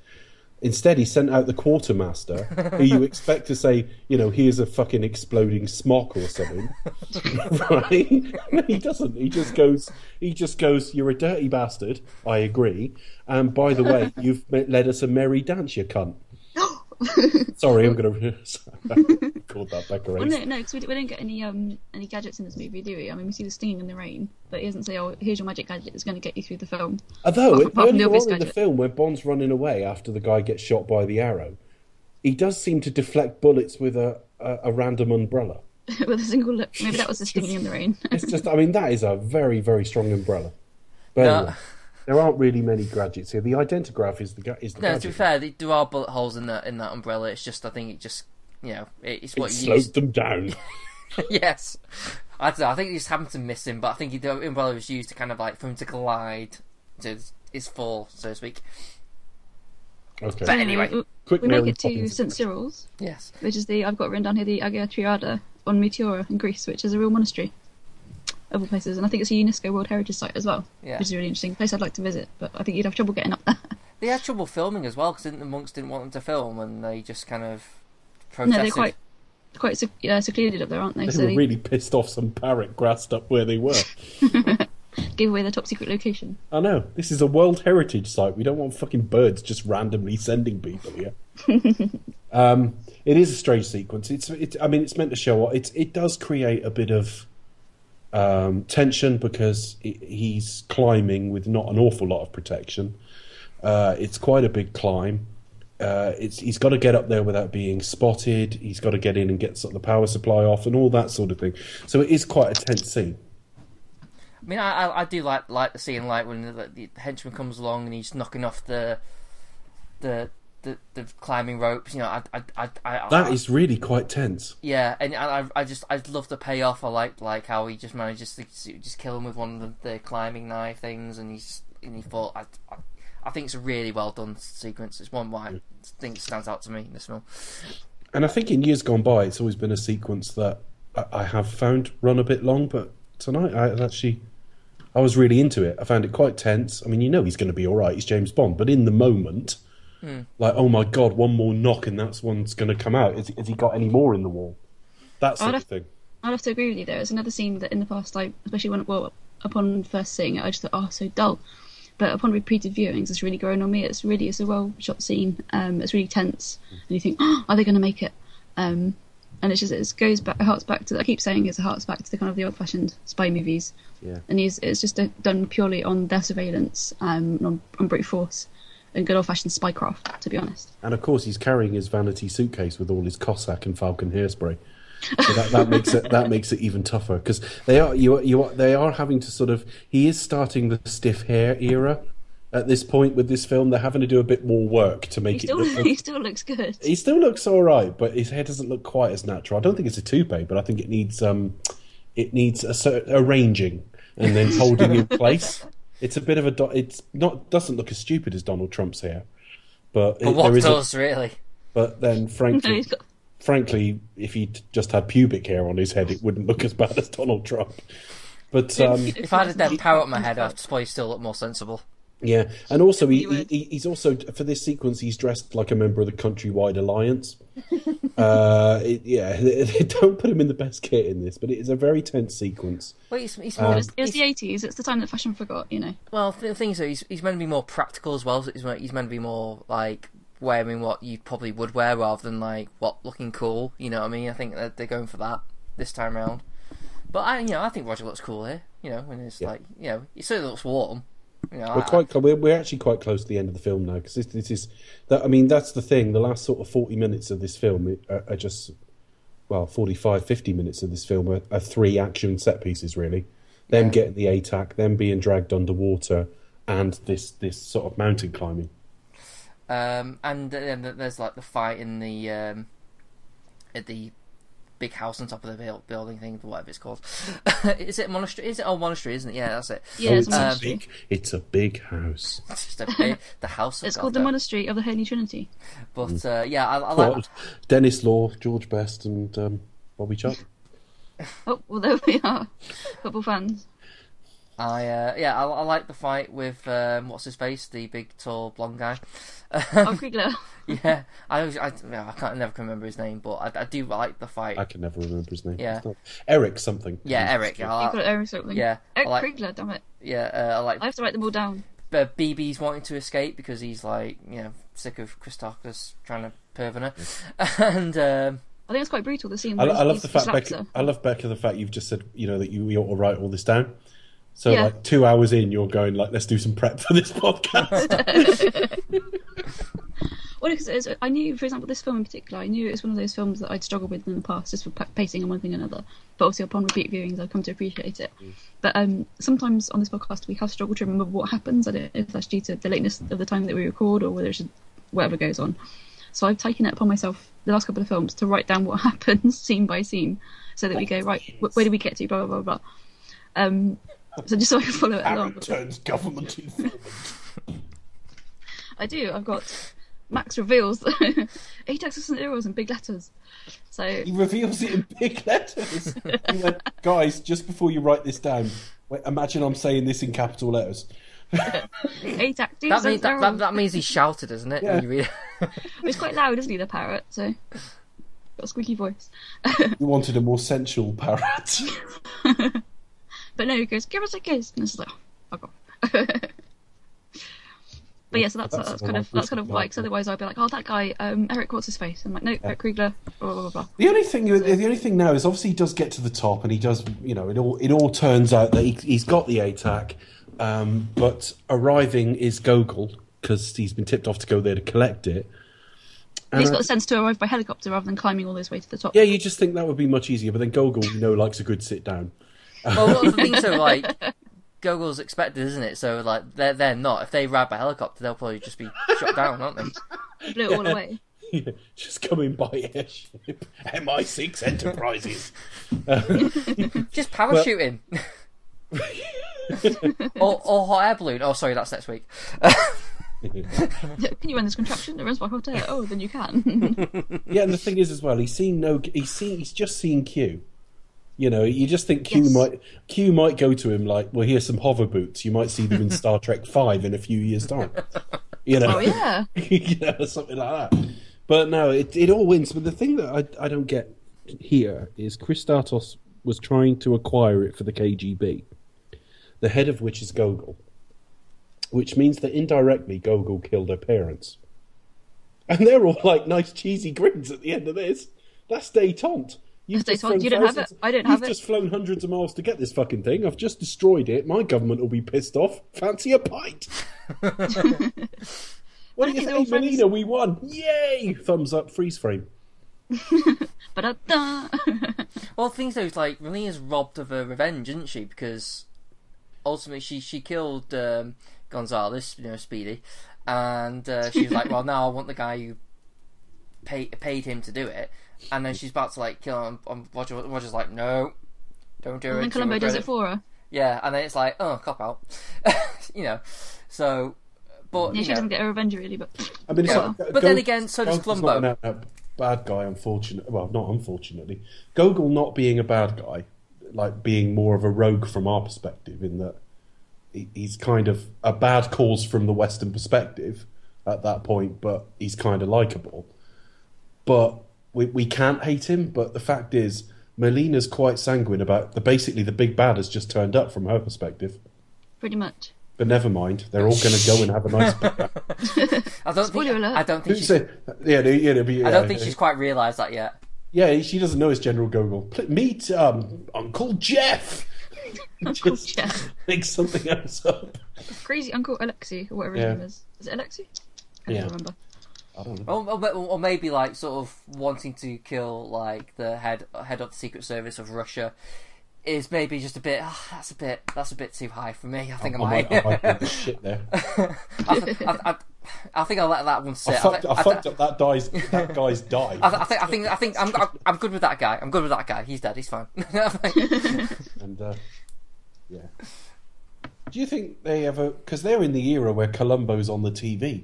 Instead, he sent out the quartermaster, who you expect to say, you know, here's a fucking exploding smock or something, right? He doesn't. He just goes. He just goes. You're a dirty bastard. I agree. And by the way, you've led us a merry dance, you cunt. Sorry, I'm going to record that back Well, around. no, no, because we, we don't get any um any gadgets in this movie, do we? I mean, we see the stinging in the rain, but he doesn't say, "Oh, here's your magic gadget that's going to get you through the film." Although Apart from- apart from the earlier on in the film, where Bond's running away after the guy gets shot by the arrow, he does seem to deflect bullets with a, a, a random umbrella. With a single look, maybe that was the stinging in the rain. It's just, I mean, that is a very, very strong umbrella. But No. anyway, there aren't really many gadgets here. The identigraph is the is the no, to be fair, there- there are bullet holes in that in that umbrella. It's just I think it just you know it, it's It what you slowed use. them down. yes, I don't know. I think he just happened to miss him, but I think the umbrella was used to kind of like for him to glide to his fall, so to speak. Okay. But anyway, we, Quick we make it to St. Cyril's, Yes. which is the I've got written down here the Agia Triada on Meteora in Greece, which is a real monastery of all places, and I think it's a UNESCO World Heritage Site as well, Yeah. which is a really interesting place I'd like to visit, but I think you'd have trouble getting up there. They had trouble filming as well because the monks didn't want them to film, and they just kind of no, they're quite quite sec- uh, secluded up there, aren't they? They so were they really pissed off some parrot grassed up where they were. give away their top secret location. I know. This is a World Heritage Site. We don't want fucking birds just randomly sending people here. um, it is a strange sequence. It's, it's. I mean, it's meant to show what it's. It does create a bit of um, tension because he- he's climbing with not an awful lot of protection. Uh, it's quite a big climb. Uh, he's got to get up there without being spotted. He's got to get in and get sort of the power supply off and all that sort of thing. So it is quite a tense scene. I mean, I, I, I do like like the scene like when the, the henchman comes along and he's knocking off the the the, the climbing ropes. You know, I I I, I That I, is really quite tense. yeah, and I I- just I love the payoff. I like like how he just manages to just kill him with one of the, the climbing knife things, and he's and he fought. I, I, I think it's a really well done sequence. It's one why I think stands out to me in this film. And I think in years gone by, it's always been a sequence that I, I have found run a bit long, but tonight I actually. I was really into it. I found it quite tense. I mean, you know he's going to be all right. He's James Bond, but in the moment, like, oh my god, one more knock and that's one's going to come out. Is, has he got any more in the wall? That sort I'd of have- thing. I'd have to agree with you there. It's another scene that in the past, like especially when well upon first seeing it, I just thought, oh, so dull. But upon repeated viewings, it's really grown on me. It's really it's a well shot scene. Um, it's really tense, and you think, oh, are they going to make it? Um, and it's just it goes back, it harks back to. I keep saying it's a harks back to the kind of the old fashioned spy movies. Yeah. And he's, it's just uh done purely on their surveillance, um, on, on brute force, and good old fashioned spycraft. To be honest. And of course, he's carrying his vanity suitcase with all his Cossack and Falcon hairspray. So that, that makes it that makes it even tougher because they are you you are, they are having to sort of he is starting the stiff hair era at this point with this film. They're having to do a bit more work to He make it. still Look, he still looks good. he still looks all right, but his hair doesn't look quite as natural. I don't think it's a toupee, but I think it needs um it needs a cer- arranging and then holding in place. It's a bit of a do- it's not doesn't look as stupid as Donald Trump's here, but, But it, what there is a, really? but then frankly he's got frankly, if he just had pubic hair on his head, it wouldn't look as bad as Donald Trump. But um, If I had a dead parrot on my head, I'd probably still look more sensible. Yeah, and also he, You would. he he's also for this sequence he's dressed like a member of the Countryside Alliance. uh, it, yeah, they don't put him in the best kit in this, but it is a very tense sequence. Well, he's, he's Um, more, It was, it was the 80s. It's the time that fashion forgot, you know. well, the thing is, though, he's, he's meant to be more practical as well. He's, meant- he's meant to be more like wearing what you probably would wear rather than like what looking cool. You know what I mean? I think that they're going for that this time around. But I, you know, I think Roger looks cool here. You know, when it's Yeah. like, you know, he certainly looks warm. Know, We're quite we're, we're actually quite close to the end of the film now because this, this is that I mean that's the thing. The last sort of forty minutes of this film are, are just well 45, 50 minutes of this film are, are three action set pieces really. Them Yeah. getting the ATAC, them being dragged underwater, and this this sort of mountain climbing. Um, and then there's like the fight in the um, at the big house on top of the building thing, whatever it's called. is it monastery? Is it oh monastery? Isn't it? Yeah, that's it. Yeah, oh, it's it's a a big it's a big house. It's a big, the house. Of It's God, called the though. Monastery of the Holy Trinity. But uh, yeah, I, I like. Well, Denis Law, George Best, and um, Bobby Chuck. Oh, well, there we are. Football fans. I uh, yeah, I, I like the fight with um, what's his face, the big tall blonde guy. Oh, Kriegler. yeah, I always, I, I can't never can remember his name, but I, I do like the fight. I can never remember his name. Yeah. Eric something. yeah, Eric. I You've got like, Eric something. yeah, Eric like, Kriegler, damn it. yeah, uh, I like I have to write them all down. But Bibi's wanting to escape because he's like, you know, sick of Kristatos trying to perv on her. and um, I think it's quite brutal, the scene I, where I he- love the fact, Becca. I love Becca. The fact you've just said, you know, that you, you ought to write all this down. So, Yeah. like two hours in, you're going like, let's do some prep for this podcast. Well, because it's- I knew, for example, this film in particular, I knew it was one of those films that I'd struggled with in the past, just for pa- pacing and one thing and another. But obviously, upon repeat viewings, I've come to appreciate it. But um, sometimes on this podcast, we have struggled to remember what happens. I don't know if that's due to the lateness of the time that we record or whether it's just whatever goes on. So I've taken it upon myself the last couple of films to write down what happens scene by scene, so that we go right. Where do we get to? Blah blah blah blah. Um, so just so I can follow it along. Aaron turns government informant. I do. I've got Max reveals ATAC isn't heroes in big letters. So He reveals it in big letters. He went, guys, just before you write this down, wait, imagine I'm saying this in capital letters. ATAC that, isn't means, that, that, heroes. that means he shouted, doesn't it? Yeah. When you read? He's quite loud, isn't he, the parrot? So got a squeaky voice. You wanted a more sensual parrot. But no, he goes, "Give us a kiss," and it's like, oh, off. But yeah, so that's That's that's, kind of that's kind of why. Because otherwise, I'd be like, "Oh, that guy, um, Eric, what's his face?" I'm like, "No, Eric Kriegler." Blah blah blah. blah. The only thing, the only thing now is obviously he does get to the top, and he does, you know, it all it all turns out that he, he's got the ATAC, um, but arriving is Gogol because he's been tipped off to go there to collect it. And he's got the sense to arrive by helicopter rather than climbing all his way to the top. yeah, you just think that would be much easier, but then Gogol, you know, likes a good sit down. Well, what the things are like, Gogol's expected, isn't it? So like, they're they're not. If they ride by helicopter, they'll probably just be shot down, aren't they? Blew it all away. just coming by airship, MI6 Enterprises. Just parachuting. or, or hot air balloon. Oh, sorry, that's next week. Can you run this contraption? It runs by hot air. Oh, then you can. Yeah, and the thing is as well, he's seen no, he's seen, he's just seen Q. You know, you just think Q Yes. might Q might go to him like, well, here's some hover boots. You might see them in Star Trek Five in a few years' time. You know, oh yeah. you know, something like that. But no, it it all wins. But the thing that I I don't get here is Kristatos was trying to acquire it for the KGB, the head of which is Gogol, which means that indirectly Gogol killed her parents. And they're all like nice cheesy grins at the end of this. That's détente. You've That's just détente. flown You don't have it. I don't have You've have it. just flown hundreds of miles to get this fucking thing. I've just destroyed it. My government will be pissed off. Fancy a pint. what do you Look, they're think, friends. Melina? We won. Yay! Thumbs up, freeze frame. But Well, the thing though is like Melina's robbed of her revenge, isn't she? Because ultimately she she killed um, Gonzalez, you know, Speedy, and uh, she was like, "Well, now I want the guy who pay, paid him to do it." And then she's about to like kill him. And Roger Roger's like, "No, don't do and it." then she Columbo does it for her. Yeah, and then it's like, "Oh, cop out," you know. So, but Yeah, she know, doesn't get her revenge really, but I mean, it's Yeah. like, But then again, so does Gogol's Columbo. not an out-and-out bad guy, unfortunately. Well, not unfortunately. Gogol not being a bad guy, like being more of a rogue from our perspective, in that he's kind of a bad cause from the Western perspective at that point, but he's kind of likable. But we we can't hate him. But the fact is, Melina's quite sanguine about the basically the big bad has just turned up from her perspective. Pretty much. But never mind, they're all going to go and have a nice. I don't Spoiler think. alert. I don't think she's. said? Yeah, no, yeah, no, but, yeah, I don't think yeah. she's quite realised that yet. Yeah, she doesn't know it's General Gogol. Meet um, Uncle Jeff. Uncle Just Jeff. Make something else up. Crazy Uncle Alexi, or whatever his Yeah. name is. Is it Alexi? I Yeah. don't remember. I don't know. Or, or, or maybe like sort of wanting to kill like the head head of the Secret Service of Russia is maybe just a bit. ah, that's a bit. That's a bit too high for me. I think I, I might. might, I might shit there. I, I, I, I think I'll let that one sit. I fucked, I fucked up that guy's that guy's died. I, I think I think I think I'm, I'm I'm good with that guy. I'm good with that guy. He's dead. He's fine. And uh, yeah. Do you think they ever? Because they're in the era where Columbo's on the TV.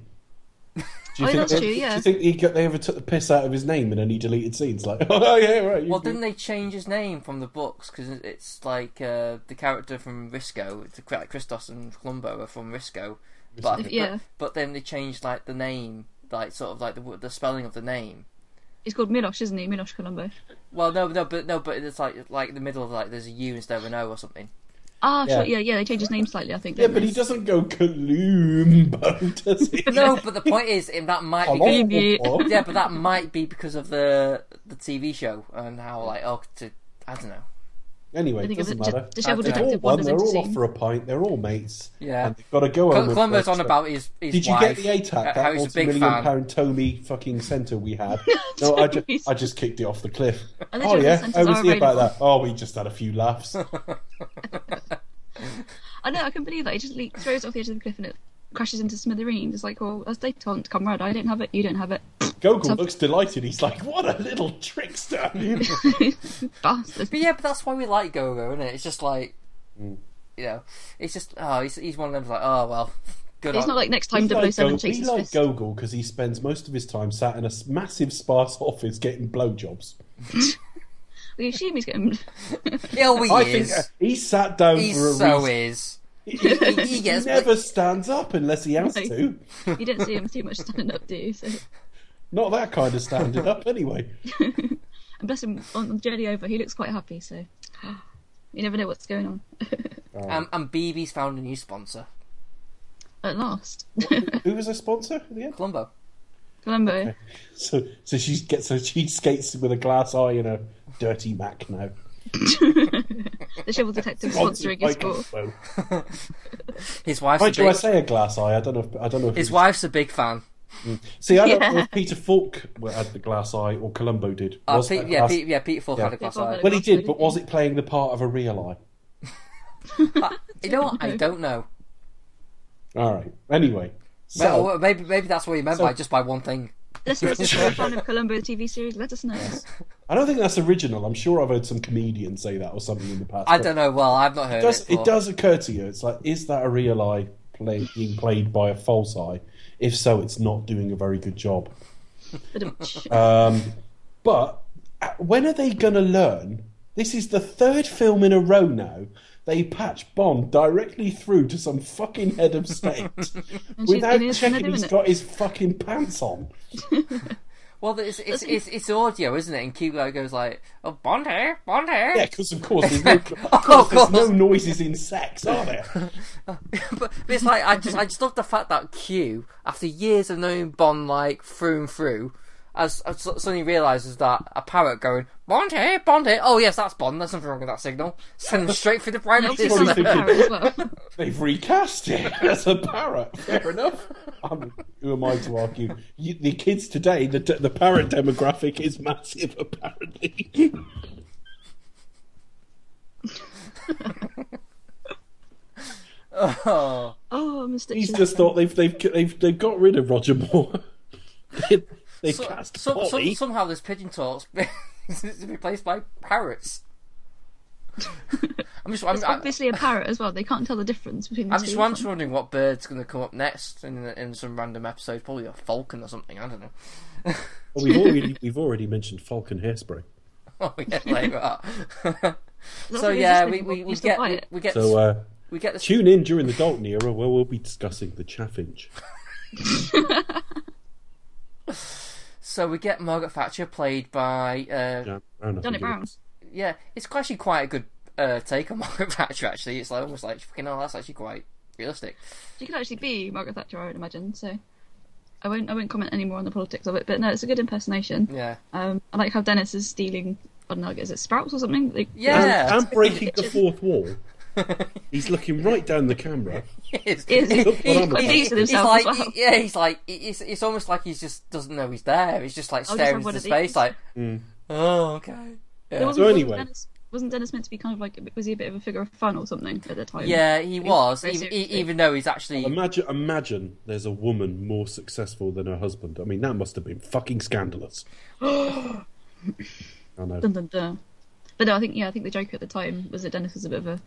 Do you Oh, think that's they, true, Do you think he got, they ever took the piss out of his name in any deleted scenes? Like, oh yeah, right. well, didn't they change his name from the books because it's like uh, the character from Risico, it's like Christos and Columbo are from Risico, but, think- Yeah. but but then they changed like the name, like sort of like the the spelling of the name. He's called Milosh, isn't he? Milosh Colombo. Well, no, no, but no, but it's like like in the middle of like there's a U instead of an O or something. Ah, Yeah. sure, yeah, yeah. They changed his name slightly, I think. Yeah, but they? he doesn't go Columbo, does he? No, but the point is, that might be. Yeah, but that might be because of the the TV show and how like oh to I don't know. Anyway, it doesn't it, matter. Dishevelled They've They've all Detective won. wanders They're into all off scene. for a pint. They're all mates. Yeah. And they've got to go on. Col- the Columbo's first on trip. about his his Did you wife. get the ATAC? uh, That how he's a big multi-million fan. pound Tommy fucking centre we had. No, I just, I just kicked it off the cliff. And the Oh German yeah, centres how was are he about available. that? Oh, we just had a few laughs. I know, I can believe that. He just le- throws it off the edge of the cliff and it crashes into smithereens. It's like, well, that's detente, comrade. I don't have it, you don't have it. Gogol So- looks delighted. He's like, "What a little trickster!" Bastard. But yeah, but that's why we like Gogol, isn't it? It's just like, Mm. you know, it's just oh, he's he's one of them like oh well, good. It's on- not like next time We like, 007 Go- shakes we like fist. Gogol because he spends most of his time sat in a massive sparse office getting blowjobs. We assume he's getting. Yeah, he I think uh, he sat down he for a so reason. is. He, he- He he gets- never stands up unless he has No. to. you don't see him too much standing up, do you? So, Not that kind of standing up, anyway. and bless him, on the journey over, he looks quite happy. So, you never know what's going on. Um, and Bibi's found a new sponsor, At last, Who was a sponsor at the end? Columbo. Columbo. So, so she gets so she skates with a glass eye and a dirty Mac now. The Shovel Detective Sponsored sponsoring his sport. Gogol. His wife's Why a do I say a glass eye? I don't know. If, I don't know. If His it's- wife's a big fan. See, I don't know if Peter Falk had the glass eye or Columbo did. Uh, Was Pete, that yeah, glass- Pete, yeah, Peter Falk Yeah. had a glass Peter eye. Well, he did, but was it playing the part of a real eye? You know what? I don't know. All right. Anyway, so Well, maybe maybe that's what he meant So- by just by one thing. Listeners, if you're a fan of Columbo TV series, let us know. I don't think that's original. I'm sure I've heard some comedian say that or something in the past. I but don't know. Well, I've not heard It does, it. it does occur to you. It's like, is that a real eye play, being played by a false eye? If so, it's not doing a very good job. Um, but uh, when are they going to learn? This is the third film in a row now. They patch Bond directly through to some fucking head of state without in his checking minute, he's innit? got his fucking pants on. Well, it's it's, it's it's audio, isn't it? And Cuba goes like, "Oh, Bond here, Bond here." Yeah, because of course there's no, oh, of Of course, there's no noises in sex, are there? but, but it's like I just I just love the fact that Q, after years of knowing Bond like through and through, as, as suddenly realizes that a parrot going Bond here, Bond here. Oh yes, that's Bond. There's nothing wrong with that signal. Send him straight through the And brightness. probably sounds like a thinking- parrot as well. They've recast it as a parrot. Fair enough. I'm, who am I to argue? You, the kids today, the the parrot demographic is massive. Apparently, oh, Oh, Mr. he's just thought they've they've they've, they've got rid of Roger Moore. they they so, cast so, so, somehow this pigeon talk's been replaced by parrots. I'm just I'm, It's obviously a parrot as well. They can't tell the difference between the I'm two. just, I'm just wondering what bird's going to come up next in in some random episode. Probably a falcon or something. I don't know. Well, we've already we've already mentioned Falcon hairspray. Oh yeah, like that. So yeah, we we, we get buy we, we get So uh, we get the Tune in during the Dalton era where we'll be discussing the Chaffinch. So we get Margaret Thatcher played by uh, Yeah, Brown, Janet Brown. yeah, it's actually quite a good uh, take on Margaret Thatcher. Actually, it's like almost like fucking hell. That's actually quite realistic. She could actually be Margaret Thatcher, I would imagine. So I won't I won't comment any more on the politics of it. But no, it's a good impersonation. Yeah, Um, I like how Dennis is stealing. I don't know, is it sprouts or something? Like, Yeah. And, and breaking the fourth wall. He's looking right down the camera. It's, Is he- Look what I'm he- about. he's he's like, well. yeah, he's like, it's, it's almost like he just doesn't know he's there. He's just like I'll just staring into space, like, Mm. oh, okay. Yeah. wasn't, So wasn't anyway. Dennis, wasn't Dennis meant to be kind of like was he a bit of a figure of fun or something at the time? Yeah, he was, very even, e- even though he's actually. Imagine, imagine there's a woman more successful than her husband. I mean, that must have been fucking scandalous. I know. Dun, dun, dun. But no, I think yeah, I think the joke at the time was that Dennis was a bit of a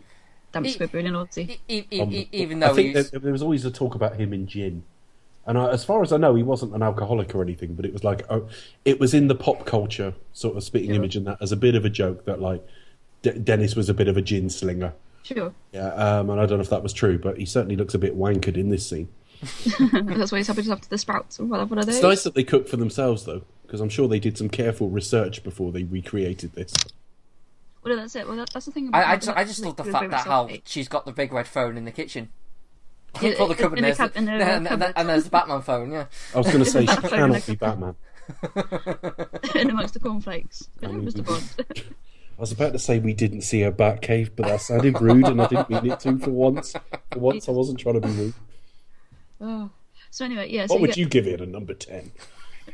damp He- squib in honesty. Um, even I though think he's. there, there was always a talk about him in gin, and I, as far as I know, he wasn't an alcoholic or anything. But it was like oh, it was in the pop culture sort of spitting Yeah. image and that as a bit of a joke that like D- Dennis was a bit of a gin slinger. Sure, Yeah, um, and I don't know if that was true, but he certainly looks a bit wankered in this scene. that's why he's happy to have the sprouts. What, what are those? It's nice that they cook for themselves though, because I'm sure they did some careful research before they recreated this. Well, that's it. Well, that, that's the thing. About I, I, just, I just love the fact that how like, she's got the big red phone in the kitchen. Yeah, the cupboard in and there's, the, and, and, and there's the Batman phone, yeah. I was going to say she cannot be Batman. in amongst the cornflakes. Good Mr. Bond. I was about to say we didn't see her bat cave, but that sounded rude, and I didn't mean it to for once. For once, I wasn't trying to be rude. oh. So anyway, yeah. So What you would get, you give it a number ten?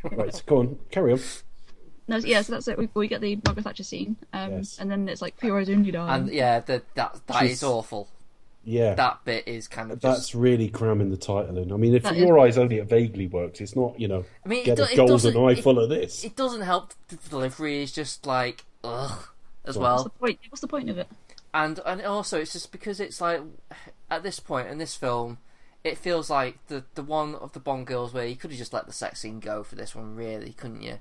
Right, so go on, carry on. No, yeah. So that's it. We, we get the Margaret Thatcher scene, um, Yes. and then it's like for your eyes only, darling. And yeah, the, that that She's- is awful. Yeah, That bit is kind of that's really cramming the title in. I mean, if That your is- eyes only it vaguely works, it's not you know I mean, it get do- a golden doesn't- eye it- full of this. It doesn't help the delivery is just like ugh as Right. What's well. the point? What's the point of it? and and also it's just because it's like at this point in this film it feels like the the one of the Bond girls where you could have just let the sex scene go for this one really couldn't you it it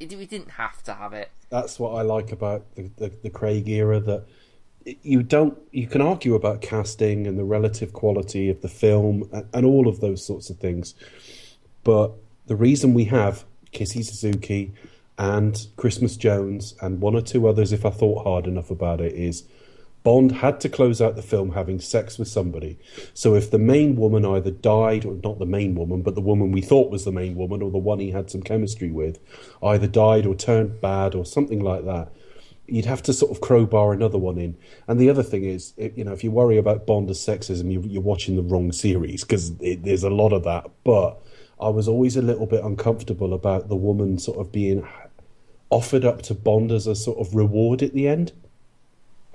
we didn't have to have it That's what I like about the, the, the Craig era. That you don't you can argue about casting and the relative quality of the film and, and all of those sorts of things, but the reason we have Kissy Suzuki and Christmas Jones and one or two others, if I thought hard enough about it, is Bond had to close out the film having sex with somebody. So if the main woman either died, or not the main woman, but the woman we thought was the main woman, or the one he had some chemistry with, either died or turned bad or something like that, you'd have to sort of crowbar another one in. And the other thing is, you know, if you worry about Bond as sexism, you're watching the wrong series because there's a lot of that. But I was always a little bit uncomfortable about the woman sort of being offered up to Bond as a sort of reward at the end.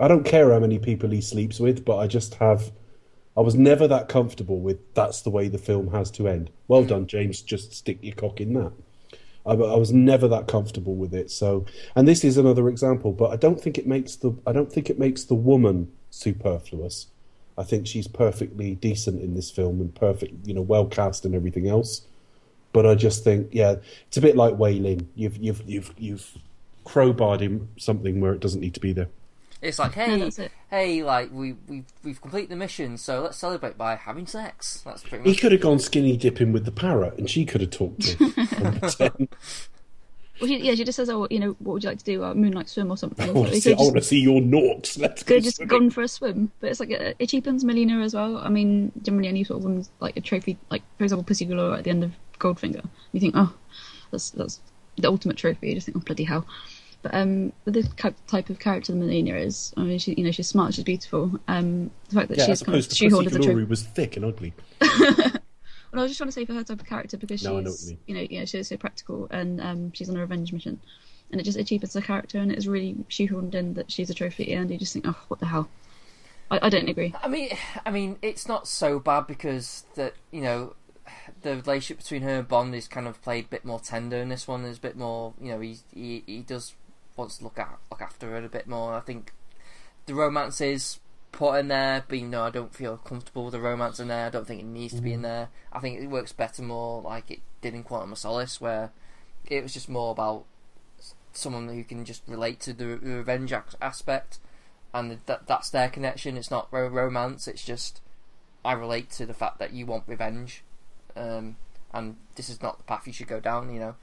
I don't care how many people he sleeps with, but I just have. I was never that comfortable with that's the way the film has to end. Well done, James. Just stick your cock in that. I, I was never that comfortable with it. So, and this is another example, but I don't think it makes the I don't think it makes the woman superfluous. I think she's perfectly decent in this film and perfect, you know, well cast and everything else. But I just think, yeah, it's a bit like Wailing. You've you've you've you've crowbarred him something where it doesn't need to be there. It's like hey that's it. hey like we we we've completed the mission so let's celebrate by having sex that's pretty much He could have gone skinny dipping with the parrot, and she could have talked to him. Well, she, yeah, she just says, "Oh, you know, what would you like to do? Uh, moonlight swim or something?" I So want to see, could I want just, to see your Norks. Let's go. have just swimming. gone for a swim, but it's like it, it cheapens Melina as well. I mean, generally, any sort of woman's like a trophy, like for example, Pussy Galore at the end of Goldfinger. You think, oh, that's that's the ultimate trophy. You just think, oh, bloody hell. But um, with the type of character that Melina is, I mean, she, you know, she's smart, she's beautiful. Um, the fact that Yeah, she's kind of opposed shoehorned Pussy as a trophy. Was thick and ugly. Well, I was just trying to say for her type of character because she's, No, know you you know, you know, she's so practical and um, she's on a revenge mission, and it just it cheapens her character and it's really shoehorned in that she's a trophy and you just think, oh, what the hell? I, I don't agree. I mean, I mean, it's not so bad because that you know the relationship between her and Bond is kind of played a bit more tender in this one. There's a bit more, you know, he he, he does wants to look at look after her a bit more. I think the romance is put in there, but you know, I don't feel comfortable with the romance in there. I don't think it needs to be in there. I think it works better more like it did in Quantum of Solace, where it was just more about someone who can just relate to the, the revenge aspect. and that that's their connection. It's not romance. It's just I relate to the fact that you want revenge, um, and this is not the path you should go down. You know,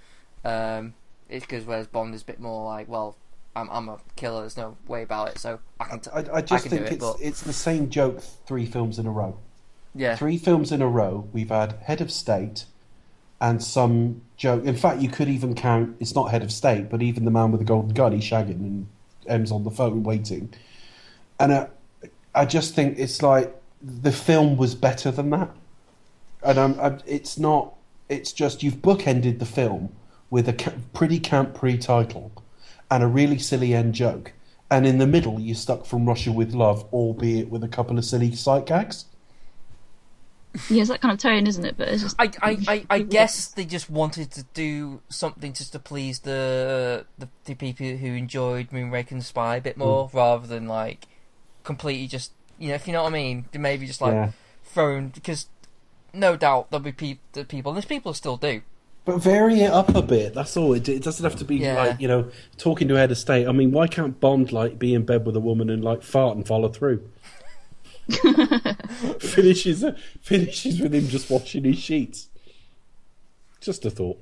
um, it's because whereas Bond is a bit more like, well, I'm I'm a killer. There's no way about it. So I can. T- I, I just can think it, it's but it's the same joke three films in a row. yeah, Three films in a row, we've had head of state and some joke. In fact, you could even count. It's not head of state, but even the man with the golden gun, he's shagging and M's on the phone waiting. And I, I just think it's like the film was better than that. And I'm, I'm, it's not. It's just you've bookended the film with a ca- pretty camp pre-title and a really silly end joke, and in the middle you stuck from Russia with Love, albeit with a couple of silly sight gags. Yeah, it's that kind of tone, isn't it? But it's just. I, I, I, I guess they just wanted to do something just to please the the, the people who enjoyed Moonraker and Spy a bit mm. more, rather than like completely just you know if you know what I mean. Maybe just like Yeah. thrown because no doubt there'll be pe- the people, and there's people who still do. But vary it up a bit. That's all. It, it doesn't have to be Yeah. like you know talking to head of state. I mean, why can't Bond like be in bed with a woman and like fart and follow through? finishes finishes with him just washing his sheets. Just a thought.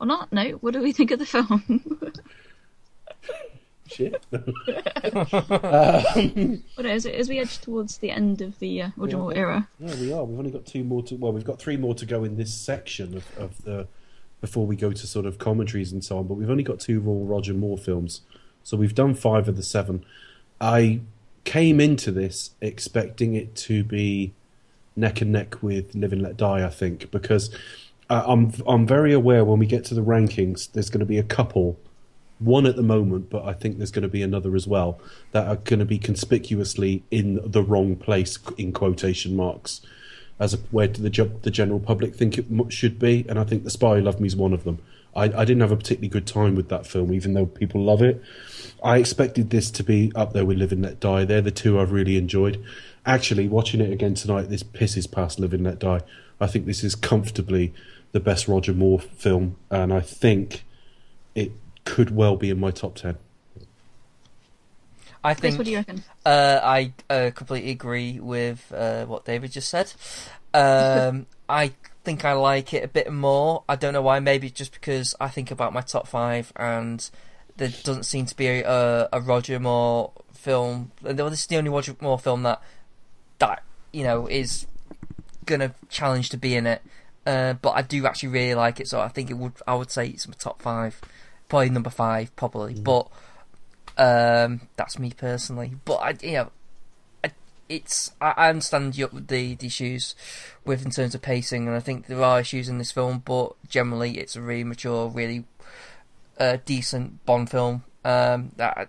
On that note, what do we think of the film? Shit. what is it? As we edge towards the end of the uh, Roger Moore era, Yeah, we are. We've only got two more to. Well, we've got three more to go in this section of, of the before we go to sort of commentaries and so on. But we've only got two raw Roger Moore films, so we've done five of the seven. I came into this expecting it to be neck and neck with Live and Let Die. I think because uh, I'm I'm very aware when we get to the rankings, there's going to be a couple. One at the moment, but I think there's going to be another as well that are going to be conspicuously in the wrong place in quotation marks, as a, where the the general public think it should be. And I think The Spy Who Loved Me is one of them. I, I didn't have a particularly good time with that film, even though people love it. I expected this to be up there with Live and Let Die. They're the two I've really enjoyed. Actually, watching it again tonight, this pisses past Live and Let Die. I think this is comfortably the best Roger Moore film, and I think it could well be in my top ten. I Chris, think what do you reckon? Uh, I uh, completely agree with uh, what David just said. Um, I think I like it a bit more. I don't know why. Maybe just because I think about my top five, and there doesn't seem to be a, a Roger Moore film. This is the only Roger Moore film that that you know is gonna challenge to be in it. Uh, but I do actually really like it, so I think it would. I would say it's my top five, probably number five, probably. But um, that's me personally. But I, you know, I, it's I, I understand your, the the issues with in terms of pacing, and I think there are issues in this film. But generally, it's a really mature, really uh, decent Bond film. Um, that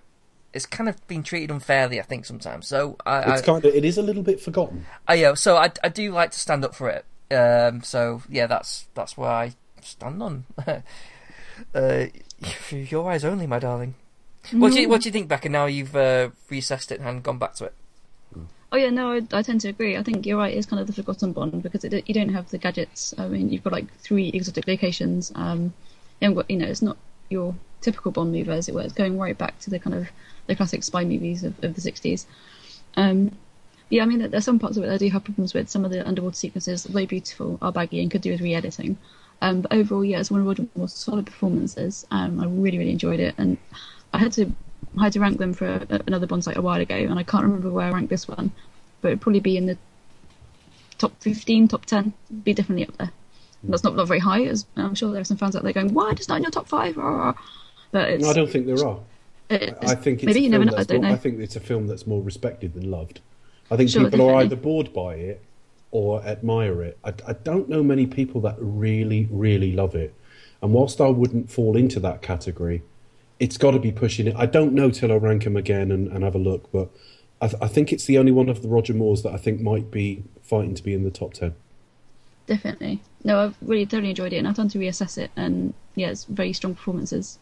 it's kind of been treated unfairly, I think sometimes. So I, It's kind of it is a little bit forgotten. I, yeah, so I, I do like to stand up for it. Um, so yeah, that's that's where I stand on. uh, your eyes only, my darling. What do you what do you think, Becca? Now you've uh, reassessed it and gone back to it. Oh yeah, no, I, I tend to agree. I think you're right. It's kind of the forgotten Bond because it, you don't have the gadgets. I mean, you've got like three exotic locations. Um, got, you know, it's not your typical Bond movie, as it were. It's going right back to the kind of the classic spy movies of, of the '60s. Um, yeah, I mean, there- there's some parts of it I do have problems with. Some of the underwater sequences, very beautiful, are baggy and could do with re-editing. Um, but overall, yeah, it's one of Moore's solid performances. Um, I really, really enjoyed it, and I had to I had to rank them for a, another Bond site a while ago, and I can't remember where I ranked this one, but it'd probably be in the top 15, top 10. Be definitely up there. That's not not very high, as I'm sure there are some fans out there going, "Why it's not in your top five? But it's, No, I don't think there are. I think it's maybe a you film never know. I that's don't more, know. I think it's a film that's more respected than loved. I think Sure, people are either bored by it or admire it. I, I don't know many people that really, really love it. And whilst I wouldn't fall into that category, it's got to be pushing it. I don't know till I rank them again and, and have a look, but I, th- I think it's the only one of the Roger Moores that I think might be fighting to be in the top ten. Definitely. No, I've really thoroughly enjoyed it, and I've done to reassess it, and yeah, it's very strong performances.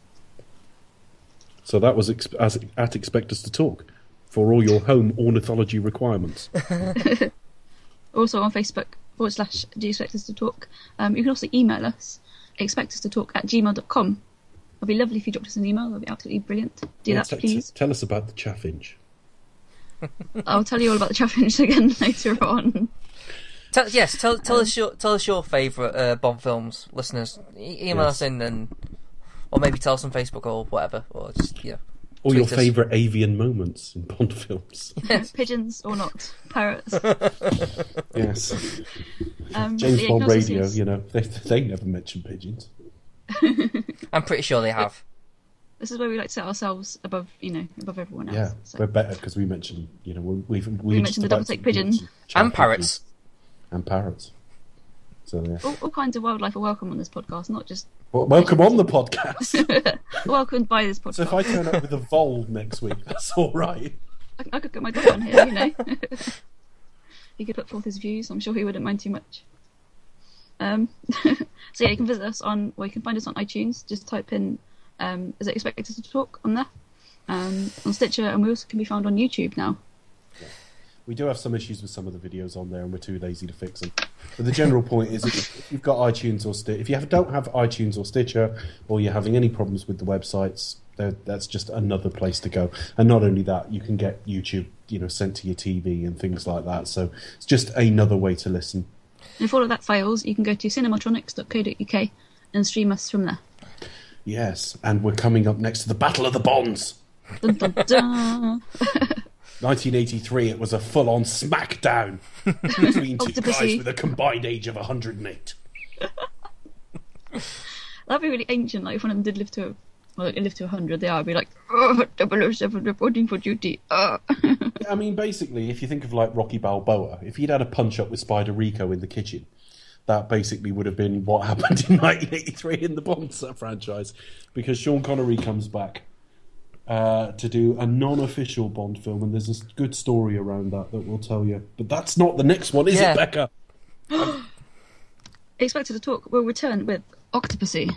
So that was ex- as at Expect Us to Talk for all your home ornithology requirements. Also on Facebook forward slash do you expect us to talk? Um, you can also email us expect us to talk at gmail.com. It'd be lovely if you dropped us an email. That'd be absolutely brilliant. Do Yeah, that, t- t- please. tell us about the chaffinch. I'll tell you all about the chaffinch again later on. Tell, yes, tell tell us your tell us your favourite uh, Bond films, listeners. E- email Yes. us in and, or maybe tell us on Facebook or whatever, or just yeah. Or your favourite avian moments in Bond films. Pigeons or not, parrots. yes. Um, James Bond can also see Radio, us- you know, they, they never mention pigeons. I'm pretty sure they have. This is where we like to set ourselves above, you know, above everyone else. Yeah, So- we're better because we mentioned, you know, we- we've we, We mentioned the about double-tick pigeon. And parrots. and parrots. So yeah. all, all kinds of wildlife are welcome on this podcast, not just Well, welcome on the podcast. welcome by this podcast. so if I turn up with a vole next week, that's all right. I, I could get my dog on here, you know. he could put forth his views. I'm sure he wouldn't mind too much. Um, so yeah, you can visit us on, or you can find us on iTunes. Just type in, um, "Is it expected to talk?" on there, um, on Stitcher, and we also can be found on YouTube now. We do have some issues with some of the videos on there, and we're too lazy to fix them. But the general point is, if you've got iTunes or Stitcher, if you have, don't have iTunes or Stitcher, or you're having any problems with the websites, that's just another place to go. And not only that, you can get YouTube, you know, sent to your TV and things like that. So it's just another way to listen. And if all of that fails, you can go to cinematronics.co.uk and stream us from there. Yes, and we're coming up next to the Battle of the Bonds. Dun, dun, dun. 1983, it was a full-on smackdown between two guys with a combined age of 108. That'd be really ancient. Like if one of them did live to, well, they live to hundred, they are. Be like, oh, 007 reporting for duty. Uh. I mean, basically, if you think of like Rocky Balboa, if he'd had a punch up with Spider Rico in the kitchen, that basically would have been what happened in 1983 in the Bond franchise, because Sean Connery comes back uh, to do a non-official Bond film, and there's a good story around that that we'll tell you. But that's not the next one, is Yeah. it, Becca? Expected to talk. We'll return with Octopussy.